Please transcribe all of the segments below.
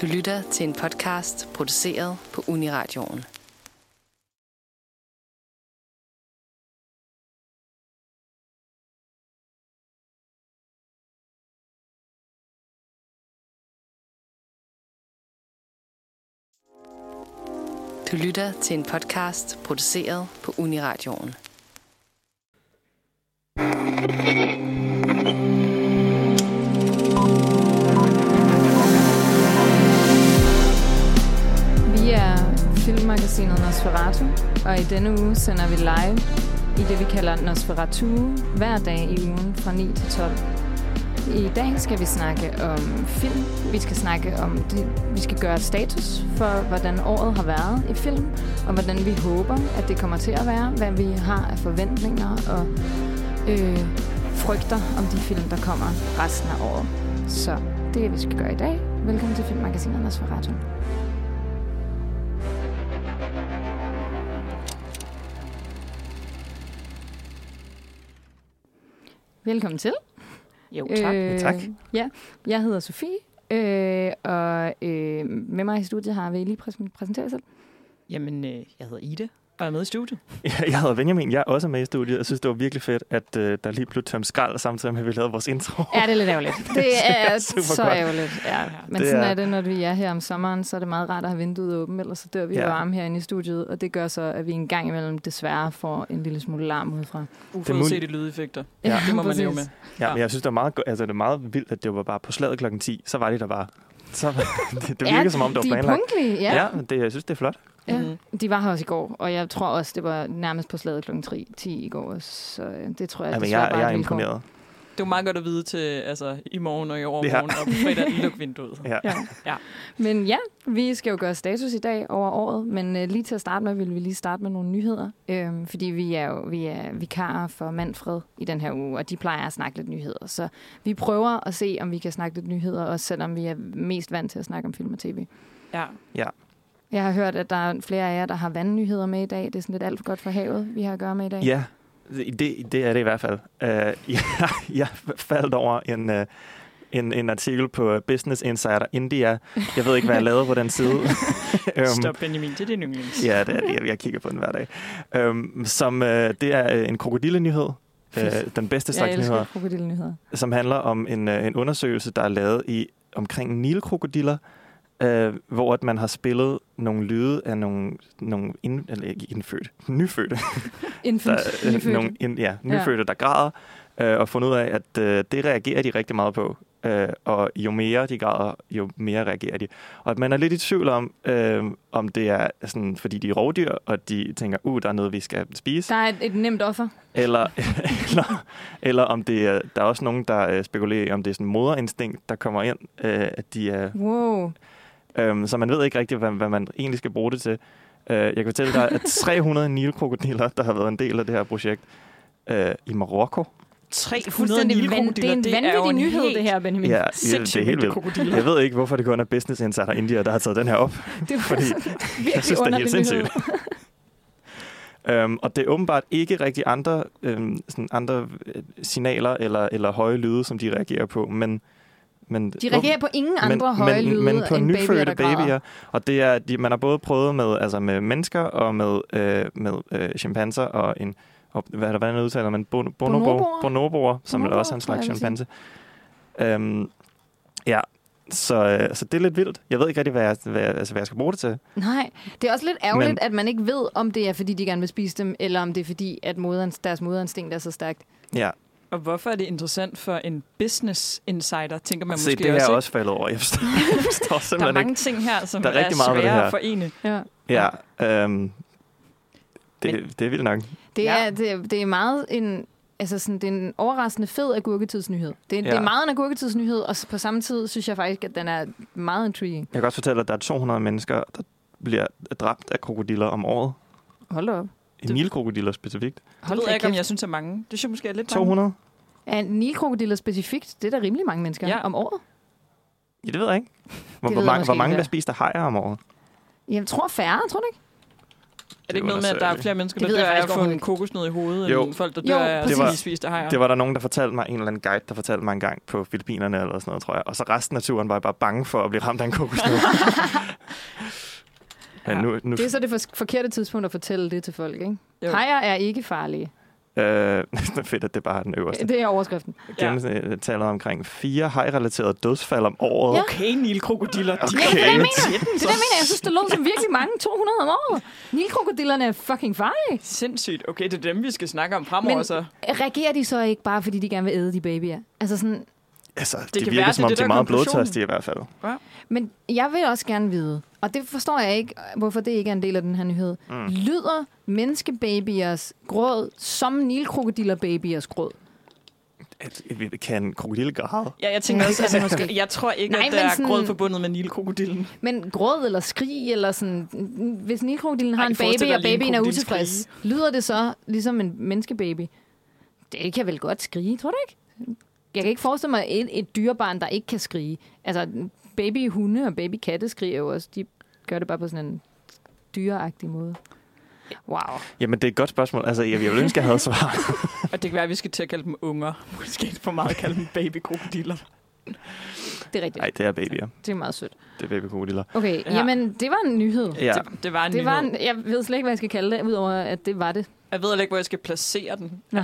Du lytter til en podcast produceret på Uniradioen. Du lytter til en podcast produceret på Uniradioen. Vi filmmagasinet Nosferatu, og i denne uge sender vi live i det, vi kalder Nosferatu, hver dag i ugen fra 9 til 12. I dag skal vi snakke om film. Vi skal snakke om det. Vi skal gøre status for, hvordan året har været i film, og hvordan vi håber, at det kommer til at være, hvad vi har af forventninger og øh, frygter om de film, der kommer resten af året. Så det er, det, vi skal gøre i dag. Velkommen til Filmmagasinet Nosferatu. Velkommen til. Jo, tak. Øh, Tak. Ja, jeg hedder Sofie, øh, og øh, med mig i studiet har vi lige præs- præsenteret jer selv. Jamen, øh, jeg hedder Ida, og er med i studiet. Jeg hedder Benjamin, jeg er også med i studiet. Jeg synes, det var virkelig fedt, at uh, der lige blev tømt skrald, samtidig med, at vi lavede vores intro. Ja, det er lidt ærgerligt. Det er Super så godt. ærgerligt, ja. Men Det sådan er- er det, når vi er her om sommeren, så er det meget rart at have vinduet åbent, ellers så dør vi Ja. varme herinde i studiet, og det gør så, at vi en gang imellem desværre får en lille smule larm udefra. Uforudsete lydeffekter. Ja. Det må man leve med. Ja, men jeg synes, det var meget, go- altså, det er meget vildt, at det var bare på slaget klokken 10. Så var de der bare. Så, det, det virkede Ja, som om, det var de er planlagt. punktlige, ja. Ja, det, jeg synes, det er flot. Ja. Mhm. De var her også i går, og jeg tror også, det var nærmest på slaget kl. 3, 10 i går, så øh, det tror jeg, Ja, men desværre jeg, bare jeg er imponeret. Det er jo meget godt at vide til altså, i morgen og i overmorgen, og på fredag luk vinduet. Ja. Ja. Ja. Men ja, vi skal jo gøre status i dag over året, men øh, lige til at starte med, vil vi lige starte med nogle nyheder, øhm, fordi vi er jo vi er vikarer for Manfred i den her uge, og de plejer at snakke lidt nyheder. Så vi prøver at se, om vi kan snakke lidt nyheder, også selvom vi er mest vant til at snakke om film og tv. Ja. Jeg har hørt, at der er flere af jer, der har vandnyheder med i dag. Det er sådan lidt alt for godt for havet, vi har at gøre med i dag. Ja, det, det er det i hvert fald. Uh, jeg, jeg faldt over en, uh, en, en artikel på Business Insider India. Jeg ved ikke, hvad jeg lavede på den side. Øhm, Stop Benjamin, det er din yndlings. Ja, det er det. Jeg, jeg kigger på den hver dag. Um, som, uh, det er en krokodillenyhed. Uh, den bedste jeg slags elsker nyheder. krokodillenyheder. som handler om en, øh, en undersøgelse, der er lavet i omkring nilkrokodiller, øh, hvor at man har spillet nogle lyde af nogle, nogle ind, eller ikke indfødte, nyfødte, Infant, der, øh, nyfødte. nogle, ind, ja, nyfødte der græder, øh, og fundet ud af, at øh, det reagerer de rigtig meget på. Øh, og jo mere de græder, jo mere reagerer de. Og at man er lidt i tvivl om, øh, om det er sådan, fordi de er rovdyr, og de tænker, uh, der er noget, vi skal spise. Der er et, et nemt offer. Eller, eller, eller om det er, der er også nogen, der øh, spekulerer om det er sådan moderinstinkt, der kommer ind, øh, at de er, Wow. Øhm, så man ved ikke rigtigt, hvad, hvad man egentlig skal bruge det til. Øh, jeg kan fortælle dig, at 300 nilkrokodiller, der har været en del af det her projekt øh, i Marokko. 300 Fuldstændig van, det er nilkrokodiller, en det er jo vanvittig en nyhed, helt det her, Benjamin. Ja, det er helt vildt. Jeg ved ikke, hvorfor det kun er Business Insider India, der har taget den her op. Det var Fordi jeg synes, det er helt sindssygt. Øhm, og det er åbenbart ikke rigtig andre, øhm, sådan andre øh, signaler eller, eller høje lyde, som de reagerer på, men... men De reagerer på ingen andre men, høje men, lyde men på end babyer, nyfødte græder. babyer. Og det er, de, man har både prøvet med, altså med mennesker og med, øh, med øh, chimpanser og en, og, hvad hvordan udtaler man? Bon, bonobo, Bonoboer? bonoboer, som er Bonoboer, også er en slags chimpanse. Øhm, ja, så, øh, så det er lidt vildt. Jeg ved ikke rigtig, hvad jeg, hvad, altså, hvad jeg skal bruge det til. Nej, det er også lidt ærgerligt, Men- at man ikke ved, om det er, fordi de gerne vil spise dem, eller om det er, fordi at moderens, deres moderinstinkt er så stærkt. Ja, Og hvorfor er det interessant for en business insider, tænker man se, måske det er jeg også. også faldet over. Jeg forstår, jeg forstår Der er simpelthen mange ikke. ting her, som Der er er, det svære her. at forene. Ja. Ja, øhm, det, det er vildt nok. Det, Ja. er, det, er, det er meget en... Altså sådan, det er en overraskende fed agurketidsnyhed. Det, er, ja. det Ja. er meget en agurketidsnyhed, og på samme tid synes jeg faktisk, at den er meget intriguing. Jeg kan også fortælle, at der er 200 mennesker, der bliver dræbt af krokodiller om året. Hold op. Det- Nilkrokodiller specifikt. Det Hold ved da jeg ikke, om kæft. jeg synes er mange. Det synes jeg måske er lidt mange. 200? Er nilkrokodiller specifikt? Det er da rimelig mange mennesker Ja. om året. Ja, det ved jeg ikke. Hvor, ved hvor jeg mange, måske hvor ikke, mange hvad der spiser hajer om året? Jeg tror færre, tror du ikke? det ikke noget med, at der er flere mennesker, Det der ved jeg dør af at faktisk få en overhovedet kokosnød i hovedet, Jo. end folk, der Jo, dør af at præcis. Det var- blive spist af hajer? Det var der nogen, der fortalte mig, en eller anden guide, der fortalte mig en gang på Filippinerne eller sådan noget, tror jeg. Og så resten af turen var jeg bare bange for at blive ramt af en kokosnød. Men nu, nu Det er så det for- forkerte tidspunkt at fortælle det til folk, ikke? Jo. Hajer er ikke farlige. øh, det er fedt, at det bare er den øverste. Det er overskriften. Gennem taler omkring fire haj-relaterede dødsfald om året. Ja. Okay, nilkrokodiller. De Okay. Ja, det er det, jeg mener. Det er det, jeg mener. Jeg synes, det lød som virkelig mange. 200 om året. Nilkrokodillerne er fucking farlige. Sindssygt. Okay, det er dem, vi skal snakke om fremover, Men- så. Reagerer de så ikke bare, fordi de gerne vil æde de babyer? Altså sådan, Altså, det, kan det være, virker det som er om, det, de er meget blodtørstige i hvert fald. Men jeg vil også gerne vide, og det forstår jeg ikke, hvorfor det ikke er en del af den her nyhed. Mm. Lyder menneskebabyers gråd som nilkrokodillerbabyers gråd? At- Kan krokodille græde? Ja, jeg tænker Ja, også, det altså, det måske. jeg tror ikke, Nej, at der er sådan- gråd forbundet med nilkrokodillen. Men gråd eller skrig, eller sådan, hvis nilkrokodillen har Ej, en baby, og babyen er utilfreds, lyder det så ligesom en menneskebaby? Det kan vel godt skrige, tror du ikke? Jeg kan ikke forestille mig et, et dyrebarn, der ikke kan skrige. Altså, babyhunde og babykatte skriger jo også. De gør det bare på sådan en dyreagtig måde. Wow. Jamen, det er et godt spørgsmål. Altså, jeg, jeg ville ønske, jeg havde svar. Og det kan være, at vi skal til at kalde dem unger. Måske ikke for meget at kalde dem babykrokodiller. Det er rigtigt. Nej, det er babyer. Det er meget sødt. Det er babykrokodiller. Okay, Ja. ja. jamen, det var en nyhed. Ja. Det, det var en Det var nyhed. en, jeg ved slet ikke, hvad jeg skal kalde det, udover at det var det. Jeg ved heller ikke, hvor jeg skal placere den. Nej.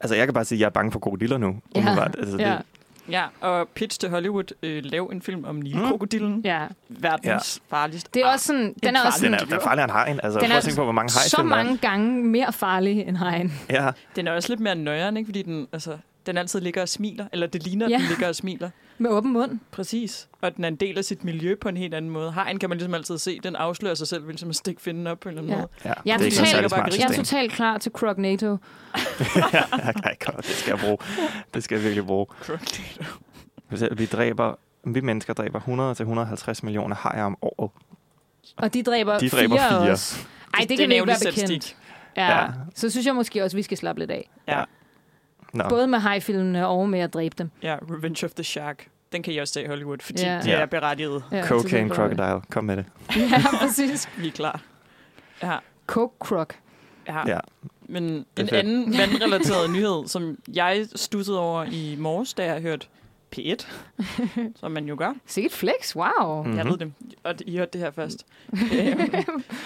Altså, jeg kan bare sige, at jeg er bange for krokodiller nu. Ja. umiddelbart. Altså, Ja. Mm. Ja, og pitch til Hollywood. Øh, lav en film om nilkrokodillen. ja. Verdens farligste Det er art. også sådan, En den er også Den sådan, er, den er farligere end hegn. Altså, Den prøv at tænke på, hvor mange så der er. mange gange mere farlig end hegn. Ja, Den er også lidt mere nøjeren, ikke? Fordi den, altså, den altid ligger og smiler. Eller det ligner, Ja. at den ligger og smiler. Med åben mund. Præcis. Og den er en del af sit miljø på en helt anden måde. Hegn kan man ligesom altid se. Den afslører sig selv, vil ligesom at stikke finden op på en eller anden Ja. måde. ja. Jeg er, det er særlig smart jeg er totalt klar til Crognato. ja, okay, det skal jeg bruge. Det skal jeg virkelig bruge. Hvis Vi dræber, vi mennesker dræber 100-150 millioner hajer om året. Og de dræber, De dræber fire, fire. Ej, det, det kan er vi ikke være bekendt. Ja. Ja. Så synes jeg måske også, at vi skal slappe lidt af. Ja. Nå. Både med hajfilmene og med at dræbe dem. ja, Revenge of the Shark. Den kan I også se i Hollywood, fordi Ja. ja. de Ja. er berettiget. Ja, Cocaine det crocodile, kom med det. Ja, præcis. Vi er klar. Ja, Coke Croc. ja. Ja. Men en fedt. anden vandrelateret nyhed, som jeg stussede over i morges, da jeg hørte P1, som man jo gør. Sikkert flex, wow. Mm. Mhm. Jeg ved det, og I hørte det her først. Øhm,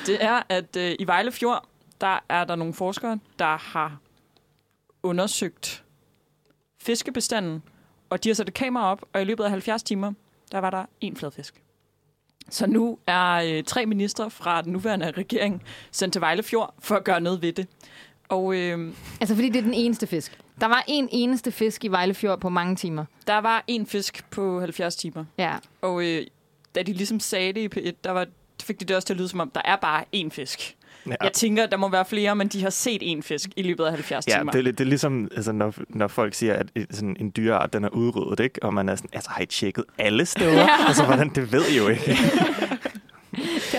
det er, at øh, i Vejle Fjord, der er der nogle forskere, der har undersøgt fiskebestanden, og de har sat et kamera op, og i løbet af 70 timer, der var der en fladfisk. Så nu er øh, tre ministre fra den nuværende regering sendt til Vejle Fjord for at gøre noget ved det. Og øh, Altså, fordi det er den eneste fisk. Der var en eneste fisk i Vejlefjord på mange timer. der var en fisk på 70 timer. Ja. Og øh, da de ligesom sagde det i P1, der var, fik de det også til at lyde som om, der er bare én fisk. Ja. Ja. Jeg tænker, der må være flere, men de har set én fisk i løbet af 70 Ja, timer. det, er lidt- det er ligesom, altså, når, når folk siger, at et- sådan en dyreart, den er udryddet, ikke? Og man er sådan, altså, har I tjekket alle steder? Ja. Altså, hvordan, det ved I jo ikke.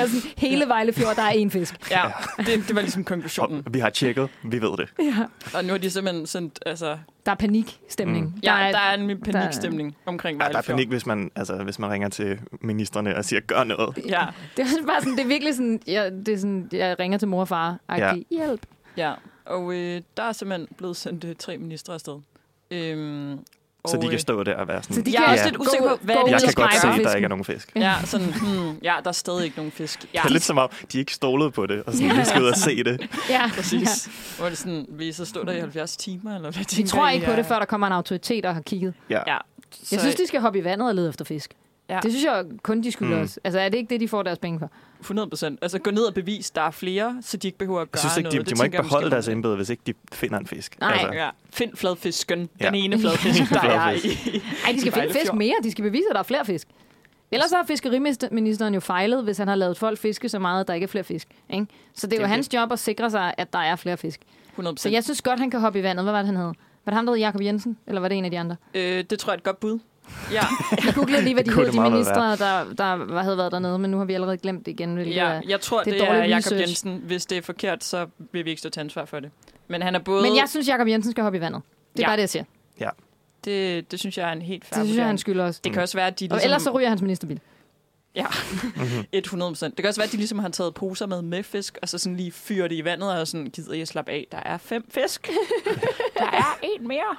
Sådan, hele Vejlefjord, der er en fisk. Ja, det, det var ligesom konklusionen. Og vi har tjekket, vi ved det. Ja. Og nu har de simpelthen sendt, altså... Der er panikstemning. Mm. Ja, der er, der er en panikstemning omkring Ja, der er Vejlefjord. panik, hvis man, altså, hvis man ringer til ministerne og siger, gør noget. Ja, Det er bare sådan, det er virkelig sådan, jeg, det er sådan, jeg ringer til mor og far. Ja. Hjælp. ja. Og øh, der er simpelthen blevet sendt øh, tre ministre afsted. Øhm, Så de øh, kan stå der og være sådan, Så de Jeg er også ja, lidt usikker på, hvad er det, jeg kan godt se, at der ikke er nogen fisk. Ja, sådan, hmm, ja, der er stadig ikke nogen fisk. Ja, Det er lidt som om, de ikke stolede på det, og sådan, Ja. vi skal ud og se det. Ja, præcis. Hvor er det sådan, vil I så stå der i 70 timer, eller hvad De tror ikke på det, før der kommer en autoritet og har kigget. Ja. Ja. Jeg synes, de skal hoppe i vandet og lede efter fisk. Ja. Det synes jeg kun, de skulle Mm. mm. også. Altså, er det ikke det, de får deres penge for? 100 procent. Altså gå ned og bevis, der er flere, så de ikke behøver at Jeg gøre synes ikke, noget. de, de Det må ikke jeg beholde måske, deres embede, hvis ikke de finder en fisk. Nej. Altså, Ja, find fladfisken. Den Ja. ene fladfisk, der er i. Ej, de skal I finde fisk mere. De skal bevise, at der er flere fisk. Ellers har fiskeriministeren jo fejlet, hvis han har lavet folk fiske så meget, at der ikke er flere fisk. Ikke? Så det er Det jo er hans job at sikre sig, at der er flere fisk. 100 Så jeg synes godt, han kan hoppe i vandet. Hvad var det, han hed? Var det ham, der hed Jacob Jensen? Eller var det en af de andre? øh, det tror jeg er et godt bud. Ja, Jeg googlede lige, hvad de Det hed, det de ministre, der, der havde været dernede, men nu har vi allerede glemt det igen. ja, jeg tror, det er det, det er Jakob. Jensen. Hvis det er forkert, så vil vi ikke stå til ansvar for det. Men han er både... Men jeg synes, Jacob Jensen skal hoppe i vandet. Det er Ja. bare det, jeg siger. det, det synes jeg er en helt Det fair synes jeg, han skylder os. Det kan også være, at de Og ligesom... ellers så ryger hans ministerbil. Ja, Mhm. 100 procent. Det kan også være, at de ligesom har taget poser med med fisk, og så sådan lige fyrer det i vandet, og sådan, gider jeg slappe af? Der er fem fisk. Der er en mere.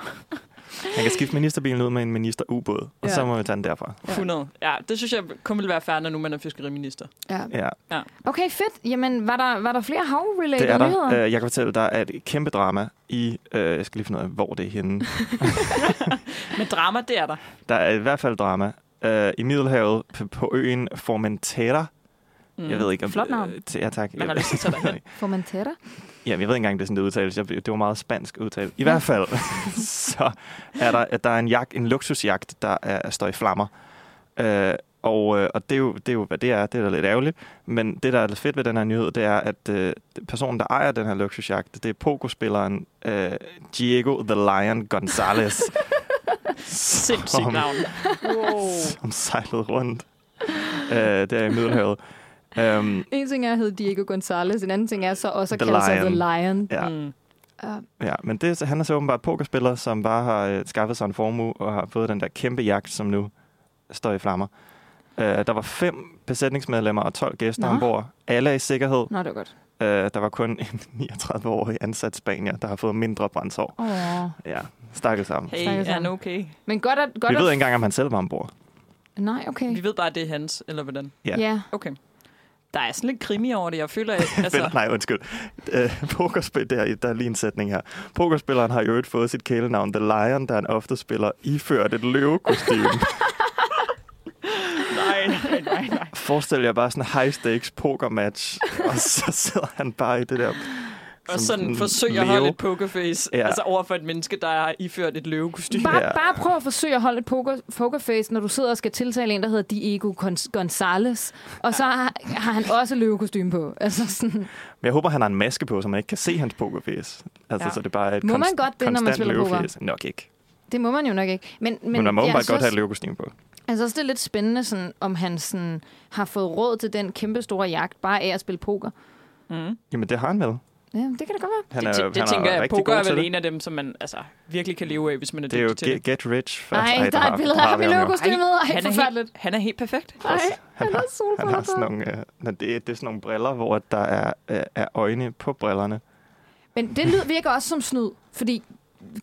Han kan skifte ministerbilen ud med en minister-ubåd, og Ja. så må vi tage den derfra. 100. Ja, det synes jeg kun vil være fair, når nu man er fiskeriminister. Ja. Ja, Okay, fedt. Jamen, var der, var der flere hav-related det er nyheder? der. Øh, Jeg kan fortælle, der er et kæmpe drama i... øh, Jeg skal lige finde ud af, hvor det er henne. Men drama, det er der. Der er i hvert fald drama øh, i Middelhavet på, på øen Formentera. Mm. Jeg ved ikke om... Flot navn. Øh, t- ja, tak. Man har lyst til at. Formentera? Ja, jeg ved ikke engang, det er sådan, det udtales. Jeg, det var meget spansk udtale. I hvert fald, så er der, der er en, jagt, en luksusjagt, der er, står i flammer. Øh, og, øh, og det, er jo, det er jo, hvad det er. Det er da lidt ærgerligt. Men det, der er lidt fedt ved den her nyhed, det er, at øh, personen, der ejer den her luksusjagt, det er pokerspilleren øh, Diego the Lion Gonzalez. Sindssygt som, navn. Wow. som sejlede rundt øh, der i Middelhavet. Um, En ting er at hedde Diego Gonzalez, en anden ting er så også at kalde sig The Lion. Ja. Mm. Uh, Ja, men det, han er så åbenbart pokerspiller, som bare har øh, skaffet sig en formue og har fået den der kæmpe jagt, som nu står i flammer. Uh, der var fem besætningsmedlemmer og 12 gæster Nå. ombord. Alle er i sikkerhed. Nå, det var godt. Uh, der var kun en 39-årig ansat spanier, der har fået mindre brændsår. Åh. Ja, stakket sammen. Hey, Snakker er sammen. han okay? Men godt at... Godt Vi at... ved ikke engang, om han selv var ombord. Nej, okay. Vi ved bare, at det er hans, eller hvordan? Ja. Ja. Okay. Der er sådan lidt krimi over det. Jeg føler, at, altså. Nej, undskyld. Uh, pokerspil, der, er- der er lige en sætning her. Pokerspilleren har jo øvrigt fået sit kælenavn The Lion, da han ofte spiller iført et løvekostyme. nej, nej, nej, nej. Forestil jer bare sådan en high stakes poker match, og så sidder han bare i det der... Og sådan en forsøger at holde et pokerface Ja. ja. altså over for et menneske, der har iført et løvekostyme. Bare, Ja. bare prøv at forsøge at holde et poker, pokerface, når du sidder og skal tiltale en, der hedder Diego Gon- Gonzalez. Og så har, har han også løvekostyme på. Altså sådan, Men jeg håber, han har en maske på, så man ikke kan se hans pokerface. Altså, Ja. så det bare er et Må man godt det, når man spiller poker? Nok ikke. det må man jo nok ikke. Men, men, Men, man må åbenbart synes godt have et også- løvekostyme på. Altså også det er lidt spændende, sådan, om han sådan, har fået råd til den kæmpe store jagt, bare af at spille poker. Mm. Jamen, det har han vel. Ja, det kan da godt være. Han det, er, det, det han tænker er jeg, rigtig poker er til vel det. en af dem, som man altså, virkelig kan leve af, hvis man er Det er jo dygtig til get, get rich first. Ej, det der er et billede det af ham i løvekostymet. Ej, han, er helt, han er helt perfekt. Ej, Han han har, han har på. sådan nogle, øh, det, er, det er sådan nogle briller, hvor der er, øh, er øjne på brillerne. Men det lyd virker også som snyd, fordi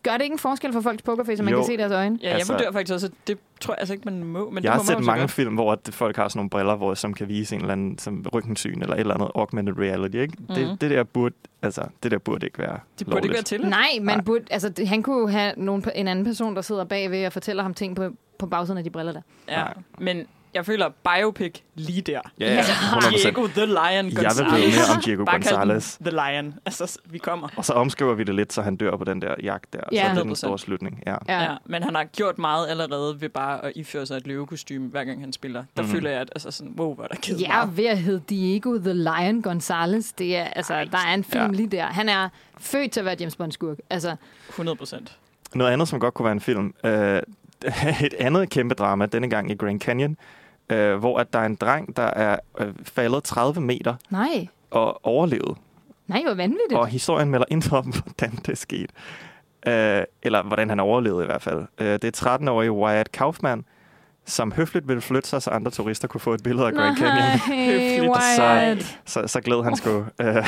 gør det ikke en forskel for folks pokerface, at man Jo. kan se deres øjne? Ja, jeg Altså- vurderer faktisk også, at det tror jeg altså ikke, man må. Men jeg det har må man set mange godt. film, hvor at folk har sådan nogle briller, hvor, som kan vise en eller anden som rygtensyn eller et eller andet augmented reality. Ikke? Mm. Det, Mhm. det, der burde, altså, det der burde ikke være Det burde ikke være lovligt. til. Nej, man Nej. burde, altså, han kunne have nogen, en anden person, der sidder bagved og fortæller ham ting på, på bagsiden af de briller der. Ja, Nej. men jeg føler biopic lige der. Ja, ja, 100%. Diego the Lion Jeg vil Gonzalez. vide mere om Diego Bare Gonzalez. The Lion. Altså, vi kommer. Og så omskriver vi det lidt, så han dør på den der jagt der. Ja. så det er den 100%. store slutning. Ja. Ja. Ja. Men han har gjort meget allerede ved bare at iføre sig et løvekostyme, hver gang han spiller. Der mm. føler jeg, at altså sådan, wow, hvor er der givet Ja, meget. ved at hedde Diego the Lion Gonzalez. Det er, altså, der er en film Ja. lige der. Han er født til at være James Bond-skurk. Altså, 100 procent. Noget andet, som godt kunne være en film. Øh, et andet kæmpe drama, denne gang i Grand Canyon, øh, hvor at der er en dreng, der er øh, faldet 30 meter nej. og overlevet. Nej, hvor vanvittigt. Og historien melder intet om, hvordan det er sket. Øh, eller hvordan han overlevede i hvert fald. Øh, det er 13-årige Wyatt Kaufman, som høfligt ville flytte sig, så andre turister kunne få et billede af Grand Canyon. Nej, Høfligt. Wyatt. Så, så glæd han sgu. Øh,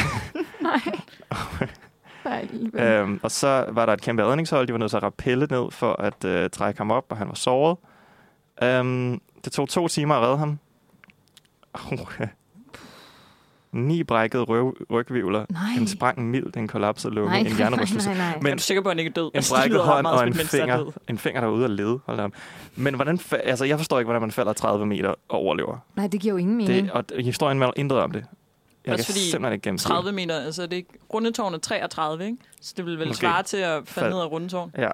Nej. Øhm, og så var der et kæmpe redningshold. De var nødt til at rappelle ned for at øh, trække ham op, og han var såret. Øhm, det tog to timer at redde ham. Oh, Ni brækkede røv, rygvivler. Nej. En sprang mild, en kollapset lunge, nej, en nej, hjernerystelse. nej, nej. Men- er du sikker på, at han ikke er død? En Altså, brækket hånd meget og en er finger. En finger, der er ude at lede. Hold op. Men hvordan, fa- altså, jeg forstår ikke, hvordan man falder 30 meter og overlever. Nej, det giver jo ingen mening. Det, og historien melder intet om det. Jeg Også kan fordi simpelthen ikke gennemskue. 30 meter, altså det er ikke, rundetårn er 33, ikke? Så det vil vel Måske. svare til at falde Fald. ned af rundetårn. Ja,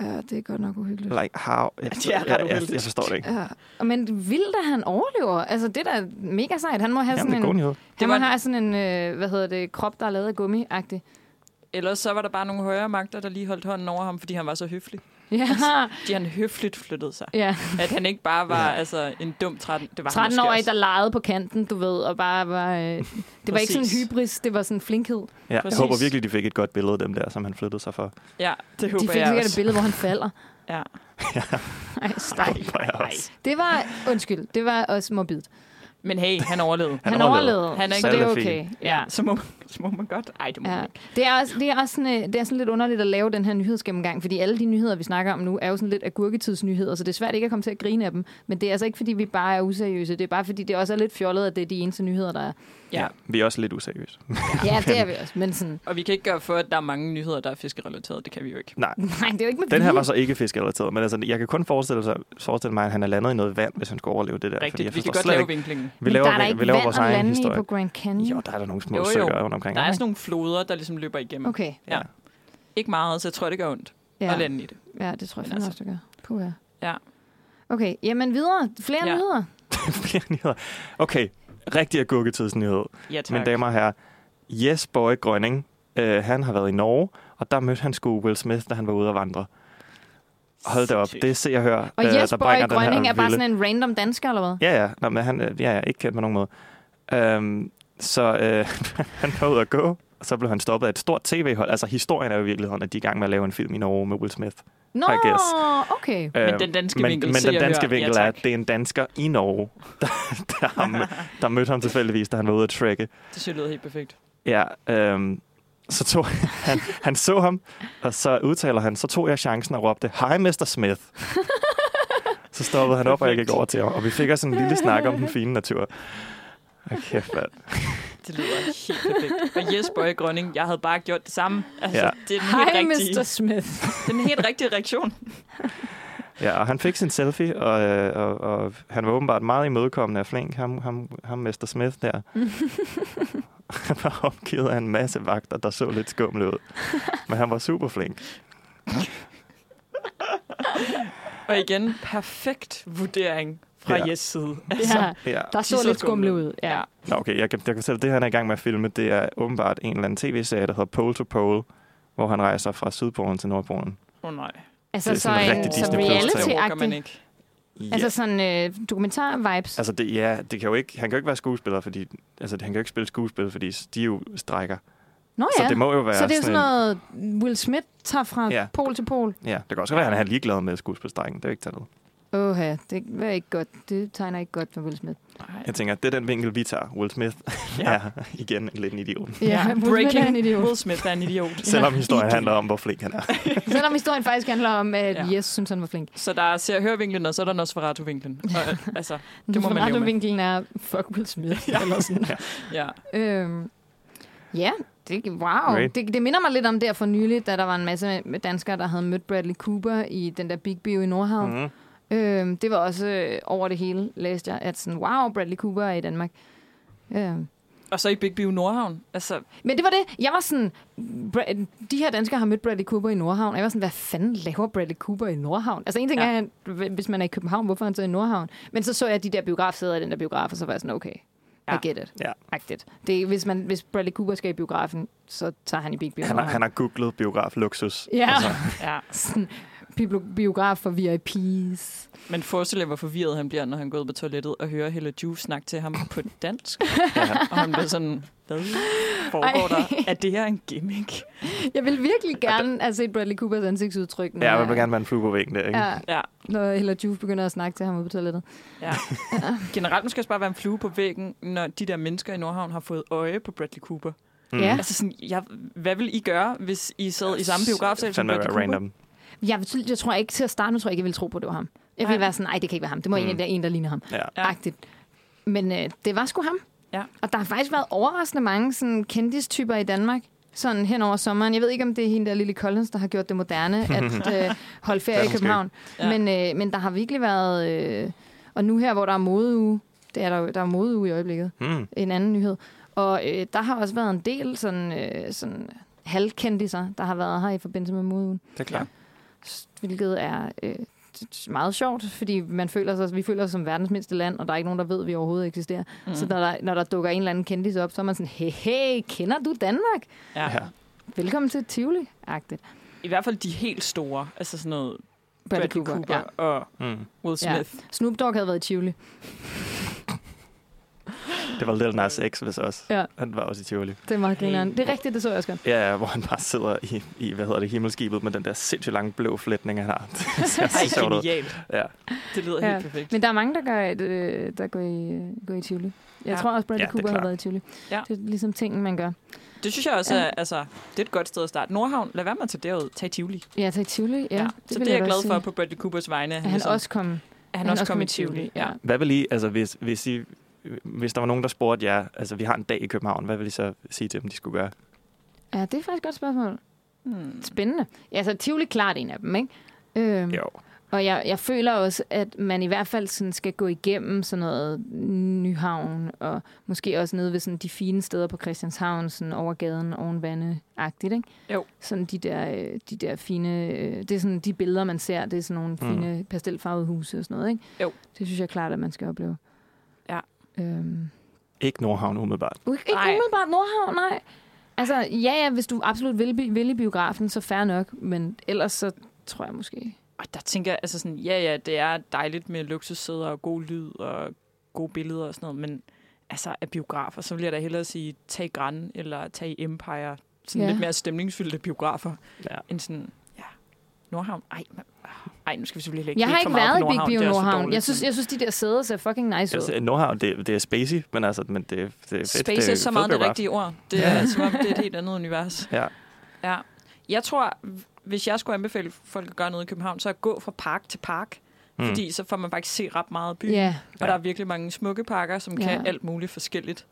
Ja, det er godt nok uhyggeligt. like how? Jeg, Det er ret jeg, jeg, jeg forstår det ikke. Ja. Men vildt, at han overlever. Altså, det er da mega sejt. Han må have Jamen, det sådan er god en, nyhed. han må have sådan en øh, hvad hedder det, krop, der er lavet af gummi-agtig. Ellers så var der bare nogle højere magter, der lige holdt hånden over ham, fordi han var så høflig. Ja, De han høfligt flyttede sig. ja. At han ikke bare var Ja. altså, en dum 13... Det var han 13 måske år også. der legede på kanten, du ved, og bare var... Øh, det var ikke sådan Præcis. hybris, det var sådan flinkhed. Ja, jeg Præcis. håber virkelig, de fik et godt billede af dem der, som han flyttede sig for. Ja, det De håber fik jeg sikkert et også. billede, hvor han falder. Ja. Ej. Håber jeg også. Det var, undskyld, det var også morbidt. Men hey, han overlevede. Han Han overlevede. overlevede, Han er så ikke det er okay. Ja, så må, så må man godt. Ej, det må Ja. man ikke. Det er, også, det, er også sådan, øh, det er sådan lidt underligt at lave den her nyhedsgennemgang, fordi alle de nyheder, vi snakker om nu, er jo sådan lidt agurketidsnyheder, så det er svært ikke at komme til at grine af dem. Men det er altså ikke, fordi vi bare er useriøse. Det er bare, fordi det også er lidt fjollet, at det er de eneste nyheder, der er. Ja. Vi er også lidt useriøse. Ja, det er vi også. Men sådan, Og vi kan ikke gøre for, at der er mange nyheder, der er fiskerelateret. Det kan vi jo ikke. Nej, nej, det er jo ikke med den her var så ikke fiskerelateret, men altså, jeg kan kun forestille, sig, forestille mig, at han er landet i noget vand, hvis han skulle overleve det der. Rigtigt. jeg Vi kan godt lave ikke- vinklingen. Vi Men laver, der er der vi ikke laver vand vores egen historie. på Grand Canyon. Jo, der er der nogle små Jo, jo. søer rundt omkring. Der er sådan nogle floder, der ligesom løber igennem. Okay, Ja. Ikke meget, så jeg tror, det gør ondt ja. at lande i det. ja, det tror jeg Men fandme altså- også, det gør. Puh, ja. Ja. Okay, jamen videre. Flere Ja. nyheder. Flere nyheder. Okay, rigtig agurketidsnyhed. Ja, tak. Mine damer og herrer, Yes Boy Grønning, øh, han har været i Norge, og der mødte han sgu Will Smith, da han var ude at vandre. Hold da op, det ser jeg hør. Og øh, Jes der Boy bringer den her Grønning er bare sådan en random dansker, eller hvad? Ja, ja. Nå, men han øh, ja, ja, ikke kendt på nogen måde. Øhm, så øh, han var ude at gå, og så blev han stoppet af et stort tv-hold. Altså, historien er jo i virkeligheden, at de er i gang med at lave en film i Norge med Will Smith. Nå, I guess. okay. Men Øhm, den danske men, vinkel Men den danske hør. Ja, vinkel er, tak. at det er en dansker i Norge, der, der, har, mø- der mødte ham tilfældigvis, da han var ude at trække. Det synes jeg lyder helt perfekt. Ja, øhm, så tog han, han så ham, og så udtaler han, så tog jeg chancen og råbte, Hej, Mr. Smith. Så stoppede han op, og jeg gik over til ham, og vi fik også en lille snak om den fine natur. Okay, kæft, mand. Det lyder helt perfekt. Og Jes Boy Grønning, jeg havde bare gjort det samme. Altså, Ja. det er den Hej, helt rigtige, Mr. Smith. det er den helt rigtige reaktion. Ja, og han fik sin selfie, og, øh, og, og han var åbenbart meget imødekommende og flink, ham, ham, ham Mr. Smith der. han var omgivet af en masse vagter, der så lidt skumle ud. Men han var super flink. Og igen, perfekt vurdering fra Ja. Jes side. Altså, Ja, Ja. der de så lidt skumle ud. Ja. Nå, okay, jeg kan, jeg kan fortælle, at det han er i gang med at filme, det er åbenbart en eller anden tv-serie, der hedder Pole to Pole, hvor han rejser fra Sydpolen til Nordpolen. Åh oh, nej. Altså Det er så sådan en så orker man reality-agtig. ikke. Ja. Altså sådan øh, dokumentar-vibes. Altså, det, ja, det kan jo ikke, han kan jo ikke være skuespiller, fordi altså, han kan jo ikke spille skuespil, fordi de jo strækker. Nå Så ja, det må jo være så det er sådan en- noget, Will Smith tager fra Ja. pol til pol. Ja, det kan også være, at han er ligeglad med skuespilstrækken. Det er jo ikke taget. Åh ja, det er ikke godt. Det tegner ikke godt for Will Smith. Jeg tænker, det er den vinkel, vi tager. Will Smith Ja. ja. er igen lidt en idiot. Ja, Will Smith breaking. er en idiot. Will Smith er en idiot. Selvom historien handler om, hvor flink han er. Selvom historien faktisk handler om, at Ja. ja. Yes synes, han var flink. Så der er ser og hør-vinklen, og så er der Nosferatu-vinklen. Og, øh, altså, det må man leve med. vinkelen er, fuck Will Smith. ja. Eller sådan. Ja. Øhm, ja, det, wow. Great. Det, det minder mig lidt om der for nylig, da der var en masse danskere, der havde mødt Bradley Cooper i den der Big Bio i Nordhavn. Mm. Øhm, det var også øh, over det hele, læste jeg, at sådan, wow, Bradley Cooper er i Danmark. Øhm. Og så i Big Bio Nordhavn. Altså, Men det var det. Jeg var sådan, de her danskere har mødt Bradley Cooper i Nordhavn. Jeg var sådan, hvad fanden laver Bradley Cooper i Nordhavn? Altså en ting Ja. er, hvis man er i København, hvorfor er han så i Nordhavn? Men så så jeg de der biografsæder i den der biograf, og så var jeg sådan, okay, Ja. I get it. Ja. Det, hvis, man, hvis Bradley Cooper skal i biografen, så tager han i Big Bio Han, har, Nordhavn. han har googlet biograf luksus. Ja, Altså, ja. sådan, biograf for VIPs. Men forestil jer, hvor forvirret han bliver, når han går ud på toilettet og hører Hella Juve snakke til ham på dansk. ja. Og han bliver sådan, hvad foregår Ej. der? Er det her en gimmick? Jeg vil virkelig gerne have set Bradley Coopers ansigtsudtryk. når- ja, man vil gerne være en flue på væggen der, ikke? Ja, Ja, når Hella Juve begynder at snakke til ham ude på toilettet. ja. Generelt måske også bare være en flue på væggen, når de der mennesker i Nordhavn har fået øje på Bradley Cooper. Mm. Ja. Altså sådan, jeg, hvad vil I gøre, hvis I sad i samme biografsal som Bradley Cooper? random. Jeg, jeg tror ikke til at starte, nu tror jeg ikke, jeg ville tro på, at det var ham. Jeg ville være sådan, nej, det kan ikke være ham. Det må Mm. mm. en, der, en, der ligner ham. Ja. Ja. Ja. Agtigt. Men øh, det var sgu ham. Ja. Og der har faktisk været overraskende mange sådan, kendistyper i Danmark sådan hen over sommeren. Jeg ved ikke, om det er hende der Lily Collins, der har gjort det moderne at øh, holde ferie er i. København. Ja. Ja. Men, øh, men der har virkelig været... Øh, og nu her, hvor der er modeuge, det er der, der er modeuge i øjeblikket, Mm. en anden nyhed. Og øh, der har også været en del sådan, øh, sådan halvkendiser, der har været her i forbindelse med modeugen. Det er klart. Hvilket er øh, meget sjovt, fordi man føler sig, vi føler os som verdens mindste land, og der er ikke nogen, der ved, at vi overhovedet eksisterer. Mm. Så når der, når der dukker en eller anden kendis op, så er man sådan, hey, hey, kender du Danmark? Ja. Ja. Velkommen til Tivoli-agtigt. I hvert fald de helt store. Altså sådan noget Bradley Bradley Cooper, ja. og Mm. Will Ja. Smith. Snoop Dogg havde været i Tivoli. Det var Lil Nas X, hvis også. Ja. Han var også i Tivoli. Det er meget grineren. Det er rigtigt, det så jeg også godt. Ja, hvor han bare sidder i, i hvad hedder det, himmelskibet med den der sindssygt lange blå flætning, han har. Det ser så sjovt genialt. Ja. Det lyder Ja. helt perfekt. Men der er mange, der, gør, et, øh, der går, i, går i Tivoli. Jeg Ja. tror også, Bradley Ja, er Cooper har været i Tivoli. Ja. Det er ligesom tingen, man gør. Det synes jeg også Ja. er, altså, det er et godt sted at starte. Nordhavn, lad være med at tage derud. Tag Tivoli. Ja, til Tivoli, ja. Ja. det Så vil det er jeg glad for sige. på Bradley Coopers vegne. At han ligesom- også kom, at han også kom i Tivoli. Ja. ja. Hvad vil I, altså hvis, hvis, I, hvis der var nogen, der spurgte jer, altså vi har en dag i København, hvad vil I så sige til dem, de skulle gøre? ja, det er faktisk et godt spørgsmål. Hmm. Spændende. Ja, så Tivoli er klart en af dem, ikke? Øhm, Jo. Og jeg, jeg føler også, at man i hvert fald sådan skal gå igennem sådan noget Nyhavn, og måske også nede ved sådan de fine steder på Christianshavn, sådan over gaden, oven vande-agtigt, ikke? Jo. Sådan de der, øh, de der fine, øh, det er sådan de billeder, man ser, det er sådan nogle Mm. fine pastelfarvede huse og sådan noget, ikke? Jo. Det synes jeg klart, at man skal opleve. Øhm. Ikke Nordhavn umiddelbart. Uh, Ikke Nej. umiddelbart Nordhavn, nej. Altså, ja, ja, hvis du absolut vil, vil i biografen, så fair nok, men ellers så tror jeg måske... Og der tænker jeg, altså sådan, ja, ja, det er dejligt med luksussæder og god lyd og gode billeder og sådan noget, men altså af biografer, så vil jeg da hellere sige, tag Gran eller tag Empire. Sådan Ja. lidt mere stemningsfyldte biografer, Ja. end sådan, Nordhavn. Ej, man, ej, nu skal vi selvfølgelig ikke Jeg har ikke for meget været i Big. Bio Nordhavn. Jeg synes, jeg synes, de der sæder ser fucking nice ud. Altså, Nordhavn, det, det er spacey, men altså, men det, det, er fedt. Space det er så meget det rigtige ord. Det er som om, det er et helt andet univers. Ja. Ja. Jeg tror, hvis jeg skulle anbefale folk at gøre noget i København, så at gå fra park til park. Mm. Fordi så får man faktisk se ret meget af byen. Ja, Og der er virkelig mange smukke parker, som kan Ja. alt muligt forskelligt.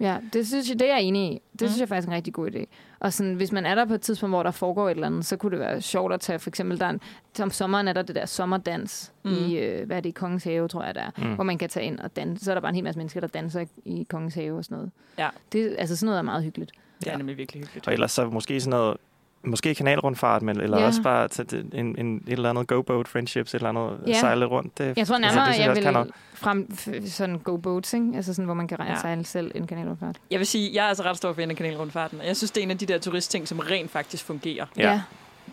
Ja, det synes jeg, det er jeg enig i. Det Mm. synes jeg faktisk er en rigtig god idé. Og sådan, hvis man er der på et tidspunkt, hvor der foregår et eller andet, så kunne det være sjovt at tage, for eksempel, der er en, om sommeren er der det der sommerdans Mm. i, øh, hvad er det, i Kongens Have, tror jeg, der er, Mm. hvor man kan tage ind og danse. Så er der bare en hel masse mennesker, der danser i, Kongens Have og sådan noget. Ja. Det, altså sådan noget er meget hyggeligt. Det er Ja. nemlig virkelig hyggeligt. Og ellers så måske sådan noget, måske kanalrundfart, men, eller Ja. ja. også bare tage til en, en, et eller andet go-boat friendships, et eller andet Ja. ja. sejle lidt rundt. Det, Jeg tror altså, nærmere, det synes jeg kan vil noget. frem sådan go boats, ikke? Altså sådan, hvor man kan Ja. regne sejle selv en kanalrundfart. Jeg vil sige, jeg er altså ret stor fan af kanalrundfarten. og Jeg synes, det er en af de der turistting, som rent faktisk fungerer. Ja.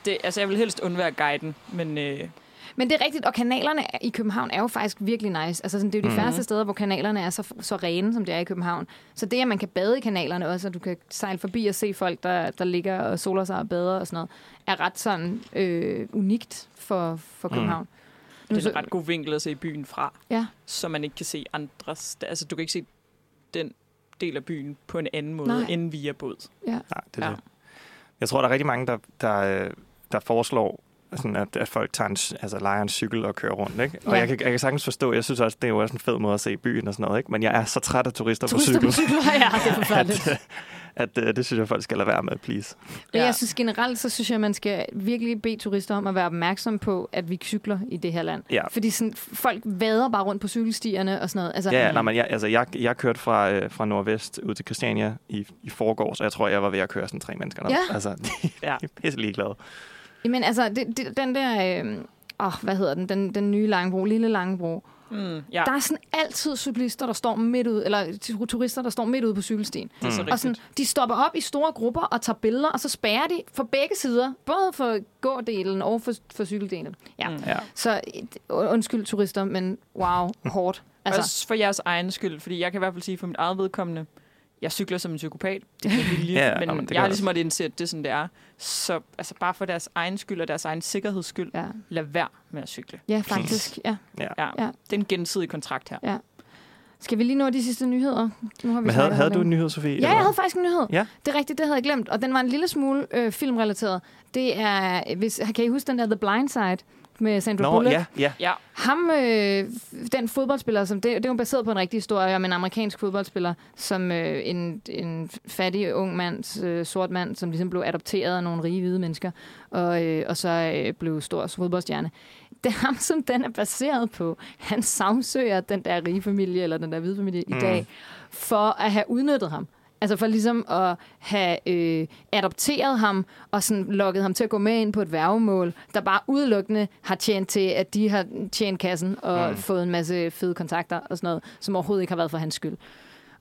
Det, altså, jeg vil helst undvære guiden, men øh, Men det er rigtigt, og kanalerne i København er jo faktisk virkelig nice. Altså sådan, det er jo de Mhm. mm. færreste steder, hvor kanalerne er så, så rene, som det er i København. Så det, at man kan bade i kanalerne også, og du kan sejle forbi og se folk, der, der ligger og soler sig og bader og sådan noget, er ret sådan øh, unikt for, for Mm. København. Nu det er en ret god vinkel at se byen fra, Ja. så man ikke kan se andres... Altså, du kan ikke se den del af byen på en anden måde, Nej. end via båd. Nej, det er Ja. ja. det. Jeg tror, der er rigtig mange, der, der, øh, der foreslår, sådan at, at folk tager en, altså, leger en cykel og kører rundt. Ikke? Og Ja. jeg, kan, jeg kan sagtens forstå, jeg synes også, det er jo også en fed måde at se byen og sådan noget. Ikke? Men jeg er så træt af turister, Turister på på cykel, cykler, ja, det er forfærdeligt. at, at, at det synes jeg, folk skal lade være med, please. Men Ja. jeg synes generelt, så synes jeg, at man skal virkelig bede turister om at være opmærksom på, at vi cykler i det her land. Ja. Fordi sådan, folk vader bare rundt på cykelstierne og sådan noget. Altså, Ja, nej, men jeg, altså, jeg, jeg kørte fra, øh, fra Nordvest ud til Christiania i, i forgårs, og jeg tror, jeg var ved at køre sådan tre mennesker. Der. Ja. Altså, de, Ja. de er pisse ligeglade. Men altså, det, det, den der... Øh, åh, hvad hedder den? Den, den nye Langebro, lille Langebro. Mm, ja, Der er sådan altid cyklister, der står midt ud, eller tu- turister, der står midt ude på cykelstien. det er så Mm. Og sådan, de stopper op i store grupper og tager billeder, og så spærrer de for begge sider. Både for gårdelen og for, for cykeldelen. Ja. Mm. Ja. Så øh, undskyld turister, men wow, hårdt. Altså, Altså, også for jeres egen skyld, fordi jeg kan i hvert fald sige for mit eget vedkommende, jeg cykler som en psykopat, det er vilje, Ja, men men det jeg har ligesom måttet indse, at det er sådan, det er. Så altså, bare for deres egen skyld og deres egen sikkerheds skyld, ja. lad være med at cykle. ja, faktisk. Ja. Ja. Ja. Det er en gensidig kontrakt her. Skal vi lige nå de sidste nyheder? Nu har vi Men havde, havde du en nyhed, Sofie? Ja, eller jeg havde faktisk en nyhed. Ja. Det er rigtigt, det havde jeg glemt. Og den var en lille smule øh, filmrelateret. Det er, hvis, kan I huske den der The Blind Side med Sandra Nå, Bullock? ja, ja. Ja, Ham, øh, den fodboldspiller, som det, det var baseret på en rigtig historie om en amerikansk fodboldspiller, som øh, en, en fattig ung mand, øh, sort mand, som ligesom blev adopteret af nogle rige hvide mennesker, og, øh, og så øh, blev stor fodboldstjerne. Det er ham, som den er baseret på. Han sagsøger den der rige familie, eller den der hvide familie mm. i dag, for at have udnyttet ham. Altså for ligesom at have øh, adopteret ham og sådan lokket ham til at gå med ind på et værgemål, der bare udelukkende har tjent til, at de har tjent kassen og mm. Fået en masse fede kontakter og sådan noget, som overhovedet ikke har været for hans skyld.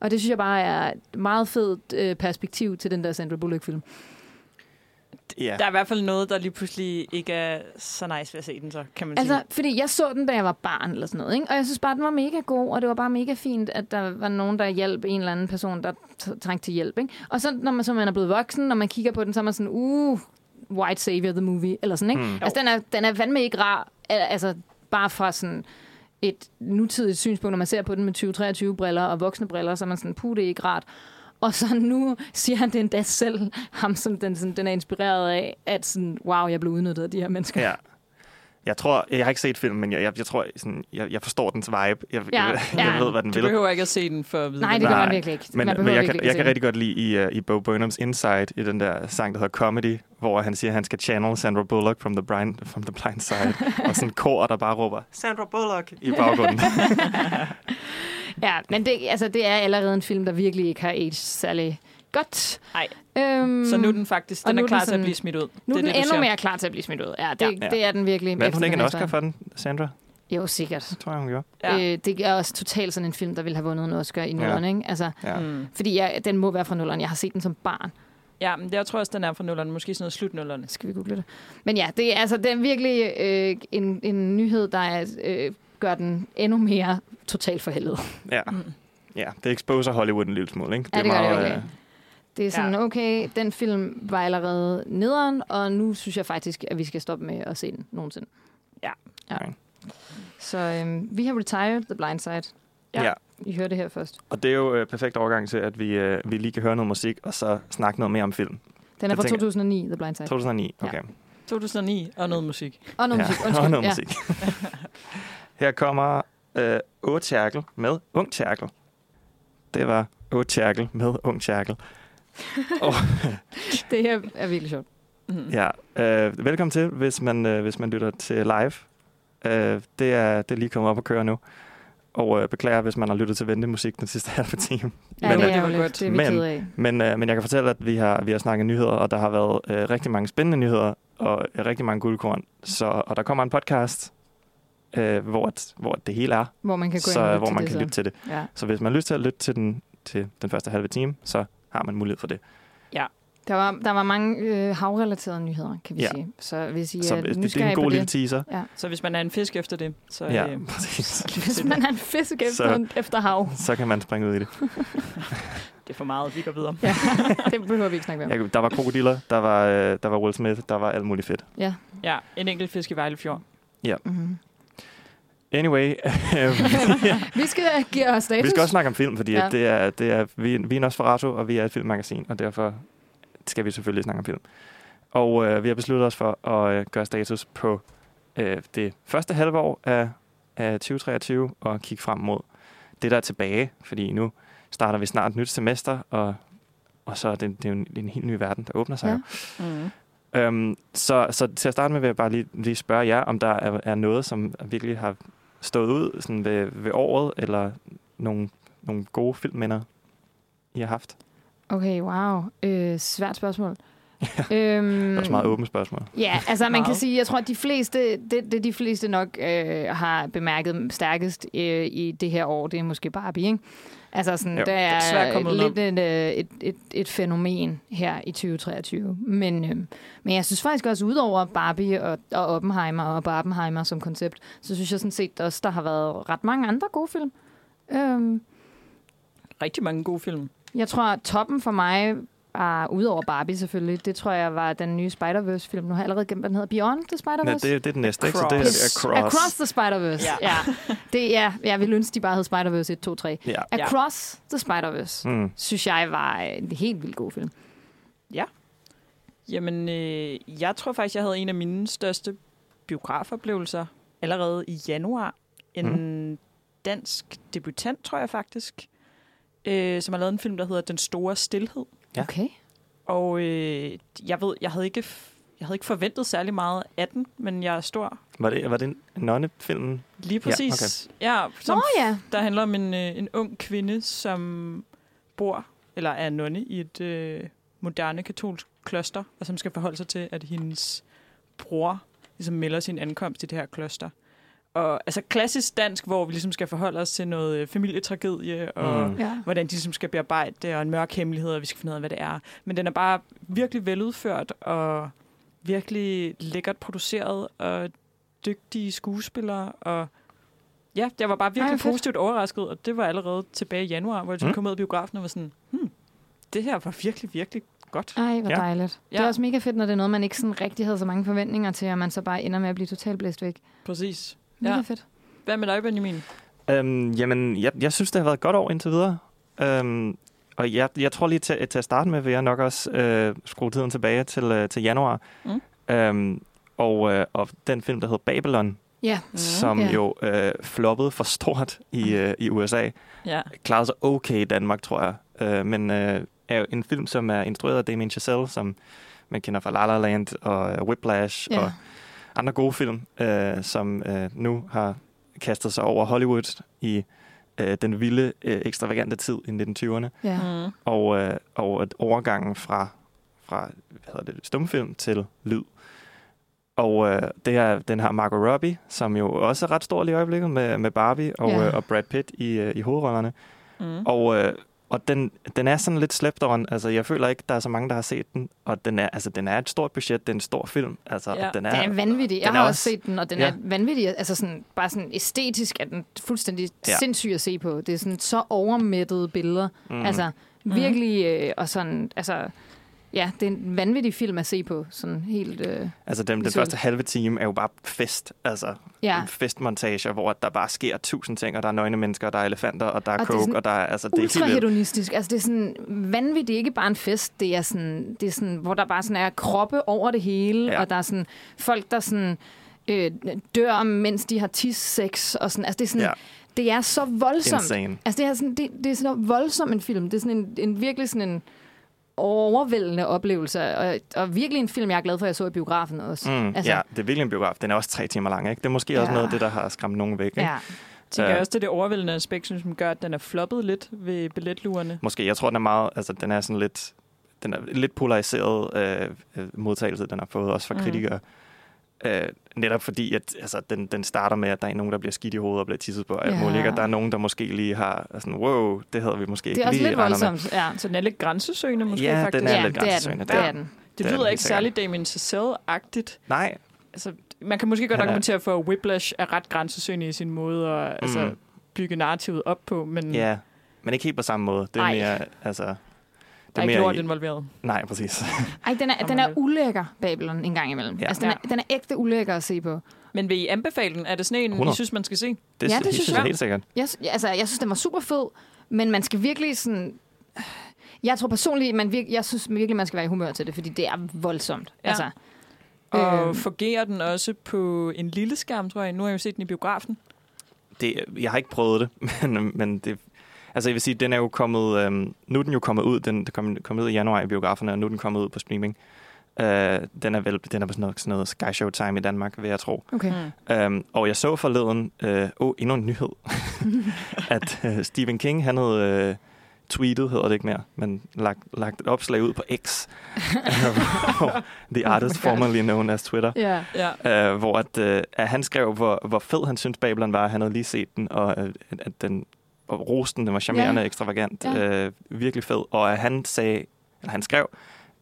Og det synes jeg bare er et meget fedt øh, perspektiv til den der Sandra Bullock-film. Ja. Der er i hvert fald noget, der lige pludselig ikke er så nice ved at se den, så kan man Altså, sige. fordi jeg så den, da jeg var barn eller sådan noget, ikke? og jeg synes bare, den var mega god, og det var bare mega fint, at der var nogen, der hjalp en eller anden person, der trængte til hjælp. Ikke? Og så, når man, så man er blevet voksen, når man kigger på den, så er man sådan, uh, White Savior the Movie, eller sådan, ikke? Mm. Altså, den er, den er fandme ikke rar, al- altså, bare fra sådan et nutidigt synspunkt, når man ser på den med 2023-briller og voksne briller, så er man sådan, puh, det er ikke rart. Og så nu siger han det endda selv, ham som den, sådan, den er inspireret af, at sådan, wow, jeg blev udnyttet af de her mennesker. Ja. Jeg tror, jeg har ikke set filmen, men jeg, jeg, jeg tror, sådan, jeg, jeg forstår dens vibe. Jeg, Ja, jeg, jeg ja. ved, hvad den Du vil. behøver ikke at se den for at vide, Nej, det gør Nej, man virkelig ikke. Men, man men jeg, kan, jeg kan rigtig godt lide i, uh, i Bo Burnhams Inside, i den der sang, der hedder Comedy, hvor han siger, at han skal channel Sandra Bullock from the blind, from the blind side. og sådan en kor, der bare råber, Sandra Bullock, i baggrunden. Ja, men det, altså, det er allerede en film, der virkelig ikke har aged særlig godt. Nej. Øhm, Så nu er den faktisk, den er er klar den til at sådan- blive smidt ud. nu er det den er det, endnu mere klar til at blive smidt ud. Ja, det, Ja. ja. det er den virkelig. Efter hun ikke en Oscar for den, Sandra? Jo, sikkert. Det tror jeg, hun gjorde. Ja. Ja. Øh, det er også totalt sådan en film, der ville have vundet en Oscar i nullerne, ikke? Altså, Ja. Mm. fordi jeg, den må være fra nullerne. Jeg har set den som barn. Ja, men det, jeg tror også, den er fra nullerne. Måske sådan noget slut nullerne. Skal vi google det? Men ja, det er, altså, det er virkelig øh, en, en nyhed, der er, øh, gør den endnu mere totalt forhældet. Ja. Mm. ja, det exposer Hollywood en lille smule, ikke? Ja, det gør det virkelig. øh, Det er sådan, Ja. ja. okay, den film var allerede nederen, og nu synes jeg faktisk, at vi skal stoppe med at se den nogensinde. Ja. ja. Okay. Så øhm, vi har retired The Blind Side. Ja. ja. I hørte det her først. Og det er jo øh, perfekt overgang til, at vi, øh, vi lige kan høre noget musik, og så snakke noget mere om film. Den er fra tænker- 2009, The Blind Side. 2009, Ja. okay. 2009 og noget musik. Og noget Ja, musik. Undskyld. og noget ja. musik. Her kommer øh, Åge Tjerkel med Ung Tjerkel. Det var Åge Tjerkel med Ung Tjerkel. og, Det her er virkelig sjovt. Mm. ja, øh, velkommen til, hvis man, øh, hvis man lytter til live. Øh, det, er, det er lige kommet op at køre nu. Og øh, beklager, hvis man har lyttet til ventemusik den sidste halve time. Ja, Men, det øh, er var jo godt. lidt. Det er vi Men- af. Men, øh, men jeg kan fortælle, at vi har, vi har snakket nyheder, og der har været øh, rigtig mange spændende nyheder, og øh, rigtig mange guldkorn. Så, og der kommer en podcast, øh, hvor, at, hvor det hele er, Hvor man kan gå ind så, hvor til man det, kan så. lytte til det. Ja. Så hvis man har lyst til at lytte til den, til den første halve time, så har man mulighed for det. Der var, der var mange øh, havrelaterede nyheder, kan vi Ja. sige. Så hvis I Så er det, det er en god lille teaser. Så hvis man er en fisk efter det, så... Ja, øh, præcis. hvis man er en fisk efter, efter hav, Så kan man springe ud i det. det er for meget, vi går videre. ja, det behøver vi ikke snakke mere om. Ja, der var krokodiller, der var, øh, der var Will Smith, der var alt muligt fedt. Ja. Ja, en enkelt fisk i Vejlefjord. Mm-hmm. Anyway, øh, Vi skal give os status. vi skal også snakke om film, fordi Ja. det er, det er, vi, vi er Nosferatu, og vi er et filmmagasin, og derfor skal vi selvfølgelig snakke om film. Og øh, vi har besluttet os for at øh, gøre status på øh, det første halve år af, af 2023 og kigge frem mod det, der er tilbage. Fordi nu starter vi snart et nyt semester, og, og så er det, det er jo en, en helt ny verden, der åbner sig. Ja. Mm. Øhm, så, så til at starte med vil jeg bare lige, lige spørge jer, om der er, er noget, som virkelig har stået ud sådan ved, ved året, eller nogle, nogle gode filmminder, I har haft. Okay, wow. Øh, svært spørgsmål øhm, Det er også meget åbent spørgsmål. Ja, altså man kan sige, jeg tror, at de fleste, det, det de fleste nok øh, har bemærket stærkest øh, i det her år, det er måske Barbie, ikke? Altså sådan, Jo. der er er, lidt et, øh, et, et, et fænomen her i 2023. Men, øh, men jeg synes faktisk også, udover Barbie og, og Oppenheimer og Barbenheimer som koncept, så synes jeg sådan set også, der har været ret mange andre gode film. Øhm, Rigtig mange gode film. jeg tror, at toppen for mig var, udover Barbie selvfølgelig, det tror jeg var den nye Spider-Verse-film. Nu har jeg allerede glemt, hvad den hedder. Beyond the Ja, Spider-Verse? det, det er den næste, ikke? Så det er Across. Across the Spider-Verse. Ja. Ja. ja. Det, ja, jeg ville ønske, de bare hed Spider-Verse 1, 2, 3. Ja. Across the Spider-Verse, mm. Synes jeg var en helt vildt god film. Jamen, øh, jeg tror faktisk, jeg havde en af mine største biografoplevelser allerede i januar. En mm. dansk debutant, tror jeg faktisk, øh, som har lavet en film, der hedder Den Store Stilhed. Ja. Okay. Og øh, jeg ved, jeg havde ikke... Jeg havde ikke forventet særlig meget af den, men jeg er stor. Var det, var det en nonnefilm? Lige præcis. Ja, okay. ja som Nå ja. Der handler om en, øh, en ung kvinde, som bor, eller er nonne, i et øh, moderne katolsk kloster, og som skal forholde sig til, at hendes bror ligesom melder sin ankomst i det her kloster. Og altså klassisk dansk, hvor vi ligesom skal forholde os til noget øh, familietragedie, og Mm. Ja. hvordan de ligesom skal bearbejde det, og en mørk hemmelighed, og vi skal finde ud af, hvad det er. Men den er bare virkelig veludført, og virkelig lækkert produceret, og dygtige skuespillere, og ja, jeg var bare Ej, virkelig fedt. positivt overrasket, og det var allerede tilbage i januar, hvor jeg Mm. mm. kom ud af biografen og var sådan, hmm, det her var virkelig, virkelig godt. Ej, hvor Ja. dejligt. Det er Ja. også mega fedt, når det er noget, man ikke sådan rigtig havde så mange forventninger til, og man så bare ender med at blive totalt blæst væk. Præcis. Mega Ja. fedt. Hvad med dig, Benjamin? Øhm, jamen, jeg, jeg synes, det har været et godt år indtil videre. Øhm, og jeg, jeg tror lige til, til at starte med, vil jeg nok også øh, skrue tiden tilbage til, øh, til januar. Mm. Øhm, og, øh, og den film, der hedder Babylon, Ja. Mm. som Ja. jo øh, floppede for stort i, øh, i USA. Ja. Klarede sig okay i Danmark, tror jeg. Øh, men øh, er jo en film, som er instrueret af Damien Chazelle, som man kender fra La La Land og øh, Whiplash Ja. og andre gode film, øh, som øh, nu har kastet sig over Hollywood i øh, den vilde, øh, ekstravagante tid i 1920'erne. Ja. Mm. Og, øh, og at overgangen fra, fra hvad hedder det, stumfilm til lyd. Og øh, det er den her Margot Robbie, som jo også er ret stor i øjeblikket med, med Barbie og, Ja. øh, og Brad Pitt i, øh, i hovedrollerne. Mm. Og, øh, og den, den er sådan lidt slæbt on. Altså, jeg føler ikke, der er så mange, der har set den. Og den er, altså, den er et stort budget. Det er en stor film. Altså, Ja. den er, Den er vanvittig. Jeg den har også også- set den, og den Ja. er vanvittig. Altså sådan, bare sådan æstetisk er den fuldstændig Ja. sindssyg at se på. Det er sådan så overmættede billeder. mm, Mm. Altså virkelig, øh, og sådan, altså, ja, det er en vanvittig film at se på. Sådan helt, øh, altså den, den første halve time er jo bare fest. Altså, ja. festmontager, hvor der bare sker tusind ting, og der er nøgne mennesker, og der er elefanter, og der er Og det er coke, sådan og der er, altså, det er Ultra helt hedonistisk. Altså, det er sådan vanvittigt. Det er ikke bare en fest. Det er sådan, det er sådan hvor der bare sådan er kroppe over det hele, Ja. og der er sådan folk, der sådan øh, dør, mens de har tis-sex, og sådan. Altså, det er sådan, Ja. det er så voldsomt. Insane. Altså, det er sådan, det, det er sådan voldsom en film. Det er sådan en, en virkelig sådan en overvældende oplevelse, og, og virkelig en film, jeg er glad for, at jeg så i biografen også. Mm, Altså- ja, det er virkelig en biograf. Den er også tre timer lang, ikke? Det er måske ja. også noget af det, der har skræmt nogen væk, ikke? Ja. tænker jeg Øh. også, det er det overvældende aspekt, som gør, at den er floppet lidt ved billetluerne. Måske. Jeg tror, den er meget... Altså, den er sådan lidt... Den er lidt polariseret øh, øh, modtagelse, den har fået, også fra Mhm. kritikere. Øh, netop fordi, at altså, den, den starter med, at der er nogen, der bliver skidt i hovedet og bliver tisset på. Ja. muligt, ikke? Og der er nogen, der måske lige har sådan, wow, det havde vi måske Det ikke er også lige lidt med. voldsomt. Ja, Så den er lidt grænsesøgende måske Ja, den faktisk. er ja lidt det er den. grænsesøgende. Det er den. Det Det er lyder den ikke særlig Damien Chazelle-agtigt. Nej, Altså, man kan måske godt Han er- argumentere for, at Whiplash er ret grænsesøgende i sin måde at mm. altså, Mm. bygge narrativet op på, men ja. Men ikke helt på samme måde. Det er Ej. mere... Altså, der er ikke lort i- involveret. Nej, præcis. Ej, den er, den er ulækker, Babylon, en gang imellem. Ja. Altså, den, er, den er ægte ulækker at se på. Men vil I anbefale den? Er det sådan en, 100. I synes, man skal se? Det, Ja, det synes jeg jeg. helt sikkert. Jeg, altså, jeg synes, den var super fed, men man skal virkelig sådan... Jeg tror personligt, man virke, jeg synes virkelig, man skal være i humør til det, fordi det er voldsomt. Ja. Altså, Og Øhm. fungerer den også på en lille skærm, tror jeg? Nu har jeg jo set den i biografen. Det, jeg har ikke prøvet det, men, men det... Altså, jeg vil sige, den er jo kommet... Øhm, nu er den jo kommet ud. Den, den kom, kom ud i januar i biograferne, og nu er den kommet ud på streaming. Øh, den er vel den er på sådan noget, sådan noget Sky Show Time i Danmark, vil jeg tro. okay. Mm. Øhm, og jeg så forleden... Øh, oh, endnu en nyhed. at øh, Stephen King, han havde... Øh, tweetet, hedder det ikke mere, men lagt, lagt et opslag ud på X. The artist formerly known as Twitter. Ja. Ja. øh, hvor at, øh, at han skrev, hvor, hvor fed han synes Babylon var. Han havde lige set den, og øh, at den og rosten, den var charmerende, Ja. ekstravagant, Ja. øh, virkelig fed. Og han sagde, eller han skrev,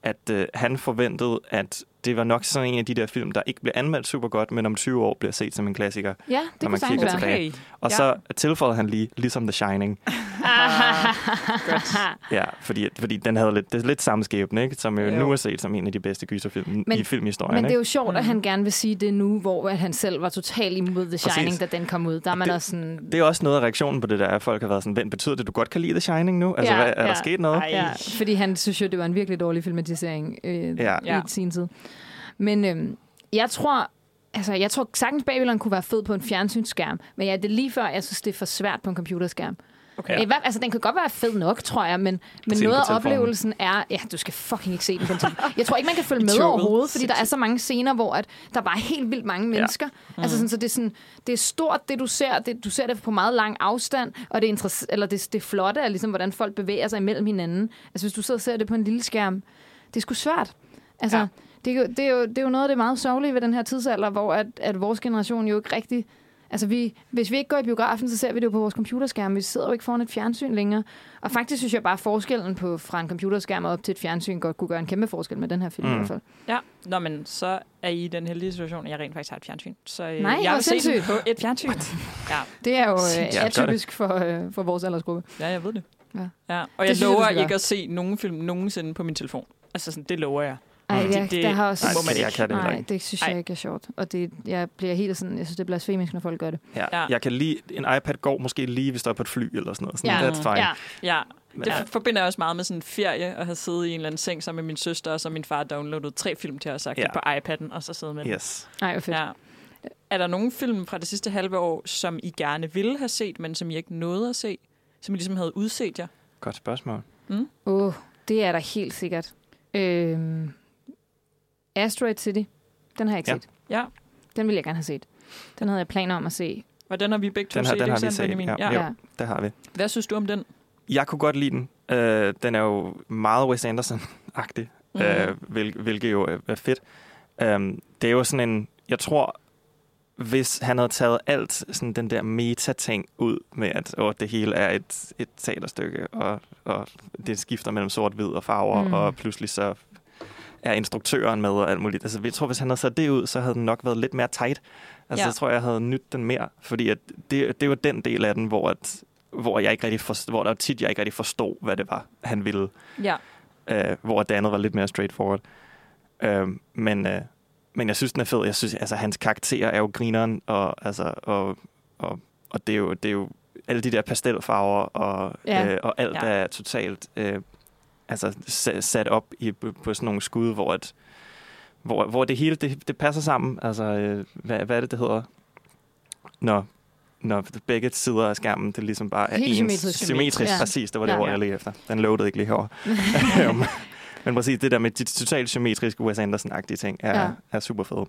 at øh, han forventede, at det var nok sådan en af de der film, der ikke bliver anmeldt super godt, men om 20 år bliver set som en klassiker. ja, det Når man kigger være. tilbage. Okay. Og Ja. så tilføjede han lige, ligesom The Shining. Godt. Ja, fordi, fordi den havde lidt, det er lidt samme skæbne, ikke? som jo, Jo. nu er set som en af de bedste gyserfilm Men- i filmhistorien. Men det er ikke? jo sjovt, at Mm. han gerne vil sige det nu, hvor at han selv var totalt imod The Shining, Præcis. da den kom ud. Der er man det- også sådan... Det er også noget af reaktionen på det der, at folk har været sådan, "Vent, betyder det, at du godt kan lide The Shining nu? Altså, Ja, hvad, er ja. der sket noget? Ej. Ja, fordi han synes jo, det var en virkelig dårlig filmatisering øh. Ja. i sin tid. Men øhm, jeg tror, altså, jeg tror sagtens Babylon kunne være fed på en fjernsynsskærm, men ja, det er lige før, jeg synes, det er for svært på en computerskærm. Okay. Ja. Altså, den kan godt være fed nok, tror jeg, men, men noget af oplevelsen er... Ja, du skal fucking ikke se den på en. Jeg tror ikke, man kan følge med overhovedet, fordi der er så mange scener, hvor at der bare er helt vildt mange mennesker. Ja. Altså, sådan, så det er, sådan, det er stort, det du ser. Det, du ser det på meget lang afstand, og det er, eller det, det flotte er, ligesom, hvordan folk bevæger sig imellem hinanden. Altså, hvis du sidder og ser det på en lille skærm, det er sgu svært. Altså, Ja. Det, er jo, det, er jo, det er jo noget af det meget sørgelige ved den her tidsalder, hvor at, at vores generation jo ikke rigtig... Altså, vi, hvis vi ikke går i biografen, så ser vi det jo på vores computerskærm. Vi sidder jo ikke foran et fjernsyn længere. Og faktisk synes jeg bare, at forskellen på, fra en computerskærm op til et fjernsyn godt kunne gøre en kæmpe forskel med den her film mm. i Mm. hvert fald. Ja, Nå, men så er I i den heldige situation, at jeg rent faktisk har et fjernsyn. Så øh, Nej, jeg hvor vil se den sindssygt. på et fjernsyn. Ja, Det er jo Ja, øh, atypisk for, øh, for vores aldersgruppe. ja, jeg ved det. Ja. ja. Og Det jeg jeg, lover skal ikke at se nogen film nogensinde på min telefon. Altså, sådan, det lover jeg. Ej, Mm. jeg, Det- det- der har også... Nej, man jeg kan det Nej, det synes Ej. jeg ikke er sjovt. Og det, jeg bliver helt sådan, jeg synes, det er blasfemisk, når folk gør det. Ja. Ja. Jeg kan lige, en iPad går måske lige, hvis du er på et fly eller sådan noget. Sådan, Ja. That's fine. Ja. Ja, Men- det ja. forbinder jeg også meget med sådan en ferie, og have siddet i en eller anden seng sammen med min søster, og så min far downloadet tre film til os, sagt Ja. på iPad'en, og så sidde med. Yes. Nej, hvor fedt. Ja. Er der nogle film fra det sidste halve år, som I gerne ville have set, men som I ikke nåede at se? Som I ligesom havde udset jer? Godt spørgsmål. Åh, oh, det er der helt sikkert. Øhm, Asteroid City, den har jeg ikke Ja. set. Ja. Den ville jeg gerne have set. Den havde jeg planer om at se. Og den har vi begge to Den har- set, den har vi set, ja. Ja. Jo. Det har vi. Hvad synes du om den? Jeg kunne godt lide den. Øh, den er jo meget Wes Anderson-agtig, Mhm. mm. øh, hvil, hvilket jo er, fedt. Um, det er jo sådan en... Jeg tror, hvis han havde taget alt sådan den der meta-ting ud med, at åh, det hele er et, et teaterstykke, og, og det skifter mellem sort-hvid og farver, mm. og pludselig så er instruktøren med og alt muligt. Altså, jeg tror, hvis han havde sat det ud, så havde den nok været lidt mere tight. Altså, Ja. så tror jeg, jeg havde nyt den mere, fordi at det, det var den del af den, hvor, at, hvor, jeg ikke rigtig forstod, hvor der tit, jeg ikke rigtig forstod, hvad det var, han ville. Ja. Øh, hvor det andet var lidt mere straightforward. Øh, men, øh, men jeg synes, den er fed. Jeg synes, altså, hans karakter er jo grineren, og, altså, og, og, og det, er jo, det er jo alle de der pastelfarver, og, Ja. øh, og alt ja. er totalt øh, altså, sa- sat op i, på, sådan nogle skud, hvor, at, hvor, hvor det hele det, det passer sammen. Altså, øh, hvad, hvad er det, det hedder? Når, når begge sider af skærmen, det ligesom bare er Helt ens. symmetrisk. Symmetrisk, Ja. ja. præcis. Det var det Ja. ja. ord, jeg lige efter. Den loadede ikke lige herovre. Øhm, Men præcis, det der med de totalt symmetriske Wes Anderson-agtige ting er, Ja. ja. er super fede.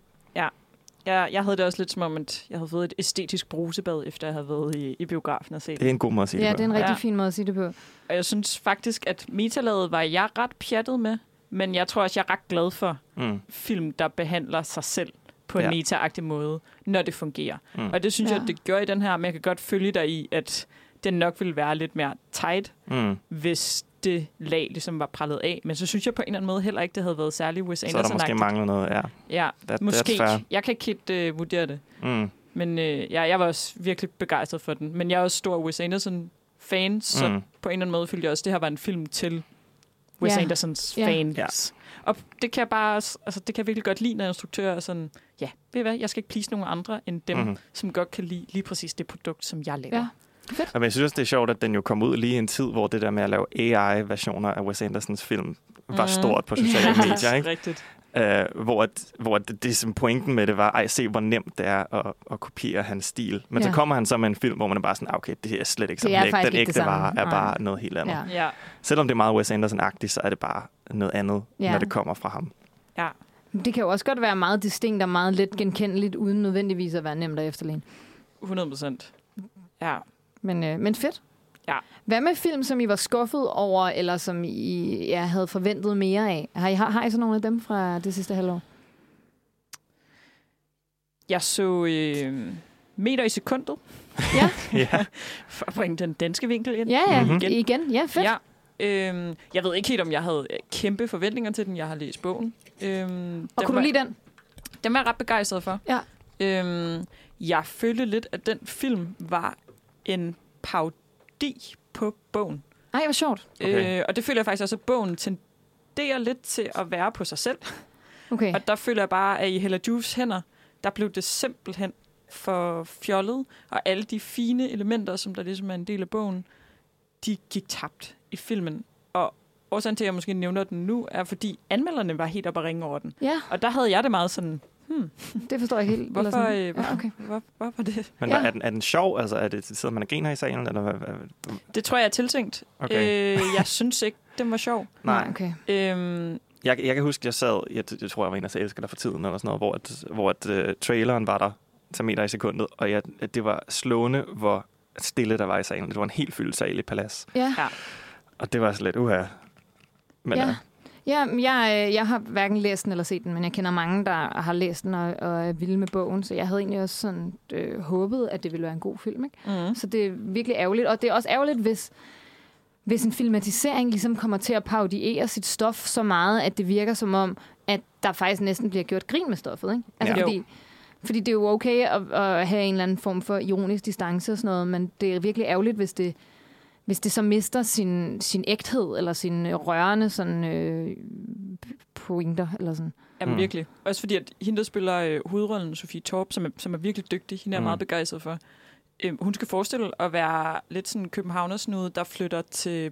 Jeg, jeg havde det også lidt som om, at jeg havde fået et æstetisk brusebad, efter jeg havde været i, i biografen og set Det er en god måde at sige Ja, det det er på. en rigtig Ja. fin måde at sige det på. Og jeg synes faktisk, at metalaget var jeg ret pjattet med, men jeg tror også, jeg er ret glad for Mm. film, der behandler sig selv på en Ja. meta-agtig måde, når det fungerer. Mm. Og det synes Ja. jeg, det gør i den her, men jeg kan godt følge dig i, at den nok ville være lidt mere tight, Mm. hvis det lag ligesom var prallet af. Men så synes jeg på en eller anden måde heller ikke, det havde været særlig Wes Så er der måske manglet noget, ja. Ja, That, måske. Jeg kan ikke helt uh, vurdere det. Mm. Men øh, ja, jeg var også virkelig begejstret for den. Men jeg er også stor Wes Anderson-fan, så Mm. på en eller anden måde følte jeg også, at det her var en film til Wes Ja. Andersons Ja. fans. Ja. Og det kan jeg bare, altså det kan jeg virkelig godt lide, når instruktører er sådan, ja, ved I hvad, jeg skal ikke please nogen andre end dem, mm. Mm. som godt kan lide lige præcis det produkt, som jeg laver. Ja. Og men jeg synes også, det er sjovt, at den jo kom ud lige i en tid, hvor det der med at lave AI-versioner af Wes Andersons film var Mm. stort på sociale Ja. medier, ikke? Rigtigt. Uh, hvor, at, hvor det, det som pointen med det var, ej, se hvor nemt det er at, at kopiere hans stil. Men Ja. så kommer han så med en film, hvor man er bare sådan, ah, okay, det er slet ikke Det sådan. er Den faktisk den ikke det ægte vare er Nej. bare noget helt andet. Ja. Ja. Selvom det er meget Wes Anderson-agtigt, så er det bare noget andet, Ja. når det kommer fra ham. ja. Det kan jo også godt være meget distinkt og meget let genkendeligt, uden nødvendigvis at være nemt at efterligne. 100 procent. Ja. Men, øh, men fedt. Ja. Hvad med film, som I var skuffet over, eller som I ja, havde forventet mere af? Har I, har, har I så nogle af dem fra det sidste halvår? Jeg så øh, meter i sekundet, Ja, ja. for at bringe den danske vinkel ind. ja, ja. Mhm. Igen. igen. Ja, fedt. Ja. Øhm, jeg ved ikke helt, om jeg havde øh, kæmpe forventninger til den. Jeg har læst bogen. Øhm, Og kunne du lide den? Den var jeg ret begejstret for. Ja. Øhm, jeg følte lidt, at den film var en parodi på bogen. Ej, hvor sjovt. Okay. Øh, og det føler jeg faktisk også, at bogen tenderer lidt til at være på sig selv. Okay. Og der føler jeg bare, at i Hella Juves hænder, der blev det simpelthen for fjollet. Og alle de fine elementer, som der ligesom er en del af bogen, de gik tabt i filmen. Og årsagen til, at jeg måske nævner den nu, er fordi anmelderne var helt oppe at ringe over den. Ja, Og der havde jeg det meget sådan, hmm, det forstår jeg helt. Hvorfor, Eller sådan. øh, hvorfor, Ja, okay. hvor, hvorfor det? Men Ja. er, den, er den sjov? Altså, er det, sidder man og griner i salen? Eller hvad, hvad? Det tror jeg er tiltænkt. Okay. Øh, jeg synes ikke, den var sjov. Nej, okay. Øhm, Jeg, jeg kan huske, jeg sad, jeg, jeg tror, jeg var en af elsker dig for tiden, eller sådan noget, hvor, at, hvor at, uh, traileren var der til meter i sekundet, og jeg, at det var slående, hvor stille der var i salen. Det var en helt fyldt sal i Palads. Ja. Ja. Og det var så lidt, uha. Men Ja. Ja. Jeg, øh, jeg har hverken læst den eller set den, men jeg kender mange, der har læst den og, og er vilde med bogen, så jeg havde egentlig også sådan, øh, håbet, at det ville være en god film. Ikke? Mm. Så det er virkelig ærgerligt, og det er også ærgerligt, hvis, hvis en filmatisering ligesom kommer til at parodiere sit stof så meget, at det virker som om, at der faktisk næsten bliver gjort grin med stoffet. Ikke? Altså, Ja. fordi, fordi det er jo okay at, at have en eller anden form for ironisk distance og sådan noget, men det er virkelig ærgerligt, hvis det, hvis det så mister sin, sin ægthed, eller sin øh, rørende sådan, øh, pointer, eller sådan. Jamen Mm. virkelig. Også fordi, at hende, der spiller øh, hovedrollen, Sofie Torp, som er, som er virkelig dygtig, hende er jeg Mm. meget begejstret for. Øh, hun skal forestille at være lidt sådan københavnersnude, der flytter til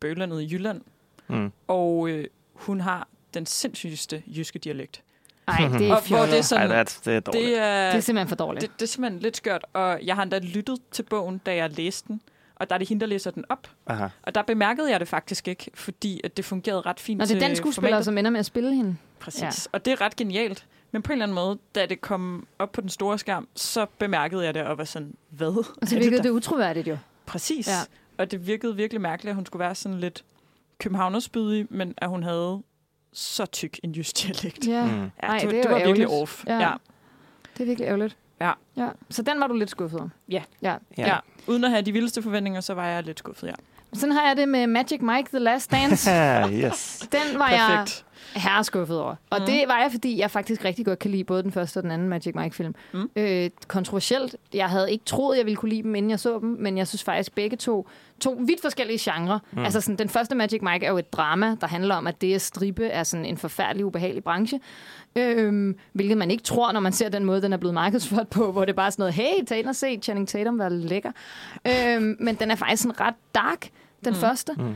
Bølandet i Jylland. Mm. Og øh, hun har den sindssygeste jyske dialekt. Ej, det er fjollet. det er sådan, Ej, det er, det er dårligt. det er, Det er simpelthen for dårligt. det, det er simpelthen lidt skørt. Og jeg har endda lyttet til bogen, da jeg læste den. Og der er det hende, der læser den op. Aha. Og der bemærkede jeg det faktisk ikke, fordi at det fungerede ret fint Når det er den skuespiller, formatet. som ender med at spille hende. Præcis. Ja. Og det er ret genialt. Men på en eller anden måde, da det kom op på den store skærm, så bemærkede jeg det og var sådan, hvad? Og så virkede der? det utroværdigt jo. Præcis. Ja. Og det virkede virkelig mærkeligt, at hun skulle være sådan lidt københavnerspydig, men at hun havde så tyk en jysk dialekt. Ja, Mm. Ja, Ej, det, det det var virkelig off. Ja. Ja. det er virkelig ærgerligt. Ja. ja. Så den var du lidt skuffet om. Ja. ja. Ja. ja. Uden at have de vildeste forventninger, så var jeg lidt skuffet, ja. Sådan har jeg det med Magic Mike The Last Dance. Yes. Den var jeg Perfekt. herreskuffet over. Og Mhm. det var jeg, fordi jeg faktisk rigtig godt kan lide både den første og den anden Magic Mike-film. Mm. Øh, kontroversielt. Jeg havde ikke troet, jeg ville kunne lide dem, inden jeg så dem, men jeg synes faktisk begge to, to vidt forskellige genrer. Mm. Altså sådan, den første Magic Mike er jo et drama, der handler om, at det at stribe er sådan en forfærdelig, ubehagelig branche. Øhm, hvilket man ikke tror, når man ser den måde, den er blevet markedsført på, hvor det er bare sådan noget, hey, tag ind og se Channing Tatum være lækker. Øhm, men den er faktisk sådan ret dark, den mm. første. Mm.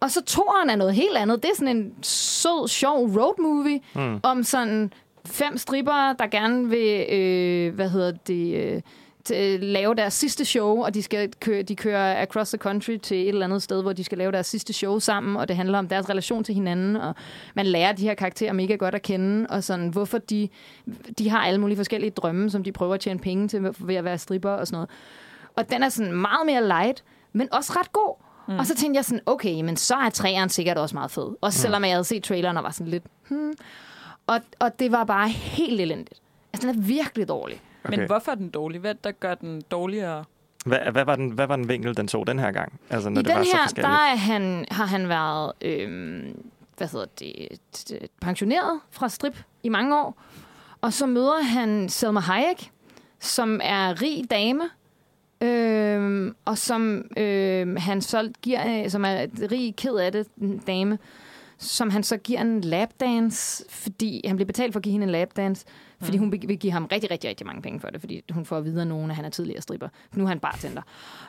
Og så toeren er noget helt andet. Det er sådan en sød, sjov road movie Mm. om sådan fem stripper, der gerne vil, øh, hvad hedder det, øh, lave deres sidste show, og de, skal køre, de kører across the country til et eller andet sted, hvor de skal lave deres sidste show sammen, og det handler om deres relation til hinanden, og man lærer de her karakterer mega godt at kende, og sådan, hvorfor de, de har alle mulige forskellige drømme, som de prøver at tjene penge til ved at være stripper og sådan noget. Og den er sådan meget mere light, men også ret god. Mm. Og så tænkte jeg sådan, okay, men så er træeren sikkert også meget fed. Også selvom jeg havde set traileren og var sådan lidt, hmm. Og, og det var bare helt elendigt. Altså, den er virkelig dårlig. Okay. Men hvorfor er den dårlig? Hvad er der gør den dårligere? Hvad, hvad, var den, hvad var den vinkel, den tog den her gang? Altså, når I det den var så her, der forskelligt. er han, har han været øhm, hvad hedder det, pensioneret fra strip i mange år. Og så møder han Selma Hayek, som er rig dame, øhm, og som øhm, han så giver, øh, som er rig ked af det, dame, som han så giver en lapdance, fordi han bliver betalt for at give hende en lapdance, fordi hun vil give ham rigtig, rigtig, rigtig mange penge for det, fordi hun får at vide af nogen, at han er tidligere stripper. Nu er han bartender.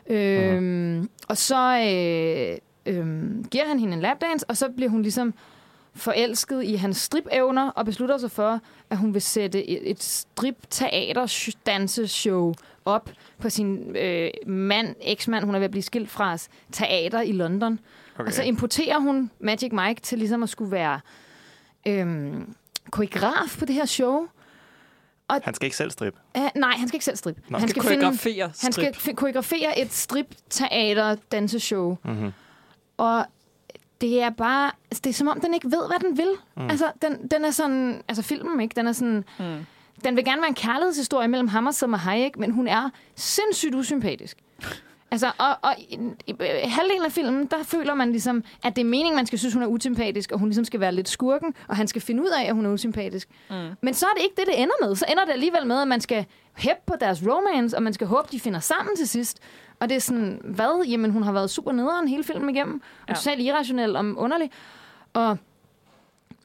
Øhm, og så øh, øh, giver han hende en lapdance, og så bliver hun ligesom forelsket i hans stripevner og beslutter sig for, at hun vil sætte et, et strip-teater-danseshow op på sin øh, mand, eksmand, hun er ved at blive skilt fra, teater i London. Okay. Og så importerer hun Magic Mike til ligesom at skulle være øhm, koreograf på det her show. Han skal ikke selv strippe. Uh, nej, han skal ikke selv strippe. Nå. Han Skal skal, finde, koreografere han skal strip. koreografere et strip-teater-danseshow. Mm-hmm. Og det er bare... Altså, det er som om, den ikke ved, hvad den vil. Mm. Altså, den, den er sådan... Altså, filmen, ikke? Den er sådan... Mm. Den vil gerne være en kærlighedshistorie mellem ham og Selma Hayek, men hun er sindssygt usympatisk. Altså, og, og i, i, i halvdelen af filmen, der føler man ligesom, at det er meningen, man skal synes, hun er usympatisk, og hun ligesom skal være lidt skurken, og han skal finde ud af, at hun er usympatisk. Mm. Men så er det ikke det, det ender med. Så ender det alligevel med, at man skal hæppe på deres romance, og man skal håbe, de finder sammen til sidst. Og det er sådan, hvad? Jamen, hun har været super nederen hele filmen igennem. Og Ja. totalt irrationel og underlig. Og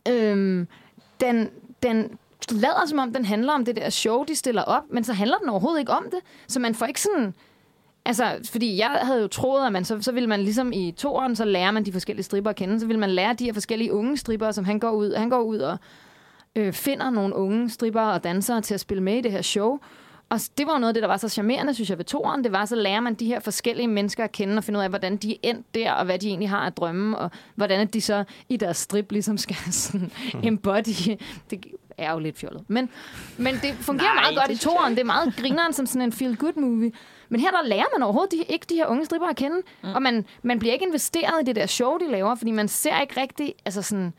øhm, den, den lader som om, den handler om det der show, de stiller op, men så handler den overhovedet ikke om det. Så man får ikke sådan... Altså, fordi jeg havde jo troet, at man så, så ville man ligesom i toeren, så lærer man de forskellige stripper at kende. Så vil man lære de her forskellige unge stripper, som han går ud, han går ud og øh, finder nogle unge stripper og dansere til at spille med i det her show. Og det var jo noget af det, der var så charmerende, synes jeg, ved toeren. Det var, så lærer man de her forskellige mennesker at kende og finde ud af, hvordan de er endt der, og hvad de egentlig har at drømme, og hvordan de så i deres strip ligesom skal sådan embody. Det er jo lidt fjollet. Men, men det fungerer Nej, meget godt i toeren. Det er meget grineren som sådan en feel-good-movie. Men her der lærer man overhovedet de, ikke de her unge stripper at kende. Mm. Og man, man bliver ikke investeret i det der show, de laver, fordi man ser ikke rigtig, altså sådan,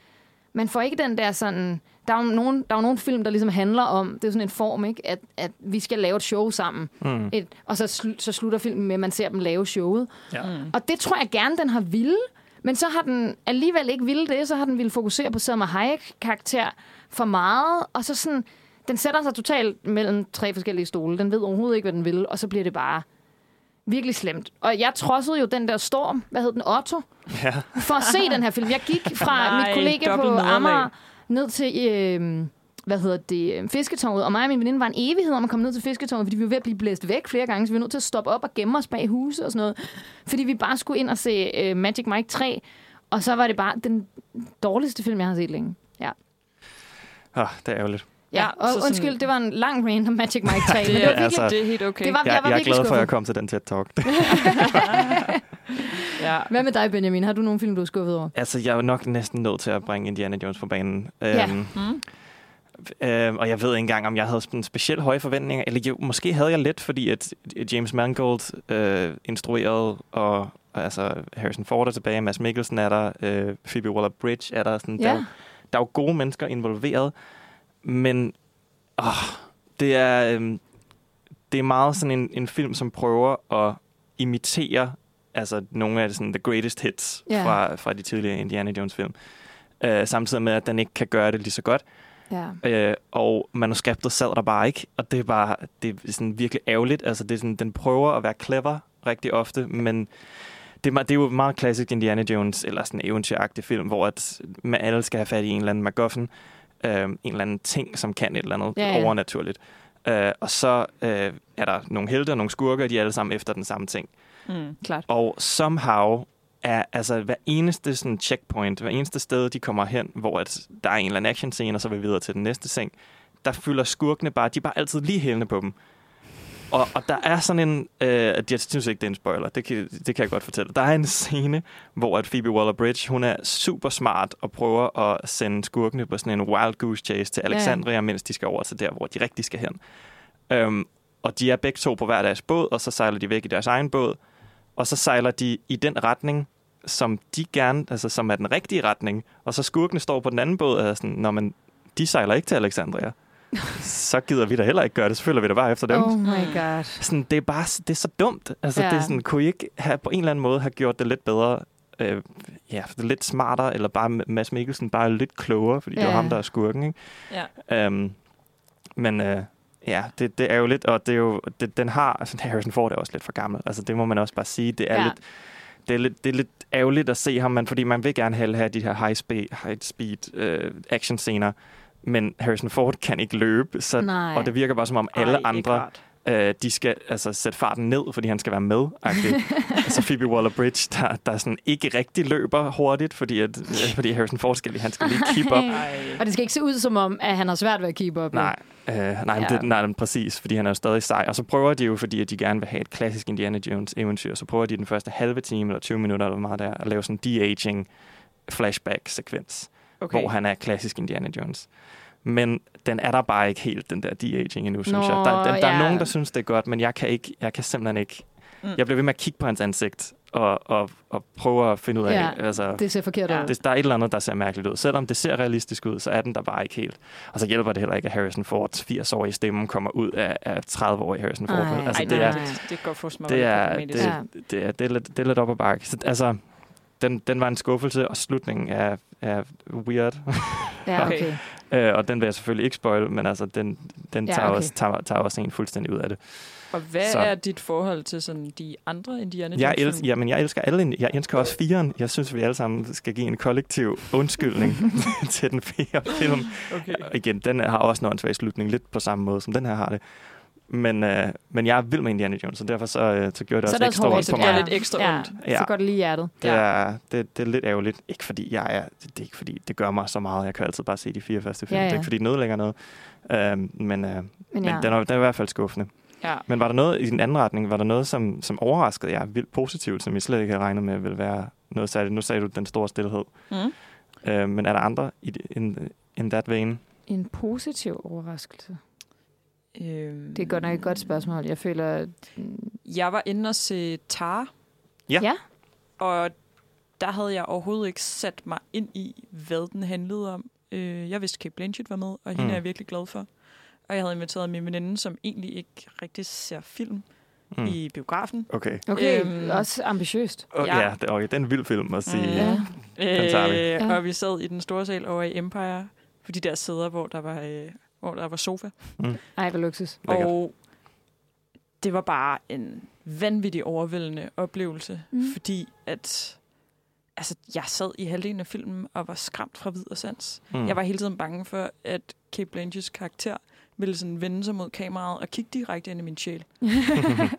man får ikke den der sådan... Der er jo nogle, der er jo nogle film, der ligesom handler om, det er sådan en form, ikke? At, at vi skal lave et show sammen. Mm. Et, og så, sl- så slutter filmen med, at man ser dem lave showet. Ja. Mm. Og det tror jeg gerne, den har ville. Men så har den alligevel ikke ville det. Så har den ville fokusere på Selma Hayek-karakter for meget. Og så sådan... Den sætter sig totalt mellem tre forskellige stole. Den ved overhovedet ikke, hvad den vil. Og så bliver det bare virkelig slemt. Og jeg trodsede jo den der storm, hvad hed den, Otto, Ja. for at se den her film. Jeg gik fra Nej, mit kollega på. Amager ned til, øh, hvad hedder det, øh, fisketårnet. Og mig og min veninde var en evighed om at komme ned til fisketårnet, fordi vi var ved at blive blæst væk flere gange, så vi var nødt til at stoppe op og gemme os bag huse og sådan noget. Fordi vi bare skulle ind og se øh, Magic Mike 3, og så var det bare den dårligste film, jeg har set længe. Ja, Oh, det er ærgerligt. Ja. Ja, og så sådan- undskyld, det var en lang rant om Magic Mike 3, men det var Det, er, virkelig... altså- det er helt okay. Det var- Jeg, jeg jeg er virkelig glad for, at jeg kom til den TED-talk. ja. Hvad med dig, Benjamin? Har du nogle film, du er skuffet over? altså, jeg er nok næsten nødt til at bringe Indiana Jones på banen. Ja. Øhm, Mm. Øhm, og jeg ved ikke engang, om jeg havde sådan specielt høje forventninger. Eller jo, måske havde jeg lidt, fordi at James Mangold øh, instruerede, og altså Harrison Ford er tilbage, Mads Mikkelsen er der, øh, Phoebe Waller-Bridge er der. Sådan, der, Ja. jo- der er jo gode mennesker involveret, men åh, det er øhm, det er meget sådan en, en film, som prøver at imitere altså nogle af sådan, the greatest hits Ja. fra, fra de tidligere Indiana Jones film. Øh, samtidig med, at den ikke kan gøre det lige så godt. Ja. Øh, og manuskriptet sad der bare ikke, og det er bare det er sådan virkelig ærgerligt. Altså, det er sådan, den prøver at være clever rigtig ofte, men det, er det er jo meget klassisk Indiana Jones, eller sådan en eventyragtig film, hvor at man alle skal have fat i en eller anden MacGuffin, øh, en eller anden ting, som kan et eller andet Ja, ja, overnaturligt. Øh, og så øh, er der nogle helte og nogle skurker, de er alle sammen efter den samme ting. Mm. Klart. Og somehow er altså hver eneste sådan checkpoint, hver eneste sted, de kommer hen, hvor at der er en eller anden action scene, og så vil vi videre til den næste seng, der fylder skurkene bare, de er bare altid lige hælende på dem. Og, og der er sådan en, øh, jeg synes ikke, det er en spoiler, det kan, det kan jeg godt fortælle. Der er en scene, hvor at Phoebe Waller-Bridge, hun er super smart og prøver at sende skurkene på sådan en wild goose chase til ja. Alexandria, ja. mens de skal over til der, hvor de rigtig skal hen. Um, og de er begge to på hver deres båd, og så sejler de væk i deres egen båd, og så sejler de i den retning, som de gerne, altså som er den rigtige retning, og så skurkene står på den anden båd, og er sådan, når man, de sejler ikke til Alexandria. Så gider vi da heller ikke gøre det, så følger vi da bare efter dem. Oh my god. Sådan, det er bare det er så dumt. Altså, Ja. det er sådan, kunne I ikke have, på en eller anden måde have gjort det lidt bedre, øh, ja, lidt smartere, eller bare Mads Mikkelsen bare lidt klogere, fordi ja. det var ham, der er skurken, ikke? Ja. Um, men øh, ja, det, det er jo lidt, og det er jo, det, den har, altså Harrison Ford er også lidt for gammel, altså det må man også bare sige, det er Ja. lidt, det er lidt, det er lidt ærgerligt at se ham, man, fordi man vil gerne have, have de her high speed, high speed øh, action scener, men Harrison Ford kan ikke løbe, så, Nej. og det virker bare som om alle Ej, andre, øh, de skal altså sætte farten ned, fordi han skal være med. så Phoebe Waller-Bridge, der, der sådan ikke rigtig løber hurtigt, fordi, at, øh, fordi Harrison Ford skal, lige- han skal lige keep up. Ej. Og det skal ikke se ud som om, at han har svært ved at keep up. Nej, øh, nej, Ja. det, nej, præcis, fordi han er jo stadig sej. Og så prøver de jo, fordi at de gerne vil have et klassisk Indiana Jones eventyr, så prøver de den første halve time eller 20 minutter eller meget der, at lave sådan en de-aging flashback-sekvens, Okay. hvor han er klassisk Indiana Jones. Men den er der bare ikke helt, den der de-aging endnu, synes Nå, jeg. Der, den, der ja. er nogen, der synes, det er godt, men jeg kan, ikke, jeg kan simpelthen ikke... Mm. Jeg bliver ved med at kigge på hans ansigt og, og, og prøve at finde ud af... Ja, altså, Det ser forkert Ja. ud. det, der er et eller andet, der ser mærkeligt ud. Selvom det ser realistisk ud, så er den der bare ikke helt. Og så hjælper det heller ikke, at Harrison Fords 80-årige stemme kommer ud af, af 30-årige Harrison Ford. Ej. altså, Ej, det, er, det, det går for småt. det, er, det, Ja. det, er, det, er lidt, det er lidt op ad bakke. Så, altså, den, den var en skuffelse, og slutningen er, er weird. Ja, Okay. okay. Øh, og den vil jeg selvfølgelig ikke spoil, men altså, den, den Ja, tager, okay. også, tager, tager også en fuldstændig ud af det. Og hvad Så- er dit forhold til sådan de andre Indiana Jeg, Jones elsker, jamen, jeg elsker alle. Jeg elsker også firen. Jeg synes, vi alle sammen skal give en kollektiv undskyldning til den fjerde film. Okay. Og igen, den har også en åndssvag slutning, lidt på samme måde, som den her har det. Men, øh, men jeg er vild med Indiana Jones, så derfor så, øh, så gjorde det Så også er det ekstra ondt så på det gør mig. lidt ekstra ja. ondt. Ja. Så går det lige i hjertet. Det er, det, det er lidt ærgerligt. Ikke fordi jeg er, det, det er ikke fordi, det gør mig så meget. Jeg kan altid bare se de fire første film. Ja, Ja. Det er ikke fordi, det nedlægger noget. Øhm, men øh, Men men ja. den, er, den er i hvert fald skuffende. Ja. Men var der noget i den anden retning, var der noget, som, som overraskede jer vildt positivt, som I slet ikke havde regnet med ville være noget særligt? Nu sagde du den store stillhed. Mm. Øh, men er der andre i det- in, in that vein? En positiv overraskelse. Øhm, Det er godt nok et godt spørgsmål. Jeg føler... at- Jeg var inde og se Tar, Ja. ja. og der havde jeg overhovedet ikke sat mig ind i, hvad den handlede om. Øh, jeg vidste, Kate Blanchett var med, og hende Mm. er jeg virkelig glad for. Og jeg havde inviteret min veninde, som egentlig ikke rigtig ser film Mm. mm. i biografen. Okay. Okay, Øhm, også ambitiøst. Og, Ja. ja, det, okay, det er en vild film at sige. Mm. Ja. Den tager vi. Øh, Ja. Og vi sad i den store sal over i Empire, på de der sæder, hvor der var, øh, hvor der var sofa. Ej, hvor luksus. Lækkert. Og det var bare en vanvittig overvældende oplevelse, Mm. mm. fordi at altså, jeg sad i halvdelen af filmen og var skræmt fra vid og sans. Mm. Mm. Jeg var hele tiden bange for, at Kate Blanchetts karakter ville sådan vende sig mod kameraet og kigge direkte ind i min sjæl. Ja.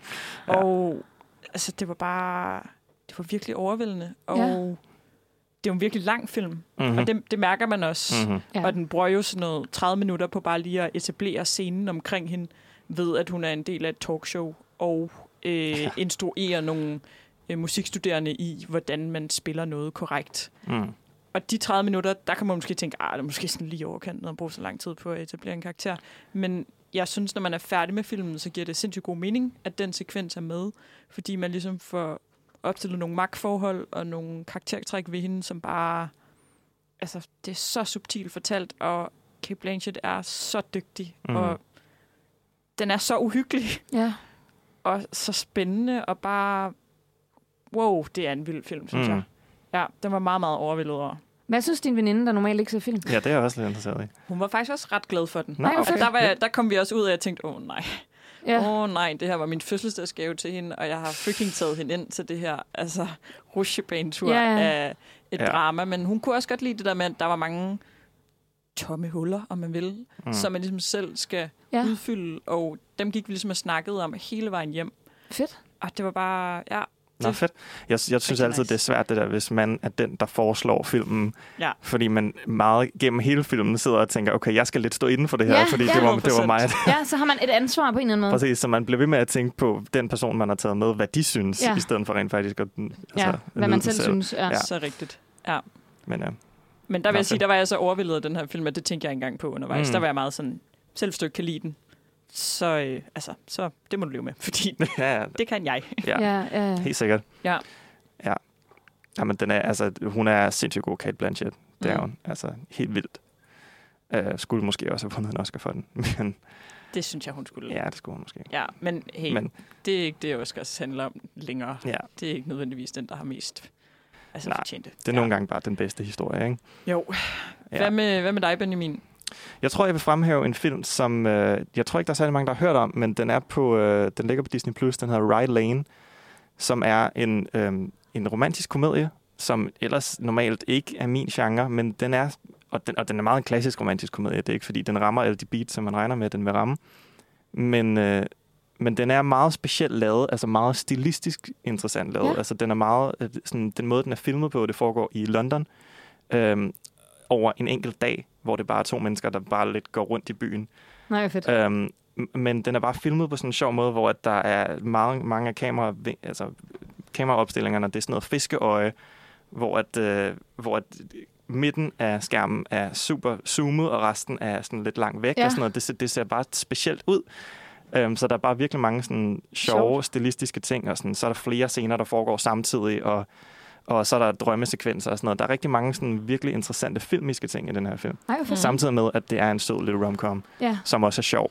Og altså, det var bare... Det var virkelig overvældende. Og Ja. Det er jo en virkelig lang film. Mm-hmm. Og det, det mærker man også. Mm-hmm. Ja. Og den bruger jo sådan noget 30 minutter på bare lige at etablere scenen omkring hende, ved at hun er en del af et talkshow, og øh, Ja. ja. instruerer nogle øh, musikstuderende i, hvordan man spiller noget korrekt. Mm. Og de 30 minutter, der kan man måske tænke, at det er måske sådan lige overkanten at bruge så lang tid på at etablere en karakter. Men jeg synes, når man er færdig med filmen, så giver det sindssygt god mening, at den sekvens er med, fordi man ligesom får opstillet nogle magtforhold og nogle karaktertræk ved hende, som bare... Altså, det er så subtilt fortalt, og Kate Blanchett er så dygtig, mm. og den er så uhyggelig Ja. og så spændende, og bare... Wow, det er en vild film, synes Mm. jeg. Ja, den var meget, meget overvældet over. Hvad synes din veninde, der normalt ikke ser film? Ja, det er jeg også lidt interesseret i. Hun var faktisk også ret glad for den. Og okay. der, var jeg, der kom vi også ud af, at jeg tænkte, åh oh, nej, Ja. åh oh, nej, det her var min fødselsdagsgave til hende, og jeg har freaking taget hende ind til det her altså, rusjebanetur Ja, ja. af et Ja. ja. drama. Men hun kunne også godt lide det der med, at der var mange tomme huller, om man vil, Mm. som man ligesom selv skal ja. ja. udfylde, og dem gik vi ligesom og snakkede om hele vejen hjem. Fedt. Og det var bare, ja, Nå, det- fedt. Jeg, jeg synes altid, nice. det er svært det der, hvis man er den, der foreslår filmen. Ja. Fordi man meget gennem hele filmen sidder og tænker, okay, jeg skal lidt stå inden for det her, Ja, fordi ja. det, var, det var 100%. mig. Ja, så har man et ansvar på en eller anden måde. Præcis, så man bliver ved med at tænke på den person, man har taget med, hvad de synes, Ja. i stedet for rent faktisk at altså, Ja, hvad man det selv synes. Ja. Ja. så rigtigt. Men ja, Men der vil Nå, jeg sige, der var jeg så overvældet af den her film, at det tænkte jeg ikke engang på undervejs. Mm. Der var jeg meget sådan, selv kan lide den, så, øh, altså, så det må du leve med, fordi ja, det kan jeg. ja, Ja, ja, ja. helt sikkert. Ja. Ja. Jamen, den er, altså, hun er sindssygt god, Kate Blanchett. Det er Mm. hun. Altså, helt vildt. Uh, skulle måske også have vundet en Oscar for den. Men Det synes jeg, hun skulle. ja, det skulle hun måske. ja men hey, Men men. det er ikke det, Oscars handler om længere. ja, Det er ikke nødvendigvis den, der har mest altså, Nej, fortjent det. det er ja. nogle gange bare den bedste historie, ikke? Jo. Ja. Hvad, med, hvad med dig, Benjamin? Jeg tror, jeg vil fremhæve en film, som øh, jeg tror ikke, der er særlig mange, der har hørt om, men den er på, øh, den ligger på Disney+. Plus. Den hedder Ride Lane, som er en, øh, en romantisk komedie, som ellers normalt ikke er min genre, men den er, og den, og den er meget en klassisk romantisk komedie. Det er ikke, fordi den rammer alle de beats, som man regner med, at den vil ramme. Men, øh, men den er meget specielt lavet, altså meget stilistisk interessant lavet. Ja. Altså den er meget, øh, sådan, den måde, den er filmet på, det foregår i London, øh, over en enkelt dag, hvor det bare er to mennesker, der bare lidt går rundt i byen. Nej, fedt. Øhm, men den er bare filmet på sådan en sjov måde, hvor at der er mange, mange af kamera, altså, kameraopstillingerne, det er sådan noget fiskeøje, hvor, at, øh, hvor at midten af skærmen er super zoomet, og resten er sådan lidt langt væk. Ja. Og sådan noget. Det, ser- det ser bare specielt ud. Øhm, så der er bare virkelig mange sådan sjove, Sjovt. stilistiske ting, og sådan, så er der flere scener, der foregår samtidig, og, og så er der drømmesekvenser og sådan noget. Der er rigtig mange sådan virkelig interessante filmiske ting i den her film. Fedt. Mm. Samtidig med, at det er en sød lille romcom, Ja. som også er sjov.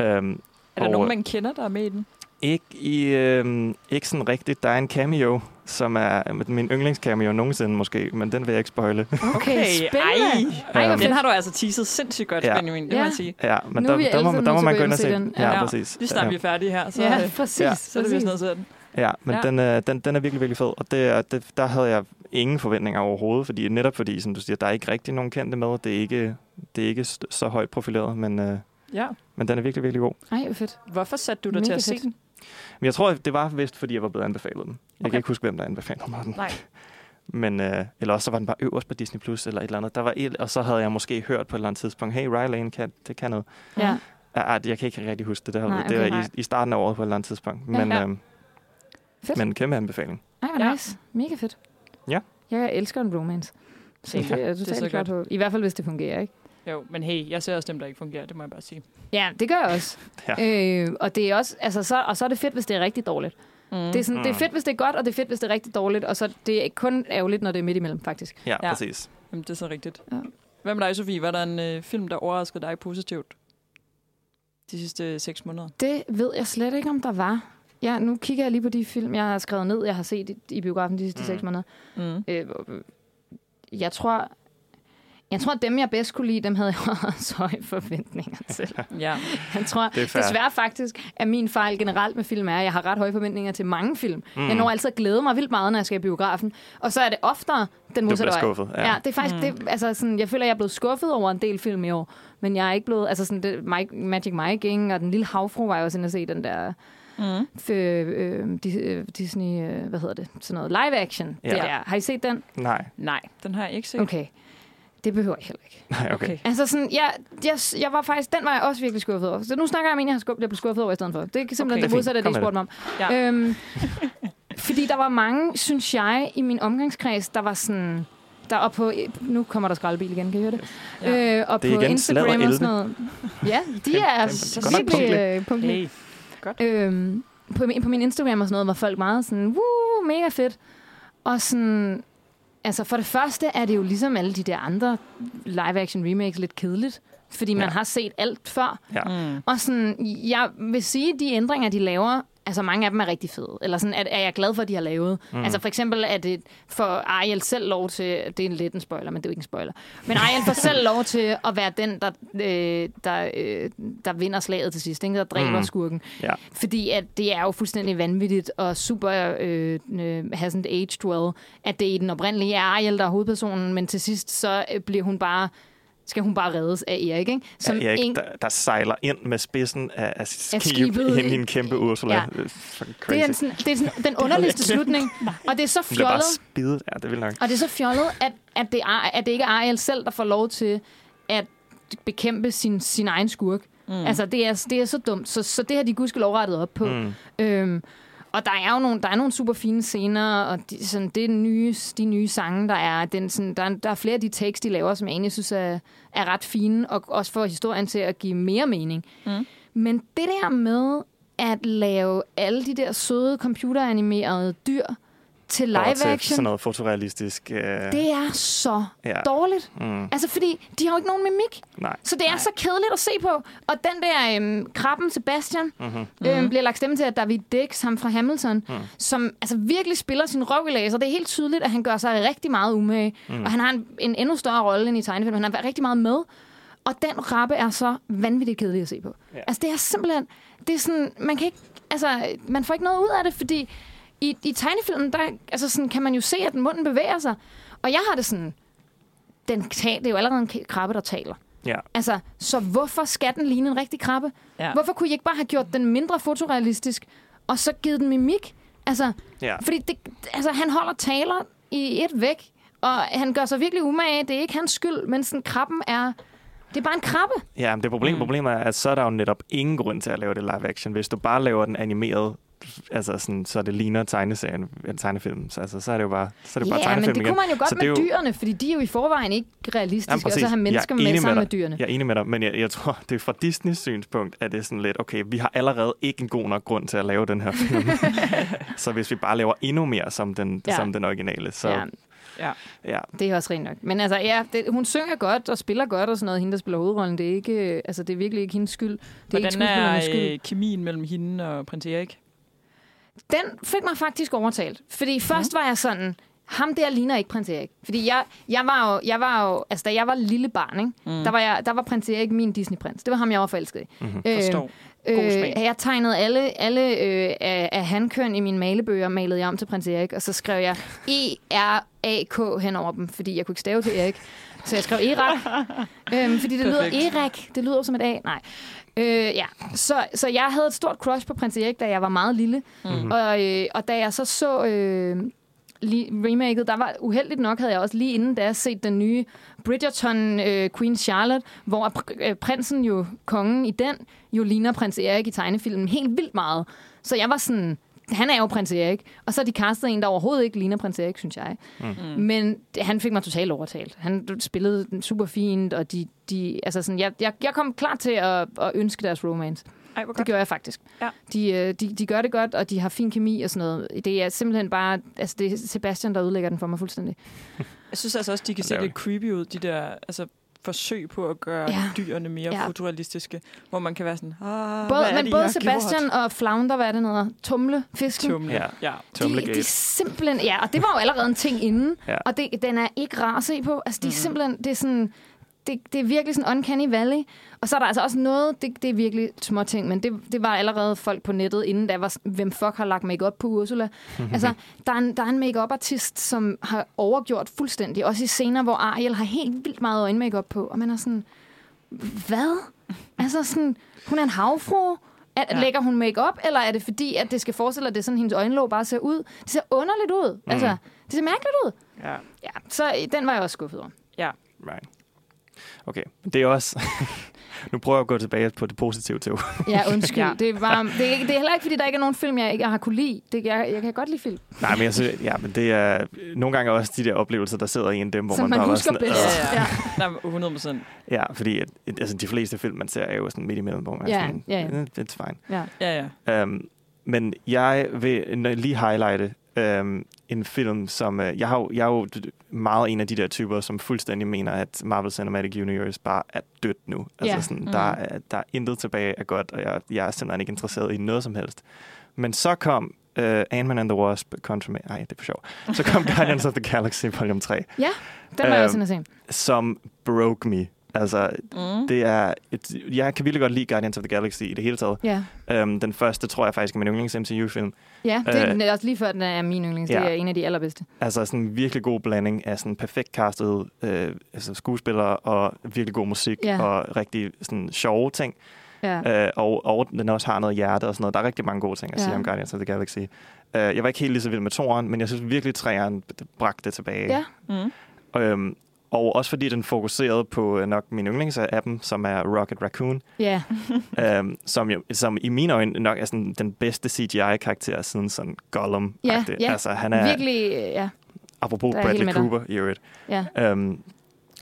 Øhm, Er der Og- nogen, man kender, der er med i den? ikke, i, øhm, ikke sådan rigtigt. Der er en cameo, som er min yndlingscameo nogensinde måske, men den vil jeg ikke spoile. Okay, spændende. Ej, Ej, fedt. den har du altså teaset sindssygt godt, Ja. ja. Benjamin, det Ja. må jeg sige. ja, men Nu der, er der, må, der må man til gå ind og se den. den. Ja, Ja. præcis. Lige snart ja. vi er færdige her, så, Ja, øh, præcis. Ja. så er det vist noget sådan. Ja, men Ja. Den, er, den, den er virkelig, virkelig fed, og det, det, der havde jeg ingen forventninger overhovedet, fordi netop fordi, som du siger, der er ikke rigtig nogen kendte med, det er ikke, det er ikke så højt profileret, men, øh, Ja. men den er virkelig, virkelig god. Ej, hvor fedt. Hvorfor satte du dig Mega til at se fedt. den? Men jeg tror, det var vist, fordi jeg var blevet anbefalet den. Jeg Okay. kan ikke huske, hvem der anbefalede mig den. Nej. Men, øh, eller også så var den bare øverst på Disney Plus eller et eller andet. Der var et, og så havde jeg måske hørt på et eller andet tidspunkt, hey, Rylane, kan, det kan noget. Ja. Ja, jeg kan ikke rigtig huske det. Det, Nej, Nej, det okay. var Nej. i, i starten af året på et eller andet tidspunkt. Ja. Men, Ja. øhm, Fedt. men kæmpe anbefaling. Ej, hvor Ja. nice. Mega fedt. Ja. Jeg elsker en romance. Så Ja, det er jeg det er totalt så klar på. I hvert fald, hvis det fungerer, ikke? Jo, men hey, jeg ser også dem, der ikke fungerer, det må jeg bare sige. Ja, det gør jeg også. Ja. Øh, og, det er også altså, så, og så er det fedt, hvis det er rigtig dårligt. Mm. Det er, sådan, det er fedt, hvis det er godt, og det er fedt, hvis det er rigtig dårligt, og så det er kun ærgerligt, når det er midt imellem, faktisk. Ja, Ja. ja. præcis. Jamen, det er så rigtigt. Ja. Hvad med dig, Sofie? Var der en øh, film, der overraskede dig positivt de sidste seks måneder? Det ved jeg slet ikke, om der var. Ja, nu kigger jeg lige på de film, jeg har skrevet ned, jeg har set i, i biografen de sidste mm. Seks måneder. Mm. Øh, jeg tror, jeg tror, at dem, jeg bedst kunne lide, dem havde jeg også høje forventninger til. Ja. Jeg tror Det er desværre faktisk, at min fejl generelt med film er, at jeg har ret høje forventninger til mange film. Mm. Jeg når altid at glæde mig vildt meget, når jeg skal i biografen. Og så er det oftere den modsatte vej. skuffet. Ja. ja, det er faktisk, Mm. det, altså sådan, jeg føler, at jeg er blevet skuffet over en del film i år. Men jeg er ikke blevet, altså sådan, det, Mike, Magic Mike, ikke? og den lille havfru var jeg også inde at se den der Mm. f- øh, Dis- øh, Disney, øh, hvad hedder det, sådan noget live action. Ja. Det der. Har I set den? Nej, Nej, den har jeg ikke set. Okay. Det behøver jeg heller ikke. nej, okay. okay. Altså sådan, jeg, jeg, jeg var faktisk, den var jeg også virkelig skuffet over. Så nu snakker jeg om en, jeg har skuffet, jeg blev skuffet over i stedet for. Det er simpelthen Okay. det Det er modsatte af det. I spurgte mig om. Ja. Øhm, fordi der var mange, synes jeg, i min omgangskreds, der var sådan... Der og på, nu kommer der skraldebil igen, kan I høre det? Ja. Øh, og Det er på igen Instagram og sådan noget. Ja, de er nok virkelig øh, punktlige. Hey. Øhm, på, min, på min Instagram og sådan noget var folk meget sådan, woo, mega fedt. Og sådan, altså for det første er det jo ligesom alle de der andre live-action remakes lidt kedeligt. Fordi man Ja. har set alt før. Ja. Mm. Og sådan, jeg vil sige, at de ændringer, de laver, altså mange af dem er rigtig fede. Eller sådan, er, er jeg glad for, at de har lavet. Mm. Altså for eksempel er det for Ariel selv lov til, det er en lidt en spoiler, men det er jo ikke en spoiler. Men Ariel får selv lov til at være den, der, øh, der, øh, der vinder slaget til sidst, ikke? der dræber mm. Mm. skurken. Ja. Fordi at det er jo fuldstændig vanvittigt og super øh, øh, hasn't aged well, at det i den oprindelige er Ariel, der er hovedpersonen, men til sidst så øh, bliver hun bare skal hun bare reddes af Erik, ikke? Som ja, Erik, en... der, der sejler ind med spidsen af, af skib skibet. ind i en kæmpe Ursula. Ja. Det er Det er, sådan, det er sådan, den underligste slutning, og det er så bliver bare fjollet, spidet. Ja, det vil nok. og det er så fjollet, at, at, det er, at det ikke er Ariel selv, der får lov til at bekæmpe sin, sin egen skurk. Mm. Altså, det er, det er så dumt. Så, så det har de gudskelov rettet op på. Mm. Øhm, og der er jo nogle, der er nogle super fine scener, og de, sådan, det er nye, de nye sange, der er. Den, sådan, der, er- der er flere af de takes, de laver, som jeg egentlig synes er, er ret fine, og også får historien til at give mere mening. Mm. Men det der med at lave alle de der søde computeranimerede dyr til live Og til action, sådan noget fotorealistisk. Øh, det er så ja. dårligt. Mm. Altså, fordi de har jo ikke nogen mimik. Nej. Så det er så kedeligt at se på. Og den der øhm, krabben Sebastian Mm-hmm. øhm, bliver lagt stemme til af David Dix, ham fra Hamilton, mm. som altså virkelig spiller sin røv i laser. Det er helt tydeligt, at han gør sig rigtig meget umage. Mm. Og han har en, en endnu større rolle end i tegnefilm. Han er rigtig meget med. Og den krabbe er så vanvittigt kedelig at se på. Ja. Altså, det er simpelthen... Det er sådan... Man kan ikke... Altså, man får ikke noget ud af det, fordi i, i tegnefilmen, der altså sådan, kan man jo se, at munden bevæger sig. Og jeg har det sådan... Den tal, det er jo allerede en krabbe, der taler. Ja. Altså, så hvorfor skal den ligne en rigtig krabbe? Ja. Hvorfor kunne I ikke bare have gjort den mindre fotorealistisk, og så givet den mimik? Altså, Ja. fordi det, altså, han holder taler i et væk, og han gør sig virkelig umage. Det er ikke hans skyld, men sådan, krabben er... Det er bare en krabbe. Ja, men det problem, Mm. problemet er, at så er der jo netop ingen grund til at lave det live action. Hvis du bare laver den animeret, altså sådan, så det ligner tegneserien, en tegnefilm. Så, altså, så er det jo bare, så er det bare Ja, men tegnefilm det igen. kunne man jo godt Så med jo- dyrene, fordi de er jo i forvejen ikke realistiske, Jamen, og så har mennesker Jeg er med enig sammen med dig. dyrene. Jeg er enig med dig, men jeg, jeg tror, det er fra Disneys synspunkt, at det er sådan lidt, okay, vi har allerede ikke en god nok grund til at lave den her film. så hvis vi bare laver endnu mere som den, Ja. som den originale, så Ja, ja. Ja. det er også rent nok. Men altså, ja, det, hun synger godt og spiller godt og sådan noget, hende der spiller hovedrollen. Det er, ikke, altså, det er virkelig ikke hendes skyld. Det er ikke Hvordan skuespillernes skyld. er øh, kemien mellem hende og prins Erik? Den fik mig faktisk overtalt. Fordi først var jeg sådan, ham der ligner ikke prins Erik. Fordi jeg, jeg var jo, jeg var jo, altså da jeg var lille barn, ikke? Mm. Der, var jeg, der var prins Erik min Disney-prins. Det var ham, jeg var forelsket i. Mm-hmm. Forstår. God smag. jeg tegnede alle, alle øh, af, af hankøn i mine malebøger, malede jeg om til prins Erik, og så skrev jeg E-R-A-K hen over dem, fordi jeg kunne ikke stave til Erik. Så jeg skrev Erak, øhm, fordi det Perfekt. lyder Erik. Det lyder som et A. Nej. Øh, ja. så, så jeg havde et stort crush på prins Erik, da jeg var meget lille. Mm. Og, øh, og da jeg så så øh, remaket, der var uheldigt nok, havde jeg også lige inden da set den nye Bridgerton øh, Queen Charlotte, hvor pr- øh, prinsen jo, kongen i den, jo ligner prins Erik i tegnefilmen helt vildt meget. Så jeg var sådan, han er jo prins Erik. Og så har de castet en, der overhovedet ikke ligner prins Erik, synes jeg. Mm. Men det- han fik mig totalt overtalt. Han spillede den super fint, og de, de, altså sådan, jeg, jeg, jeg kom klar til at, at ønske deres romance. Ej, hvor Det gør jeg faktisk. Ja. De, øh, de, de gør det godt, og de har fin kemi og sådan noget. Det er simpelthen bare... Altså, det er Sebastian, der udlægger den for mig fuldstændig. Jeg synes altså også, de kan se er lidt creepy ud, de der altså, forsøg på at gøre Ja. dyrene mere Ja. fotorealistiske, hvor man kan være sådan, ah, Både, hvad er men det, både Sebastian gjort? og Flounder, hvad er det noget? Tumle, fisken. Tumle. Ja. Ja. ja. de, de simpelthen... Ja, og det var jo allerede en ting inden. Ja. Og det, den er ikke rar at se på. Altså, de Mhm. simpelthen... Det er sådan... Det, det er virkelig sådan uncanny valley. Og så er der altså også noget, det, det er virkelig små ting, men det, det var allerede folk på nettet, inden der var, hvem fuck har lagt makeup på Ursula. altså, der er en, der er en makeup artist som har overgjort fuldstændig, også i scener, hvor Ariel har helt vildt meget øjenmakeup på, og man er sådan, hvad? Altså sådan, hun er en havfru, at, ja. Ja. Lægger hun makeup, eller er det fordi, at det skal forestille, at det er sådan, hendes øjenlåg bare ser ud? Det ser underligt ud. Mm. Altså, det ser mærkeligt ud. ja. Ja, så den var jeg også skuffet over. Right. Okay, det er også... nu prøver jeg at gå tilbage på det positive til. Ja, undskyld. ja. Det, var, det, er, det er heller ikke, fordi der ikke er nogen film, jeg ikke har kunne lide. Det, jeg, jeg kan godt lide film. Nej, men jeg synes, ja, men det er nogle gange også de der oplevelser, der sidder i en dem, hvor Som man, man bare husker sådan, bedst. "Åh." Ja, Ja. ja. Nej, 100 procent. Ja, fordi at, altså, de fleste film, man ser, er jo sådan midt imellem, hvor man Ja, er sådan, ja, ja. "Eh, it's fine. Ja. Ja, ja. Um, men jeg vil lige highlighte um, en film, som... Uh, jeg, har jo, jeg er jo meget en af de der typer, som fuldstændig mener, at Marvel Cinematic Universe bare er dødt nu. Altså Ja. sådan, Mm. der, er, der er intet tilbage af godt, og jeg, jeg er simpelthen ikke interesseret i noget som helst. Men så kom uh, Ant-Man and the Wasp, Quantum... Nej, det er for sjov. Så kom Guardians of the Galaxy Volume 3, Den var jeg Øhm, også inde at se. som broke me. Altså, Mm. det er et, jeg kan virkelig godt lide Guardians of the Galaxy i det hele taget. Ja, Um, den første tror jeg faktisk er min yndlings MCU-film. ja det Øh, er også lige før, den er min yndlings. ja. Det er en af de allerbedste. Altså sådan en virkelig god blanding af sådan perfekt castet øh, altså skuespillere og virkelig god musik Ja. og rigtig sådan sjove ting. Ja. Øh, og, og den også har noget hjerte og sådan noget. Der er rigtig mange gode ting at Ja. sige om Guardians of the Galaxy. Øh, jeg var ikke helt lige så vild med toren, men jeg synes virkelig, træeren bragte det tilbage. Ja. Mm. Øhm, og også fordi den fokuserede på øh, nok min yndlings af dem, som er Rocket Raccoon, Ja, øhm, som, jo, som i mine øjne nok er sådan den bedste CGI-karakter siden sådan Gollum. Ja, ja. Altså han er, virkelig, øh, ja. apropos er Bradley. Cooper i øvrigt, ja. øhm,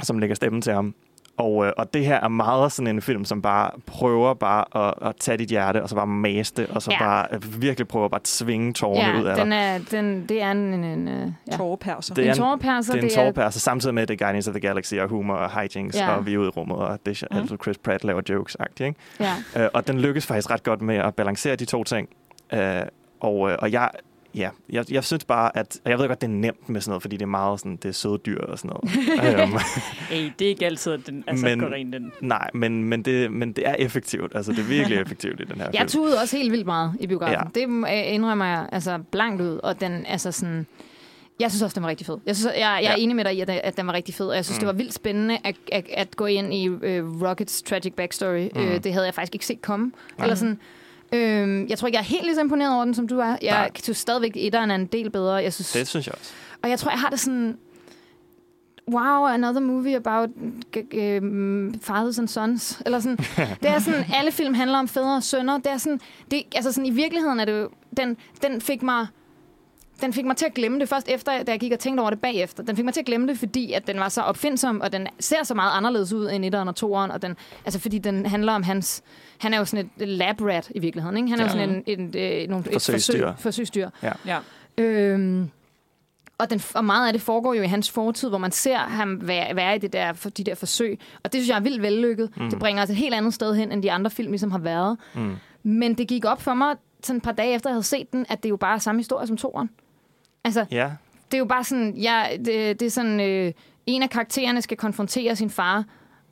som lægger stemmen til ham. Og, øh, og det her er meget sådan en film, som bare prøver bare at, at tage dit hjerte, og så bare mase det, og så Ja. bare øh, virkelig prøver bare at tvinge tårerne ud af ja den dig. er, den, det er en, en, en øh, ja. Det er en en- tårperser. Det er en er, tårpærse, samtidig med, at det er Guardians of the Galaxy og humor og hijinks, Ja. ja. og vi er ude i rummet, og det er Mm. altså Chris Pratt laver jokes-agtigt. Ikke? ja. Øh, og den lykkes faktisk ret godt med at balancere de to ting. Øh, og, øh, og jeg, ja, jeg, jeg synes bare, at... Jeg ved godt, det er nemt med sådan noget, fordi det er meget sådan, det er søde dyr og sådan noget. Hey, det er ikke altid, at den altså, Men- går rent den. nej, men, men, det, men det er effektivt. Altså, det er virkelig effektivt i den her Jeg film. tudede også helt vildt meget i biografen. Ja. Det øh, indrømmer jeg altså blankt ud. Og den, altså sådan... Jeg synes også, den var rigtig fed. Jeg, synes, jeg, jeg er Ja. enig med dig i, at, at den var rigtig fed. Og jeg synes, Mm. det var vildt spændende at, at, at gå ind i uh, Rockets tragic backstory. Mm. Mm. Uh, det havde jeg faktisk ikke set komme. Nej. Eller sådan, øhm, jeg tror ikke, jeg er helt lige så imponeret over den, som du er. Jeg Nej. synes stadigvæk, at etteren er en del bedre. Jeg synes, Det synes jeg også. og jeg tror, jeg har det sådan... Wow, another movie about uh, fathers and sons. Eller sådan. det er sådan, alle film handler om fædre og sønner. Det er sådan, det, altså sådan, i virkeligheden er det jo, den, den fik mig, den fik mig til at glemme det først efter, da jeg gik og tænkte over det bagefter. Den fik mig til at glemme det, fordi at den var så opfindsom, og den ser så meget anderledes ud end etteren og toeren. Og den, altså fordi den handler om hans... Han er jo sådan et lab rat i virkeligheden, ikke? Han er jo Ja. sådan en, en, en, nogle, et Forsøgsdyr. forsøg, forsøgsdyr. Ja. Øhm, og, den, og meget af det foregår jo i hans fortid, hvor man ser ham være, være i det der, for, de der forsøg. Og det synes jeg er vildt vellykket. Mm. Det bringer os et helt andet sted hen, end de andre film ligesom har været. Mm. Men det gik op for mig sådan et par dage efter, jeg havde set den, at det er jo bare er samme historie som toeren. Altså, Ja, det er jo bare sådan, ja, det, det er sådan, øh, en af karaktererne skal konfrontere sin far,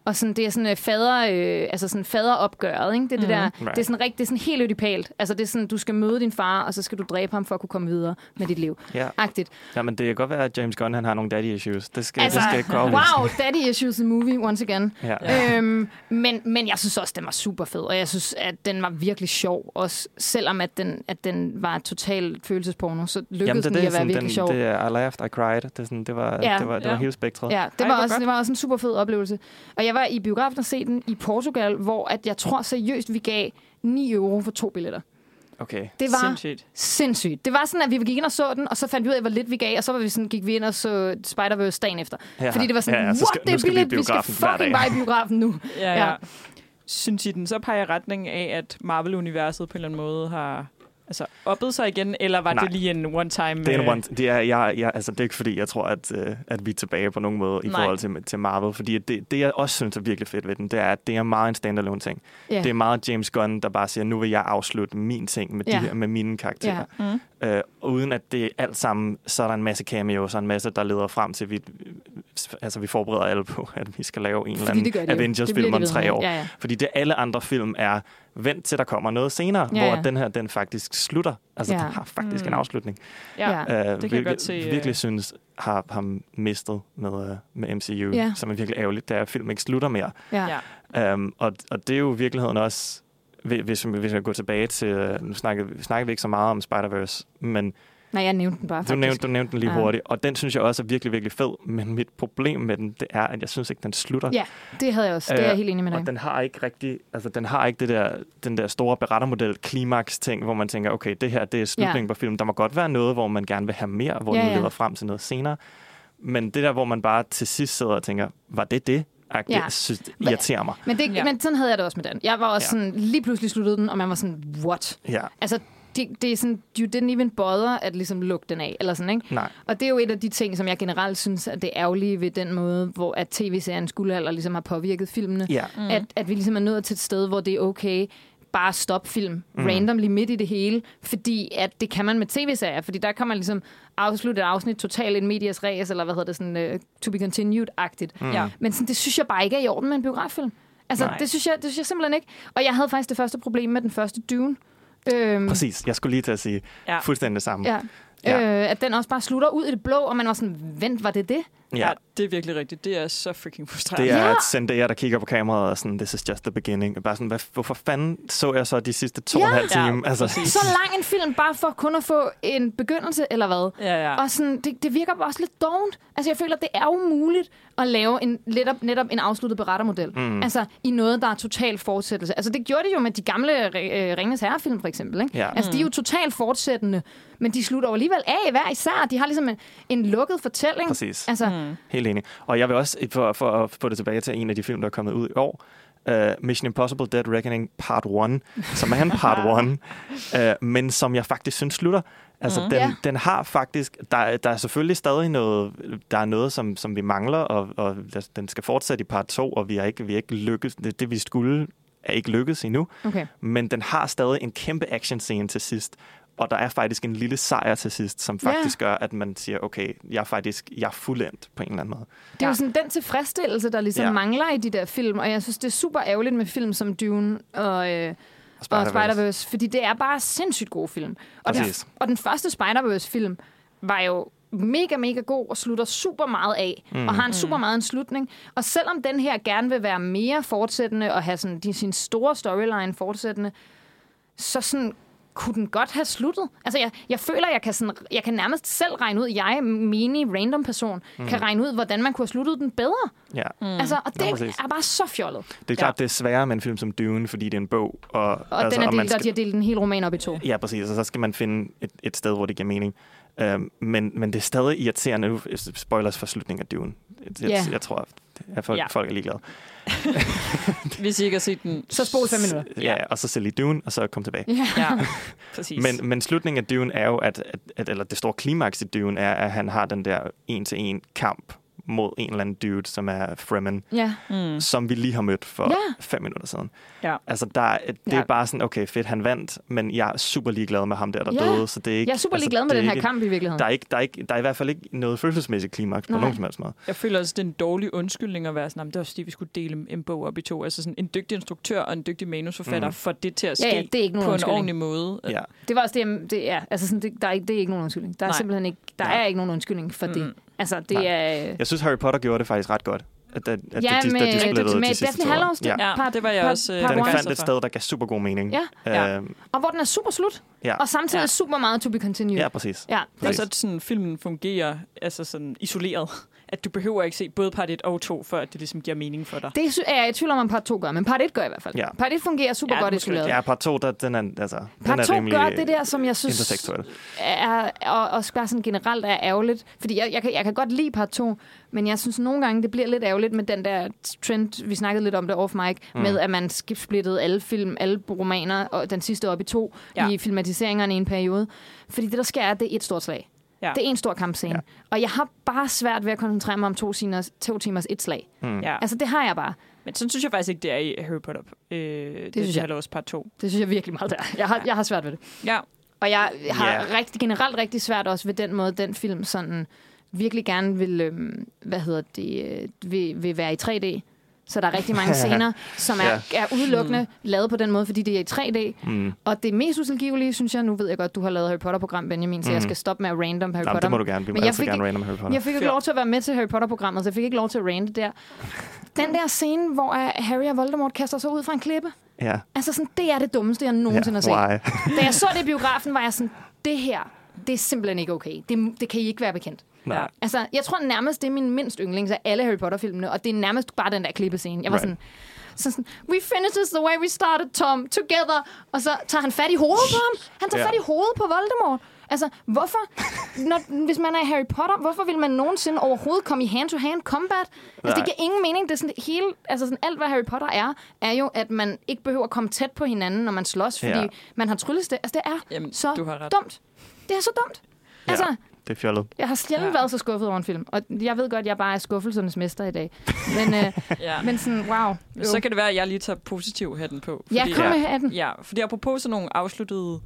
og sådan, det er sådan øh, fader, øh, altså sådan faderopgøret, ikke? Det er, det, der, Right. det er sådan rigtig, det er sådan helt ødipalt. Altså det er sådan, du skal møde din far, og så skal du dræbe ham for at kunne komme videre med dit liv. ja. Agtigt. ja, men det kan godt være, at James Gunn han har nogle daddy issues. Det skal, Altså, det skal ikke gå wow, daddy issues the movie once again. Ja. Øhm, men, men jeg synes også, den var super fed, og jeg synes, at den var virkelig sjov, også selvom at den, at den var totalt følelsesporno, så lykkedes den lige at være virkelig den, sjov. det er I laughed, I cried. Det, er sådan, det var, Ja. det var, det var Ja. hele spektret. Ja, det Ej, var, også, godt. det var også en super fed oplevelse. Og jeg var i biografen og se den i Portugal, hvor at jeg tror seriøst, vi gav 9 euro for to billetter. Okay. Det var Sindssygt. sindssygt. Det var sådan, at vi gik ind og så den, og så fandt vi ud af, hvor lidt vi gav, og så var vi sådan, gik vi ind og så Spider-Verse dagen efter. Ja. Fordi det var sådan, ja, ja, så what, skal, det er billigt, vi skal fucking bare i biografen nu. Ja, Ja. ja. synes I, den så peger retning af, at Marvel-universet på en eller anden måde har altså, oppet sig igen, eller var Nej. det lige en one-time? Det er, en øh, one, det, er, jeg, jeg, altså, det er ikke fordi, jeg tror, at, øh, at vi er tilbage på nogen måde i Nej. forhold til, til Marvel. Fordi det, det, jeg også synes er virkelig fedt ved den, det er, at det er meget en standalone ting. Ja. Det er meget James Gunn, der bare siger, nu vil jeg afslutte min ting med, de Ja. her, med mine karakterer. Ja. Mm. Øh, uden at det alt sammen, så er der en masse cameos og en masse, der leder frem til, at vi, altså, vi forbereder alle på, at vi skal lave en eller Fordi det gør anden. Det Avengers-film om tre år. Ja, ja. Fordi det alle andre film er vent til der kommer noget senere, Ja, hvor ja. den her den faktisk slutter. Altså Ja. den har faktisk Mm. en afslutning. Ja. Ja. Uh, kan jeg hvilket, godt se, øh. virkelig synes har ham mistet med, uh, med MCU, Ja. som er virkelig ærgerligt, da film ikke slutter mere. Ja. Ja. Um, og, og det er jo i virkeligheden også, hvis, hvis jeg går tilbage til, øh, nu snakker, snakker vi ikke så meget om Spider-Verse, men Nej, jeg nævnte den bare, du nævnte, du nævnte den lige Ja. hurtigt, og den synes jeg også er virkelig, virkelig fed, men mit problem med den, det er, at jeg synes ikke, den slutter. Ja, det havde jeg også. Det er jeg Øh, helt enig med dig. Og den har ikke rigtig, altså den har ikke det der, den der store berettermodel, klimaks ting, hvor man tænker, okay, det her, det er slutningen Ja. på filmen. Der må godt være noget, hvor man gerne vil have mere, hvor Ja, den ja. leder frem til noget senere. Men det der, hvor man bare til sidst sidder og tænker, var det det? Ja. Ja. Jeg synes, det irriterer mig. Men, det, Ja. men sådan havde jeg det også med den. Jeg var også Ja. ja. sådan, lige pludselig sluttede den, og man var sådan, what? Ja, Altså, det, det er sådan, you didn't even bother at ligesom lukke den af, eller sådan, ikke? nej. Og det er jo et af de ting, som jeg generelt synes, at det er ærgerlige ved den måde, hvor at tv-serien skulle eller ligesom har påvirket filmene. Ja, Mm. At, at vi ligesom er nået til et sted, hvor det er okay bare at stoppe film Mm. randomly midt i det hele, fordi at det kan man med tv-serier, fordi der kan man ligesom afslutte et afsnit totalt en medias res, eller hvad hedder det, sådan uh, to be continued-agtigt. Mm. Ja. Men sådan, det synes jeg bare ikke er i orden med en biograffilm. Altså, Nej. det synes, jeg, det synes jeg simpelthen ikke. Og jeg havde faktisk det første problem med den første Dune. Øhm, præcis. Jeg skulle lige til at sige Ja. fuldstændig det samme. Ja. Ja. Ja. Øh, at den også bare slutter ud i det blå, og man var sådan, vent, var det det? Ja, det er virkelig rigtigt. Det er så freaking frustrerende. Det er Ja. ja. Zendaya, der kigger på kameraet og sådan, this is just the beginning. Bare sådan, hvad, hvorfor fanden så jeg så de sidste to Ja. og en halv Ja, time? altså, præcis. Så lang en film, bare for kun at få en begyndelse, eller hvad? Ja, ja. Og sådan, det, det virker også lidt dovent. Altså, jeg føler, det er umuligt at lave en, netop, netop en afsluttet berettermodel. Mm. Altså, i noget, der er total fortsættelse. Altså, det gjorde de jo med de gamle øh, Ringens Herre-film, for eksempel. Ikke? Ja. Altså, de er jo totalt fortsættende, men de slutter jo alligevel af hver især. De har ligesom en, en lukket fortælling. Præcis. Altså, Mm. Helt enig. Og jeg vil også, for, for at få det tilbage til en af de film, der er kommet ud i år, uh, Mission Impossible Dead Reckoning Part 1, som er en Part 1, uh, men som jeg faktisk synes slutter. Altså, mm. den, Ja. den har faktisk... Der, er- der er selvfølgelig stadig noget, der er noget som, som vi mangler, og, og den skal fortsætte i part 2, og vi har ikke, vi har ikke lykkes. Det, det, vi skulle, er ikke lykkedes endnu. okay. Men den har stadig en kæmpe action-scene til sidst. Og der er faktisk en lille sejr til sidst, som Ja. faktisk gør, at man siger, okay, jeg er faktisk jeg er fuldendt på en eller anden måde. Det er Ja. jo sådan den tilfredsstillelse, der ligesom Ja. ja. mangler i de der film, og jeg synes, det er super ærgerligt med film som Dune og, øh, og Spider-Verse. Spider-Verse, fordi det er bare sindssygt gode film. Og den, og den første Spider-Verse-film var jo mega, mega god og slutter super meget af, mm. og har en super meget en slutning. Og selvom den her gerne vil være mere fortsættende og have sådan, de, sin store storyline fortsættende, så sådan kunne den godt have sluttet. Altså, jeg, jeg føler, jeg kan, sådan, jeg kan nærmest selv regne ud, jeg, menig random person, mm. kan regne ud, hvordan man kunne have sluttet den bedre. Ja. Mm. Altså, og det Ja, ja, er bare så fjollet. Det er klart, det er sværere med en film som Dune, fordi det er en bog. Og, Og altså, den er og man delt, og de har delt den hele roman op i to. Ja, præcis. Og så skal man finde et, et sted, hvor det giver mening. Um, men, men det er stadig irriterende. Nu spoilers for slutningen af Dune. Jeg, jeg, Ja. jeg tror, at folk, Ja. ja. folk er ligeglade. Hvis I ikke har set den. Så spol fem minutter. Ja, og så se lige Dune, og så kom tilbage. Ja. Ja, præcis. Men, men slutningen af Dune er jo, at, at, at eller det store klimaks i Dune er, at han har den der en-til-en kamp mod en eller anden dude, som er Fremen, ja. mm. som vi lige har mødt for Ja. fem minutter siden. Ja. Altså, der, er- det Ja. er bare sådan, okay, fedt, han vandt, men jeg er super ligeglad med ham der, der Ja. døde, så det er ikke... Jeg er super altså, ligeglad med det er den her ikke, kamp i virkeligheden. Der er, ikke, der, er ikke, der er i hvert fald ikke noget følelsesmæssigt klimaks på nogen som helst måde. Jeg føler også, det er en dårlig undskyldning at være sådan, "Jamen, det var fordi, vi skulle dele en bog op i to. Altså sådan en dygtig instruktør og en dygtig manusforfatter Mhm. for det til at Ja, ske ja, det er ikke nogen på en ordentlig måde. Ja. Det var også det, det er, altså sådan, det, der er, ikke- det er ikke nogen undskyldning. Der er Nej. simpelthen ikke, der Nej. er ikke nogen undskyldning for det. Altså, det Nej. er... Jeg synes, Harry Potter gjorde det faktisk ret godt. At, at, at Ja, de, med, da de splittede med de sidste Daphne to år. Hallows, det Ja. Ja, par- det var jeg par- også øh, par Den fandt et sted, der gav super god mening. Ja. Ja. Øhm, Og hvor den er super slut. Ja. Og samtidig Ja. ja. super meget to be continued. Ja, præcis. ja. Og så sådan, filmen fungerer altså sådan isoleret. At du behøver ikke se både part 1 og 2, før det ligesom giver mening for dig. Det er jeg i tvivl om, om part 2 gør, men part 1 gør i hvert fald. Ja. Part 1 fungerer super Ja, godt isoleret. Ja, part 2, der, den er, altså, den Part er 2 rimelig gør det der, som jeg synes er, og, og bare sådan generelt er ærgerligt. Fordi jeg, jeg, kan, jeg kan godt lide part 2, men jeg synes nogle gange, det bliver lidt ærgerligt med den der trend, vi snakkede lidt om det off mic, mm. med at man splittede alle film, alle romaner, og den sidste op i to, Ja. ja. i filmatiseringerne i en periode. Fordi det, der sker, er, at det er et stort slag. Ja. Det er en stor kampscene. Ja. Ja. Og jeg har bare svært ved at koncentrere mig om to timers, to timers et slag. Mm. Ja. Altså, det har jeg bare. Men sådan synes jeg faktisk ikke, det er i Harry Potter. Øh, det, det synes jeg. også part 2. Det synes jeg virkelig meget, der. Jeg har, jeg har svært ved det. Ja, Og jeg har Ja. yeah. rigtig, generelt rigtig svært også ved den måde, den film sådan virkelig gerne vil, øhm, hvad hedder det, øh, vil, vil være i 3D. Så der er rigtig mange scener, som er, Ja. er udelukkende lavet på den måde, fordi det er i 3D. Mm. Og det mest utilgivelige, synes jeg, nu ved jeg godt, du har lavet Harry Potter-program, Benjamin, så Mhm. jeg skal stoppe med at random Harry Jamen, Potter. det må du gerne. Vi må Men jeg fik gerne ikke- random Harry Potter. Jeg fik ikke lov til at være med til Harry Potter-programmet, så jeg fik ikke lov til at rande der. Den der scene, hvor Harry og Voldemort kaster sig ud fra en klippe. Ja. Altså sådan, det er det dummeste, jeg nogensinde har set. Why? Da jeg så det i biografen, var jeg sådan, det her, det er simpelthen ikke okay. Det, det kan I ikke være bekendt. Nej. Ja. Altså, jeg tror nærmest, det er min mindst yndlings af alle Harry Potter-filmene, og det er nærmest bare den der klippescene. Jeg var Right. sådan, så sådan, we finish this the way we started, Tom, together. Og så tager han fat i hovedet på ham. Han tager Ja. fat i hovedet på Voldemort. Altså, hvorfor, når, hvis man er Harry Potter, hvorfor vil man nogensinde overhovedet komme i hand-to-hand combat? Altså, Nej. det giver ingen mening. Det er sådan hele, altså sådan alt, hvad Harry Potter er, er jo, at man ikke behøver at komme tæt på hinanden, når man slås, fordi Ja. man har tryllested. Altså, det er Jamen, så du har ret. dumt. Det er så dumt. Altså, Ja. Det er fjollet. jeg har sjældent Ja. været så skuffet over en film. Og jeg ved godt, at jeg bare er skuffelsernes mester i dag. Men, øh, ja. men sådan, wow. Jo. Så kan det være, at jeg lige tager positiv hatten på. ja, kom Ja. med hatten. Ja, fordi apropos sådan nogle afsluttede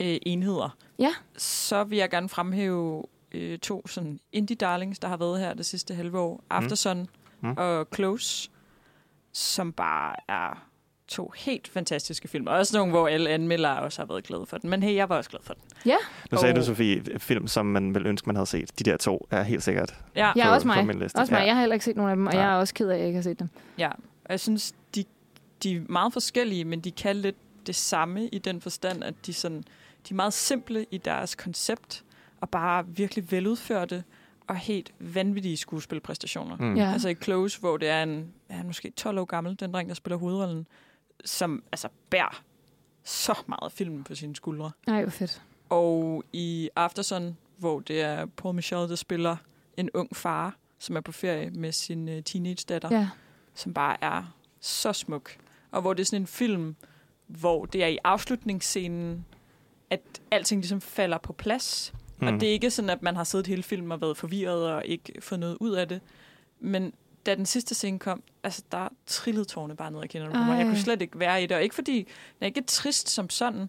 øh, enheder, Ja. så vil jeg gerne fremhæve øh, to sådan indie darlings, der har været her det sidste halve år. Aftersun Mm. og Close, som bare er to helt fantastiske film. Og også nogle, hvor alle anmeldere også har været glade for den. Men hey, jeg var også glad for den. Ja, Nu sagde Og- du, Sofie, film, som man ville ønske, man havde set. De der to er helt sikkert. Ja, ja på- også på mig. min liste. Også mig. Ja. Jeg har heller ikke set nogen af dem, og Nej. jeg er også ked af, at jeg ikke har set dem. ja. Og jeg synes, de, de er meget forskellige, men de kan lidt det samme i den forstand, at de, sådan, de er meget simple i deres koncept, og bare virkelig veludførte og helt vanvittige skuespilpræstationer. Mm. Ja. Altså i Close, hvor det er en, er han måske 12 år gammel, den dreng, der spiller hovedrollen, som altså bærer så meget film på sine skuldre. Nej, hvor fedt. Og i Aftersun, hvor det er Paul Michel, der spiller en ung far, som er på ferie med sin uh, teenage-datter, Ja. som bare er så smuk. Og hvor det er sådan en film, hvor det er i afslutningsscenen, at alting ligesom falder på plads. Mm. Og det er ikke sådan, at man har siddet hele filmen og været forvirret og ikke fået noget ud af det. Men da den sidste scene kom, altså der trillede tårne bare ned ad kinderne på mig. Jeg kunne slet ikke være i det. Og ikke fordi, den er ikke trist som sådan,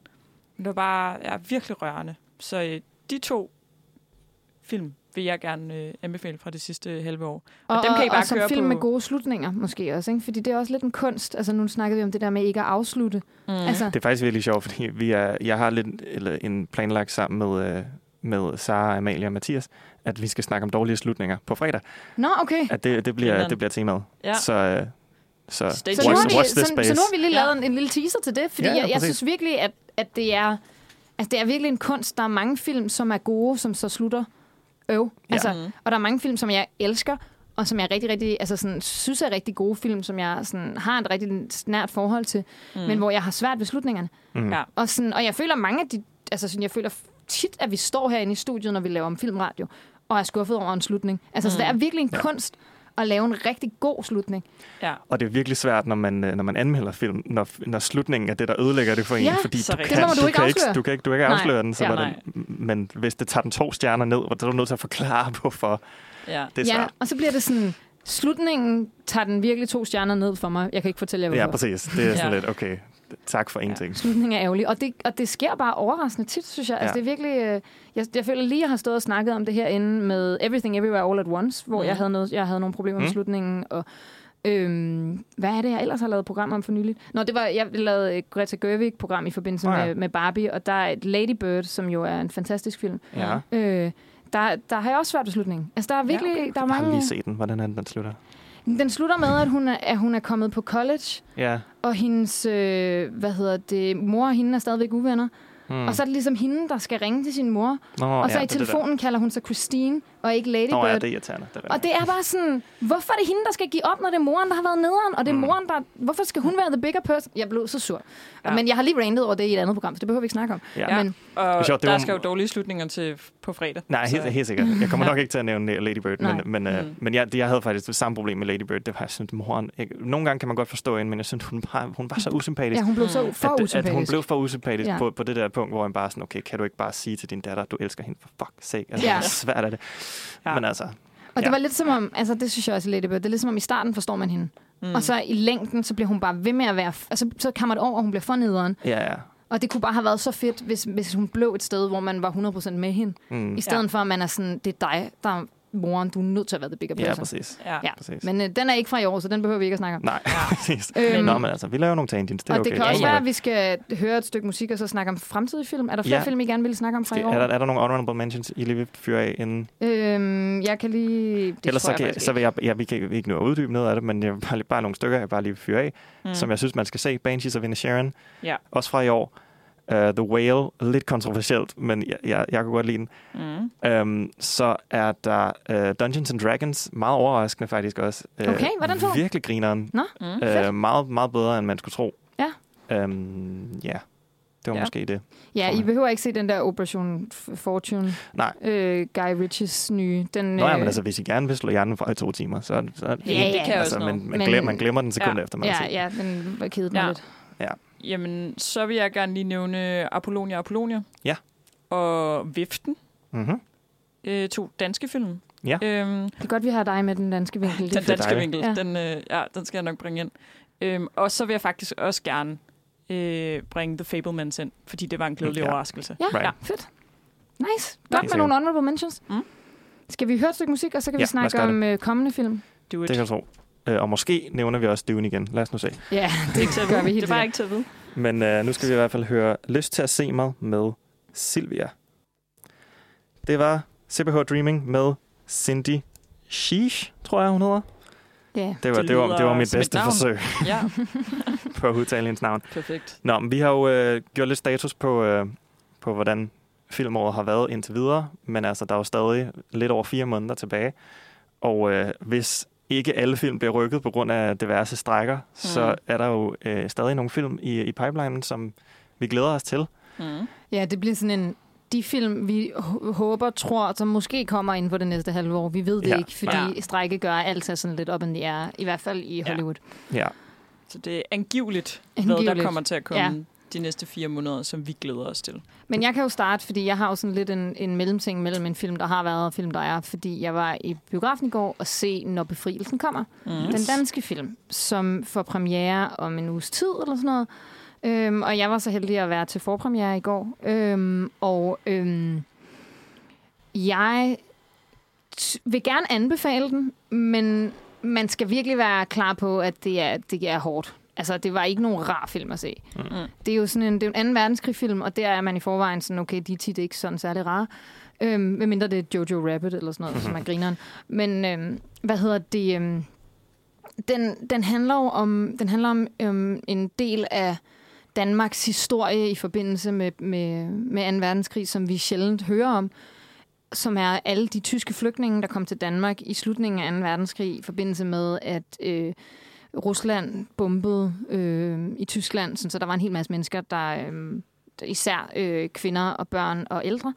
men det var bare ja, virkelig rørende. Så øh, de to film vil jeg gerne øh, anbefale fra det sidste halve år. Og, og dem kan I bare og som køre film på... med gode slutninger, måske også. Ikke? Fordi det er også lidt en kunst. Altså, nu snakkede vi om det der med ikke at afslutte. Mm. Altså, Det er faktisk virkelig sjovt, fordi vi er, jeg har lidt eller en planlagt sammen med, øh, med Sara, Amalie og Mathias, at vi skal snakke om dårlige slutninger på fredag. Nå, okay. At det, det, bliver, det bliver temaet. Ja. Så, øh, så Stay Så nu, har vi, watch så, så nu har vi lige Ja. lavet en, en lille teaser til det, fordi Ja, ja, jeg, jeg præcis. synes virkelig, at, at det er altså det er virkelig en kunst. Der er mange film, som er gode, som så slutter øv. Ja. Altså, Mm. Og der er mange film, som jeg elsker, og som jeg rigtig, rigtig, altså sådan, synes er rigtig gode film, som jeg sådan, har et rigtig nært forhold til, mm. men hvor jeg har svært ved slutningerne. Mm. Ja. Og, sådan, og jeg føler mange af de, altså sådan, jeg føler tit, at vi står herinde i studiet, når vi laver om filmradio, og er skuffet over en slutning. Altså, mm. så det er virkelig en Ja. kunst at lave en rigtig god slutning. Ja. Og det er virkelig svært, når man, øh, når man anmelder film, når, når slutningen er det, der ødelægger det for en. Ja, fordi du kan, Det må du ikke kan ikke, afsløre. du kan ikke, du kan ikke Nej. afsløre den. Så Ja, hvordan, men hvis det tager den to stjerner ned, så er du nødt til at forklare, hvorfor Ja. det er ja, svært. og så bliver det sådan, slutningen tager den virkelig to stjerner ned for mig. Jeg kan ikke fortælle jer, hvorfor. Ja, præcis. Det er sådan Ja. lidt, okay, tak for ingenting. Slutningen er ærgerlig, og det, og det sker bare overraskende tit, synes jeg. Ja. Altså, Ja. det er virkelig... øh, Jeg, jeg føler lige, jeg har stået og snakket om det herinde med Everything Everywhere All at Once, hvor mm. jeg, havde noget, jeg havde nogle problemer mm. med slutningen, og Øhm, hvad er det, jeg ellers har lavet program om for nyligt? Nå, det var, jeg lavede et Greta Gerwig-program i forbindelse Nå ja. med, med Barbie, og der er et Lady Bird, som jo er en fantastisk film. Ja. Øh, der, der har jeg også svært ved slutningen. Altså, der er virkelig okay. der er Jeg har mange... lige set den. Hvordan er den, den slutter? Den slutter med, at hun er, at hun er kommet på college, Ja. og hendes, øh, hvad hedder det, mor og hende er stadigvæk uvenner. Mm. Og så er det ligesom hende, der skal ringe til sin mor. Nå, og så ja, i telefonen kalder hun sig Christine, og ikke Lady. Nå, Bird. ja, det er irriterende. Det er Og det er bare sådan, hvorfor er det hende, der skal give op, når det er moren, der har været nederen? Og det er Mm. moren, der... Hvorfor skal hun være the bigger person? Jeg blev så sur. Ja. Ja. Men jeg har lige randet over det i et andet program, så det behøver vi ikke snakke om. Ja. Ja. Men Og sjovt, det der var- skal jo dårlige slutninger til på fredag. Nej, helt, helt sikkert. Jeg kommer nok ikke til at nævne Lady Bird, men, Nej. men, øh, Mm. men jeg, jeg havde faktisk det samme problem med Lady Bird. Det var, jeg synes, moren... Jeg, nogle gange kan man godt forstå hende, men jeg synes, hun var, hun var så usympatisk. ja, hun blev så for at, at usympatisk. hun blev for usympatisk ja. Ja. på, på det der punkt, hvor han bare sådan, okay, kan du ikke bare sige til din datter, at du elsker hende for fuck sake? Altså, Ja. ja. svært er det. Ja. Men altså, Og det Ja. var lidt som om, altså det synes jeg også Bird, det er lidt som om i starten forstår man hende. Mm. Og så i længden, så bliver hun bare ved med at være, altså så kommer det over, og hun bliver for nederen. ja, ja. Og det kunne bare have været så fedt, hvis, hvis hun blev et sted, hvor man var 100% med hende. Mm. I stedet ja. for, at man er sådan, det er dig, der er moren, du er nødt til at være the bigger Ja, person. præcis. Ja. Ja, præcis. men øh, den er ikke fra i år, så den behøver vi ikke at snakke om. Nej, præcis. Øhm, Nå, men altså, vi laver nogle tangents. Det er og okay. det kan også Ja, være, ja. at vi skal høre et stykke musik, og så snakke om fremtidige film. Er der flere Ja. film, I gerne vil snakke om fra i år? er, der, er der nogle honorable mentions, I lige vil fyre af inden? Øhm, jeg kan lige... Det Ellers så, jeg kan, faktisk så vil jeg, ja, vi kan ikke nå at uddybe noget af det, men jeg vil bare, lige- bare nogle stykker, jeg bare lige vil fyre af, Mm. mm. som jeg synes, man skal se. Banshees of Inisherin, Ja. også fra i år. Uh, The Whale, lidt kontroversielt, men jeg, jeg, jeg kunne godt lide den. Mm. Um, så er der uh, Dungeons and Dragons, meget overraskende faktisk også. Uh, Okay, hvordan så? Virkelig grineren. Nå, Mm. Uh, meget, meget bedre, end man skulle tro. Ja. Um, ja, det var Ja. ja. måske det. Ja, I jeg. behøver ikke se den der Operation Fortune. Nej. Øh, Guy Ritchies nye. Den, Nå ja, øh, men altså, hvis I gerne vil slå hjernen fra i to timer, så, så Ja, ja, det kan altså, også men, man, Men- glemmer, man glemmer den sekund Ja. efter, man har Ja, set ja, den var kedet mig Ja. lidt. Jamen, så vil jeg gerne lige nævne Apollonia Apollonia. Ja. Og Viften. Mm-hmm. Øh, to danske film. Ja. Øhm, Det er godt, vi har dig med den danske vinkel. Den danske vinkel, Ja. den, øh, ja, den skal jeg nok bringe ind. Øhm, og så vil jeg faktisk også gerne øh, bringe The Fablemans ind, fordi det var en glædelig Ja. overraskelse. Ja, Right. ja, fedt. Nice. Godt Helt med nogle honorable mentions. Mm. Skal vi høre et stykke musik, og så kan vi Ja, os snakke om øh, kommende film? Do it. Det kan jeg tro. Øh, og måske nævner vi også Dune igen. Lad os nu se. Ja, Det er at gør vi helt Det er bare sikkert. ikke til at vide. Men øh, nu skal vi i hvert fald høre Lyst til at se mig med Silvia. Det var CPH Dreaming med Cindy Sheesh, tror jeg, hun hedder. Ja. Det var, Det det var, det var mit bedste navn. forsøg Ja, på at udtale hendes navn. perfekt. Nå, men vi har jo øh, gjort lidt status på, øh, på, hvordan filmåret har været indtil videre. Men altså, der er jo stadig lidt over fire måneder tilbage. Og øh, hvis ikke alle film bliver rykket på grund af diverse strækker, mm. så er der jo øh, stadig nogle film i, i pipelinen, som vi glæder os til. Mm. ja, det bliver sådan en... De film, vi håber, tror, som måske kommer inden for det næste halve år. Vi ved det Ja. ikke, fordi Ja. ja. strække gør alt er sådan lidt op and the air. I hvert fald i Ja. Hollywood. Ja, Så det er angiveligt, hvad der Angiveligt. kommer til at komme Ja. De næste fire måneder, som vi glæder os til. Men jeg kan jo starte, fordi jeg har jo sådan lidt en, en mellemting mellem en film, der har været og film, der er. Fordi jeg var i biografen i går og se, når befrielsen kommer. Mm. Den danske film, som får premiere om en uges tid eller sådan noget. Øhm, og jeg var så heldig at være til forpremiere i går. Øhm, og øhm, jeg t- vil gerne anbefale den, men man skal virkelig være klar på, at det er, det er hårdt. Altså, det var ikke nogen rar film at se. Mm. Det er jo sådan en, det er en anden verdenskrigsfilm, og der er man i forvejen sådan, okay, de er tit ikke sådan særlig rare. Øhm, medmindre det er Jojo Rabbit eller sådan noget, som er grineren. Men øhm, hvad hedder det? Øhm, den, den handler jo om, den handler om øhm, en del af Danmarks historie i forbindelse med, med, med 2. verdenskrig, som vi sjældent hører om, som er alle de tyske flygtninge, der kom til Danmark i slutningen af 2. verdenskrig i forbindelse med, at øh, Rusland bombede øh, i Tyskland, sådan, så der var en hel masse mennesker, der øh, især øh, kvinder og børn og ældre,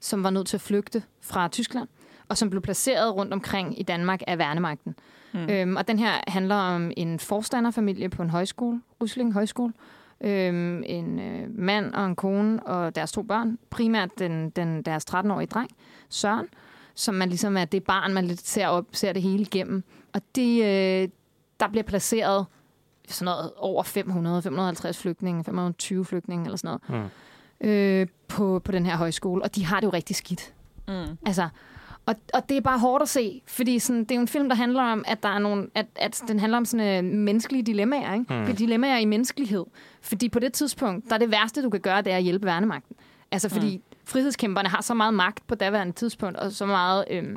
som var nødt til at flygte fra Tyskland, og som blev placeret rundt omkring i Danmark af værnemagten. Mm. Øhm, og den her handler om en forstanderfamilie på en højskole, Rysling Højskole. Øhm, en øh, mand og en kone og deres to børn. Primært den, den, deres 13-årige dreng, Søren, som man ligesom er det barn, man lidt ser, op, ser det hele igennem. Og det, øh, der bliver placeret sådan noget over 500, 550 flygtninge, 520 flygtninge eller sådan noget, Mm. øh, på, på den her højskole. Og de har det jo rigtig skidt. Mm. Altså, og, og det er bare hårdt at se, fordi sådan, det er jo en film, der handler om, at der er nogle, at, at den handler om sådan uh, menneskelige dilemmaer, ikke? Mm. Mm. Dilemmaer i menneskelighed. Fordi på det tidspunkt, der er det værste, du kan gøre, det er at hjælpe værnemagten. Altså fordi mm. frihedskæmperne har så meget magt på daværende tidspunkt, og så meget øhm,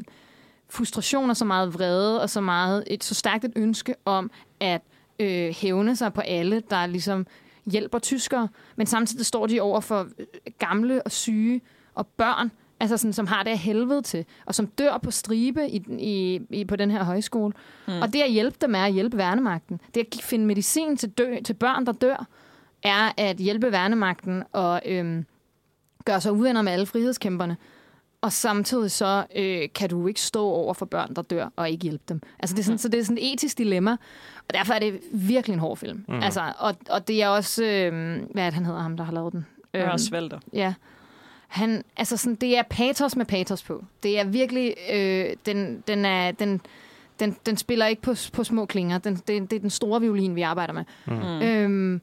frustration og så meget vrede, og så meget et så stærkt et ønske om at øh, hævne sig på alle, der ligesom hjælper tyskere, men samtidig står de over for øh, gamle og syge og børn, altså sådan, som har det af helvede til, og som dør på stribe i, i, i, på den her højskole. Mm. Og det at hjælpe dem er at hjælpe værnemagten. Det at finde medicin til, dø, til børn, der dør, er at hjælpe værnemagten og øhm, gøre sig uvenner med alle frihedskæmperne. Og samtidig så øh, kan du ikke stå over for børn, der dør, og ikke hjælpe dem. Altså, det er sådan, mm. Så det er sådan et etisk dilemma, og derfor er det virkelig en hård film. Mm. Altså, og, og det er også... Øh, hvad er det, han hedder, ham, der har lavet den? Øhm, Walter. Ja. Han, altså sådan, det er patos med patos på. Det er virkelig... Øh, den, den, er, den, den, den spiller ikke på, på små klinger. Den, det, det er den store violin, vi arbejder med. Mm. Øhm,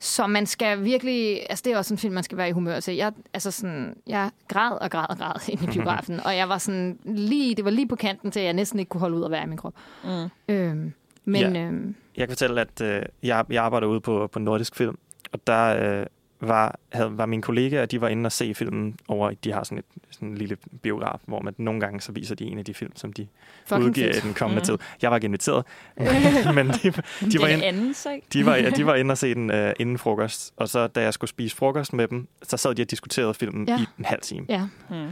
så man skal virkelig... Altså, det er også en film, man skal være i humør til. Jeg, altså sådan, jeg græd og græd og græd ind i biografen, og jeg var sådan lige... Det var lige på kanten til, at jeg næsten ikke kunne holde ud at være i min krop. Mm. Øhm, men... Ja. Øhm, Jeg kan fortælle, at øh, jeg, jeg arbejder ude på, på Nordisk Film, og der øh, var, havde, var mine kollegaer, de var inde og se filmen over, de har sådan et sådan en lille biograf, hvor man nogle gange så viser de en af de film, som de Fucking udgiver fedt. i den kommende Mm. tid. Jeg var ikke inviteret, men de, de, var inde, en anden sag. de, var, de var inde og se den øh, inden frokost, og så da jeg skulle spise frokost med dem, så sad de og diskuterede filmen Ja. i en halv time. ja. Mm.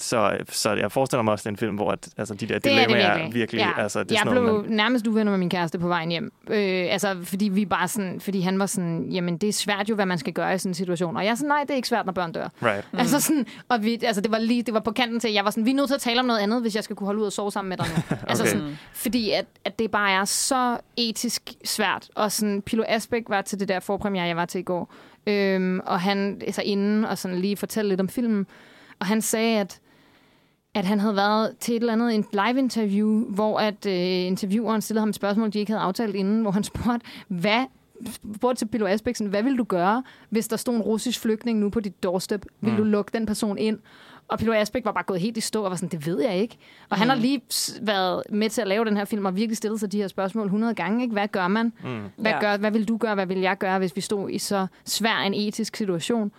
Så, så jeg forestiller mig også, at det er en film, hvor at, altså, de der Det er det dilemmaer virkelig. virkelig Ja. altså, det er jeg sådan blev noget, man, nærmest uvenner med min kæreste på vejen hjem. Øh, altså, fordi vi bare sådan, fordi han var sådan, jamen det er svært jo, hvad man skal gøre i sådan en situation. Og jeg er sådan, nej, det er ikke svært, når børn dør. right. Mm. Altså sådan, og vi, altså det var lige, det var på kanten til, jeg var sådan, vi er nødt til at tale om noget andet, hvis jeg skal kunne holde ud og sove sammen med dig nu. Altså Okay. sådan, fordi at, at det bare er så etisk svært. Og sådan, Pilo Asbæk var til det der forpremiere, jeg var til i går. Øhm, og han altså inden og sådan lige fortælle lidt om filmen. Og han sagde, at at han havde været til et eller andet en live-interview, hvor at øh, intervieweren stillede ham et spørgsmål, de ikke havde aftalt inden, hvor han spurgte, hvad spurgte til Pilo Asbæk, sådan, hvad ville du gøre, hvis der stod en russisk flygtning nu på dit doorstep? Vil Mm. du lukke den person ind? Og Pilo Asbæk var bare gået helt i stå og var sådan, det ved jeg ikke. Og mm. han har lige været med til at lave den her film og virkelig stillet sig de her spørgsmål 100 gange. Ikke? Hvad gør man? Mm. Hvad, Ja. gør, hvad vil du gøre? Hvad vil jeg gøre, hvis vi stod i så svær en etisk situation?